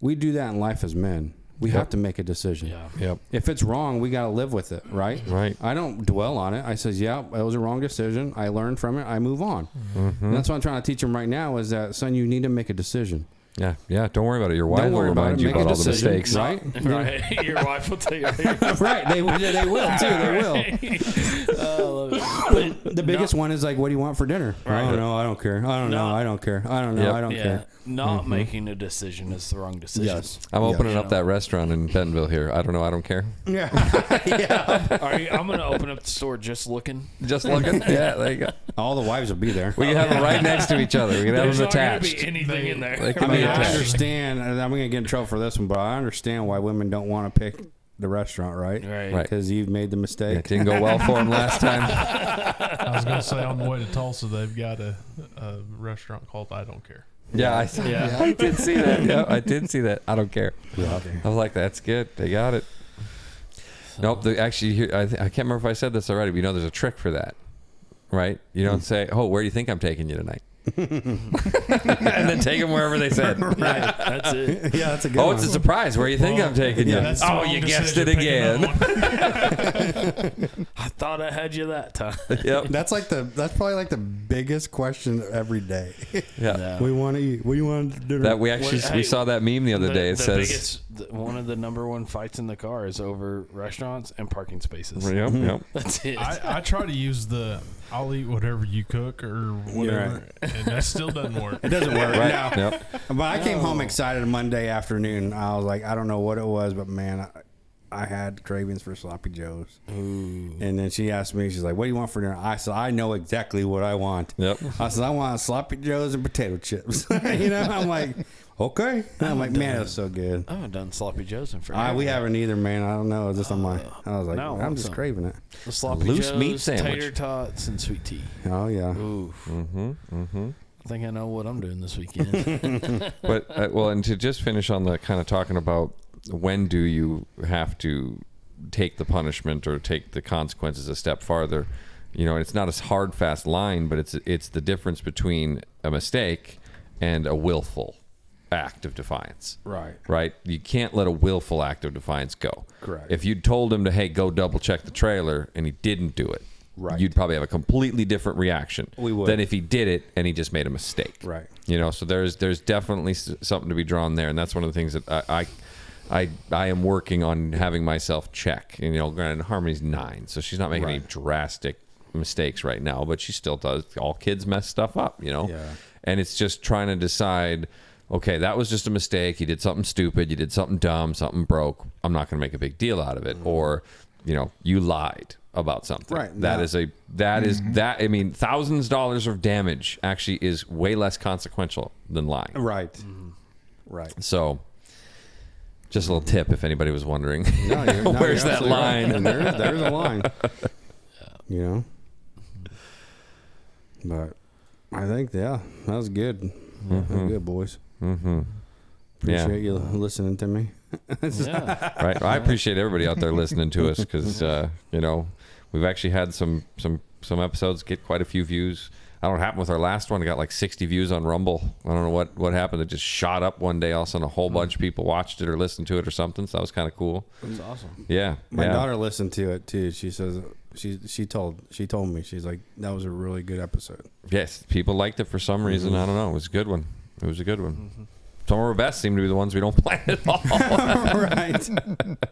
We do that in life as men. We have to make a decision. Yeah. Yep. If it's wrong, we got to live with it, right? Right. I don't dwell on it. I says, yeah, it was a wrong decision. I learned from it. I move on. Mm-hmm. And that's what I'm trying to teach him right now is that, son, you need to make a decision. Yeah. Yeah. Don't worry about it. Your wife will remind it. you Make about all the decision, mistakes. right? Right. Your wife will tell you. right. They, they will too. They will. Oh, I love it. But The biggest one is like, what do you want for dinner? I don't know. I don't care. I don't know. I don't care. I don't know. Yep. I don't yeah, care. not mm-hmm. making a decision is the wrong decision. Yes. I'm Yes. opening up that restaurant in Bentonville here. I don't know. I don't care. Yeah. Are you, I'm gonna open up the store just looking. Just looking. yeah. There you go. All the wives will be there. We can have them right next to each other. We can have There's them not gonna attached. be anything in there. They I can mean, be I attached. understand. and I'm going to get in trouble for this one, but I understand why women don't want to pick the restaurant, right? Right. Right. Because you've made the Yeah, mistake. it didn't go well for him last time. I was gonna say on the way to Tulsa, they've got a, a restaurant called I Don't Care. Yeah, I, saw- Yeah. I did see that. Yeah, I did see that. I don't care. Yeah. I was like, that's good. They got it. Nope. The, actually, here, I, th- I can't remember if I said this already, but you know, there's a trick for that, right? You don't hmm. say, "Oh, where do you think I'm taking you tonight?" and then take them wherever they said. Right. That's it. yeah, that's a good Oh, one. it's a surprise. Where you think I'm taking you? Oh, you guessed it again. I thought I had you that time. yep. That's like the that's probably like the biggest question every day. Yeah. No. what do you want to eat? What do you want to dinner? That we actually What- we hey, saw that meme the other the, day. It the says, biggest, the, one of the number one fights in the car is over restaurants and parking spaces. "Yep, yep." That's it. I, I try to use the I'll eat whatever you cook or whatever, and that still doesn't work. it doesn't work. Right. No. Yep. But I came home excited Monday afternoon. I was like, I don't know what it was, but man, I, I had cravings for sloppy joes. Ooh. And then she asked me, she's like, "What do you want for dinner?" I said, "I know exactly what I want." Yep. I said, "I want sloppy joes and potato chips." you know, I'm like, okay. And I'm like, man, it was so good. I haven't done sloppy joes in forever. I, we haven't either, man. I don't know. It's just on my. I was like, no, I'm just some- craving it. The sloppy Loose joes, meat sandwich. tater tots, and sweet tea. Oh yeah. Ooh, Mm-hmm. Mm-hmm. I think I know what I'm doing this weekend. but uh, well, and to just finish on the kind of talking about when do you have to take the punishment or take the consequences a step farther? You know, it's not a hard fast line, but it's it's the difference between a mistake and a willful act of defiance. Right. Right? You can't let a willful act of defiance go. Correct. If you told him to, hey, go double check the trailer, and he didn't do it, Right. you'd probably have a completely different reaction We would. than if he did it and he just made a mistake. Right. You know, so there's there's definitely something to be drawn there, and that's one of the things that I. I I, I am working on having myself check. And, you know, granted, Harmony's nine, so she's not making any drastic mistakes right now, but she still does. All kids mess stuff up, you know? Yeah. And it's just trying to decide okay, that was just a mistake. You did something stupid. You did something dumb. Something broke. I'm not going to make a big deal out of it. Mm-hmm. Or, you know, you lied about something. Mm-hmm. Right, That no. is a that is mm-hmm. that. I mean, thousands of dollars of damage actually is way less consequential than lying. Right. Mm-hmm. Right. So, just a little tip if anybody was wondering. No, you're, no, Where's you're that absolutely right. line? And there, there's a line. You know. But I think yeah, that was good. That was good, boys. Mm-hmm. Yeah. Appreciate you listening to me. yeah. right. I appreciate everybody out there listening to us because uh, you know we've actually had some some some episodes get quite a few views. I don't know what happened with our last one. It got like 60 views on Rumble. I don't know what what happened. It just shot up one day. All of a sudden, a whole bunch of people watched it or listened to it or something. So that was kind of cool. It's awesome. Yeah. My yeah. daughter listened to it too. She says she she told she told me she's like that was a really good episode. Yes, people liked it for some reason. I don't know. It was a good one. It was a good one. Mm-hmm. Some of our best seem to be the ones we don't plan at all. right.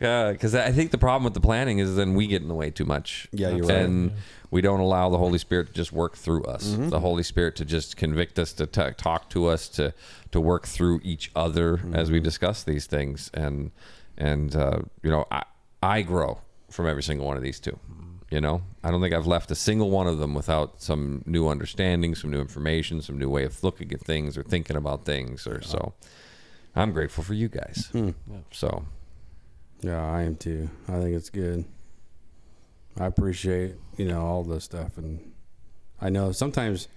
Yeah, because I think the problem with the planning is then we get in the way too much. Yeah, you're right. and we don't allow the Holy Spirit to just work through us. Mm-hmm. The Holy Spirit to just convict us, to t- talk to us, to to work through each other as we mm-hmm. discuss these things. And and uh, you know, I I grow from every single one of these two. You know, I don't think I've left a single one of them without some new understanding, some new information, some new way of looking at things or thinking about things. Or so, I'm grateful for you guys. Hmm. So Yeah, I am too. I think it's good. I appreciate you know all this stuff, and I know sometimes,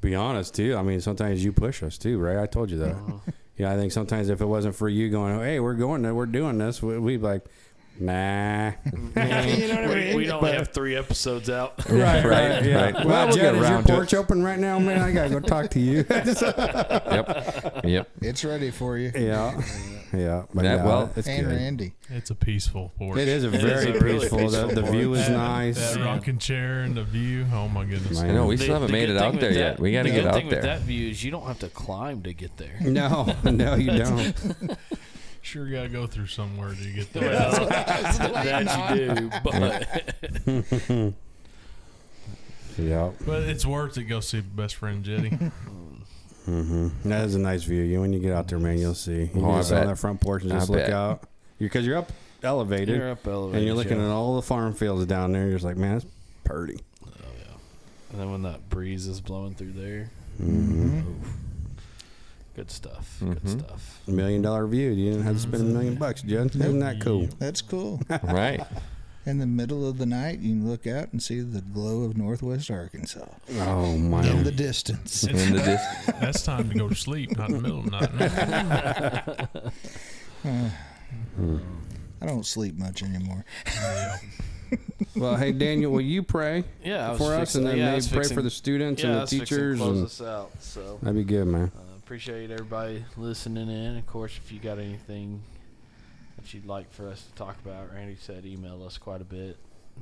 be honest too. I mean, sometimes you push us too, right? I told you that. Uh-huh. Yeah, I think sometimes if it wasn't for you going, hey, we're going, there, we're doing this, we- we'd be like, nah. you know what I mean? we, we only have three episodes out. right, right, yeah. right. Well, Well, we'll Jed, is your around it. porch open right now, man? I gotta go talk to you. yep, yep. It's ready for you. yeah, yeah. But Yeah, yeah, well- it's and good. Randy. It's a peaceful porch. It is a very a really peaceful. The, peaceful the view is That- nice. That rocking chair and the view. Oh my goodness. I know we The- still haven't the made it out there that- yet. We got to the get good out thing there. With that view is you don't have to climb to get there. No, no, you don't. Sure, got to go through somewhere to get there. Well, that you do, but yeah. But it's worth it. Go see best friend Jetty. hmm That is a nice view. You when you get out there, man, you'll see. You Oh, can I sit on that front porch and I just look bet. out. Because you're up elevated, you're up elevated, and you're looking yeah. at all the farm fields down there. You're just like, man, it's pretty. Oh yeah. And then when that breeze is blowing through there, Mm-hmm. Oof. good stuff. Good mm-hmm. stuff. A million dollar view. You didn't have to spend a mm-hmm. million bucks, Jed. Isn't that cool? That's cool. right. In the middle of the night, you can look out and see the glow of Northwest Arkansas Oh my. in the distance. In the dis- That's time to go to sleep, not in the middle of the night. I don't sleep much anymore. Well, hey Daniel, will you pray Yeah, I was for us, fixing- and then yeah, I maybe was pray fixing- for the students yeah, I and the was fixing to teachers, close and us out. So that'd be good, man. Appreciate everybody listening in. Of course, if you got anything that you'd like for us to talk about, Randy said email us quite a bit.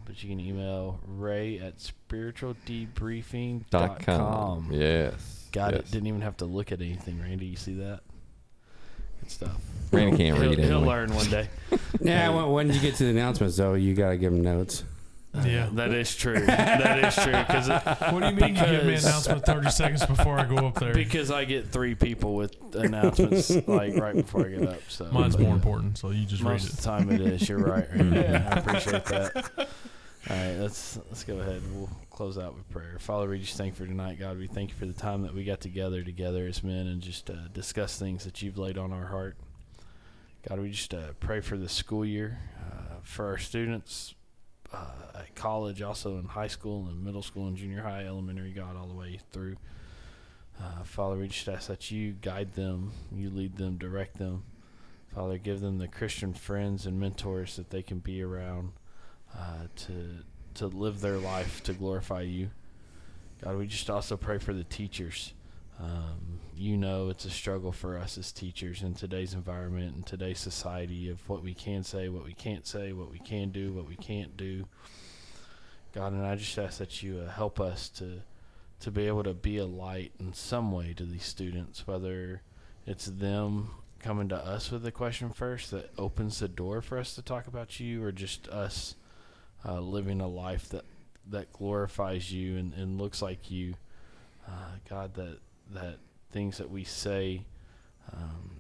But you can email Ray at spiritualdebriefing.com. Dot com. Yes. Got yes. it. Didn't even have to look at anything, Randy. You see that? Good stuff. Randy can't he'll, read He'll anyway. learn one day. Yeah, when, when you get to the announcements, though, you gotta give them notes. Yeah. That is true. that is true. Cause it, What do you mean you give me an Because- announcement 30 seconds before I go up there? because I get three people with announcements like right before I get up. So Mine's but more important, so you just read Most it. of the time it is. You're right. Randy. I appreciate that. All right, let's let's go ahead. We'll close out with prayer. Father, we just thank you for tonight, God. We thank you for the time that we got together together as men and just uh, discuss things that you've laid on our heart. God, we just uh, pray for the school year, uh, for our students uh, at college, also in high school and middle school and junior high, elementary, God, all the way through. Uh, Father, we just ask that you guide them, you lead them, direct them. Father, give them the Christian friends and mentors that they can be around uh, to to live their life to glorify you. God, we just also pray for the teachers. Um, you know, it's a struggle for us as teachers in today's environment and today's society of what we can say, what we can't say, what we can do, what we can't do. God, and I just ask that you uh, help us to to be able to be a light in some way to these students, whether it's them coming to us with a question first that opens the door for us to talk about you, or just us uh, living a life that that glorifies you and, and looks like you. Uh, God, that that things that we say um,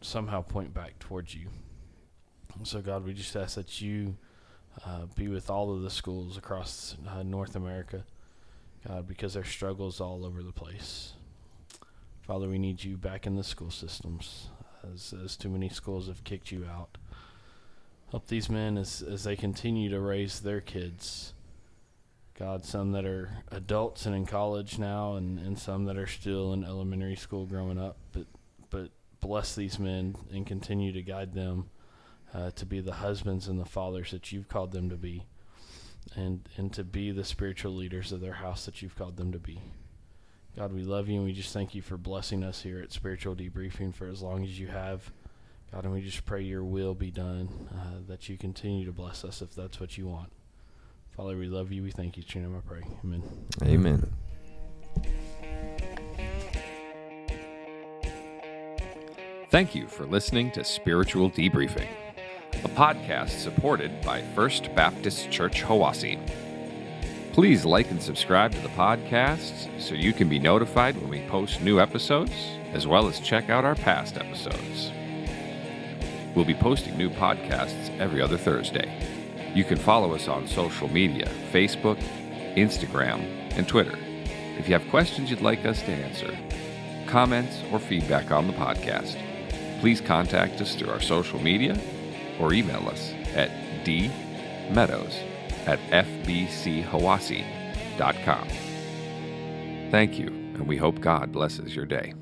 somehow point back towards you. So, God, we just ask that you uh, be with all of the schools across uh, North America, God, because there's struggles all over the place. Father, we need you back in the school systems, as, as too many schools have kicked you out. Help these men as, as they continue to raise their kids. God, some that are adults and in college now, and, and some that are still in elementary school growing up. But but bless these men and continue to guide them uh, to be the husbands and the fathers that you've called them to be, and and to be the spiritual leaders of their house that you've called them to be. God, we love you and we just thank you for blessing us here at Spiritual Debriefing for as long as you have. God, and we just pray your will be done, uh, that you continue to bless us if that's what you want. Father, we love you. We thank you. In your name I pray. Amen. Amen. Thank you for listening to Spiritual Debriefing, a podcast supported by First Baptist Church Hiwasse. Please like and subscribe to the podcast so you can be notified when we post new episodes, as well as check out our past episodes. We'll be posting new podcasts every other Thursday. You can follow us on social media Facebook, Instagram, and Twitter. If you have questions you'd like us to answer, comments, or feedback on the podcast, please contact us through our social media or email us at dmeadows at fbchiwasse.com. Thank you, and we hope God blesses your day.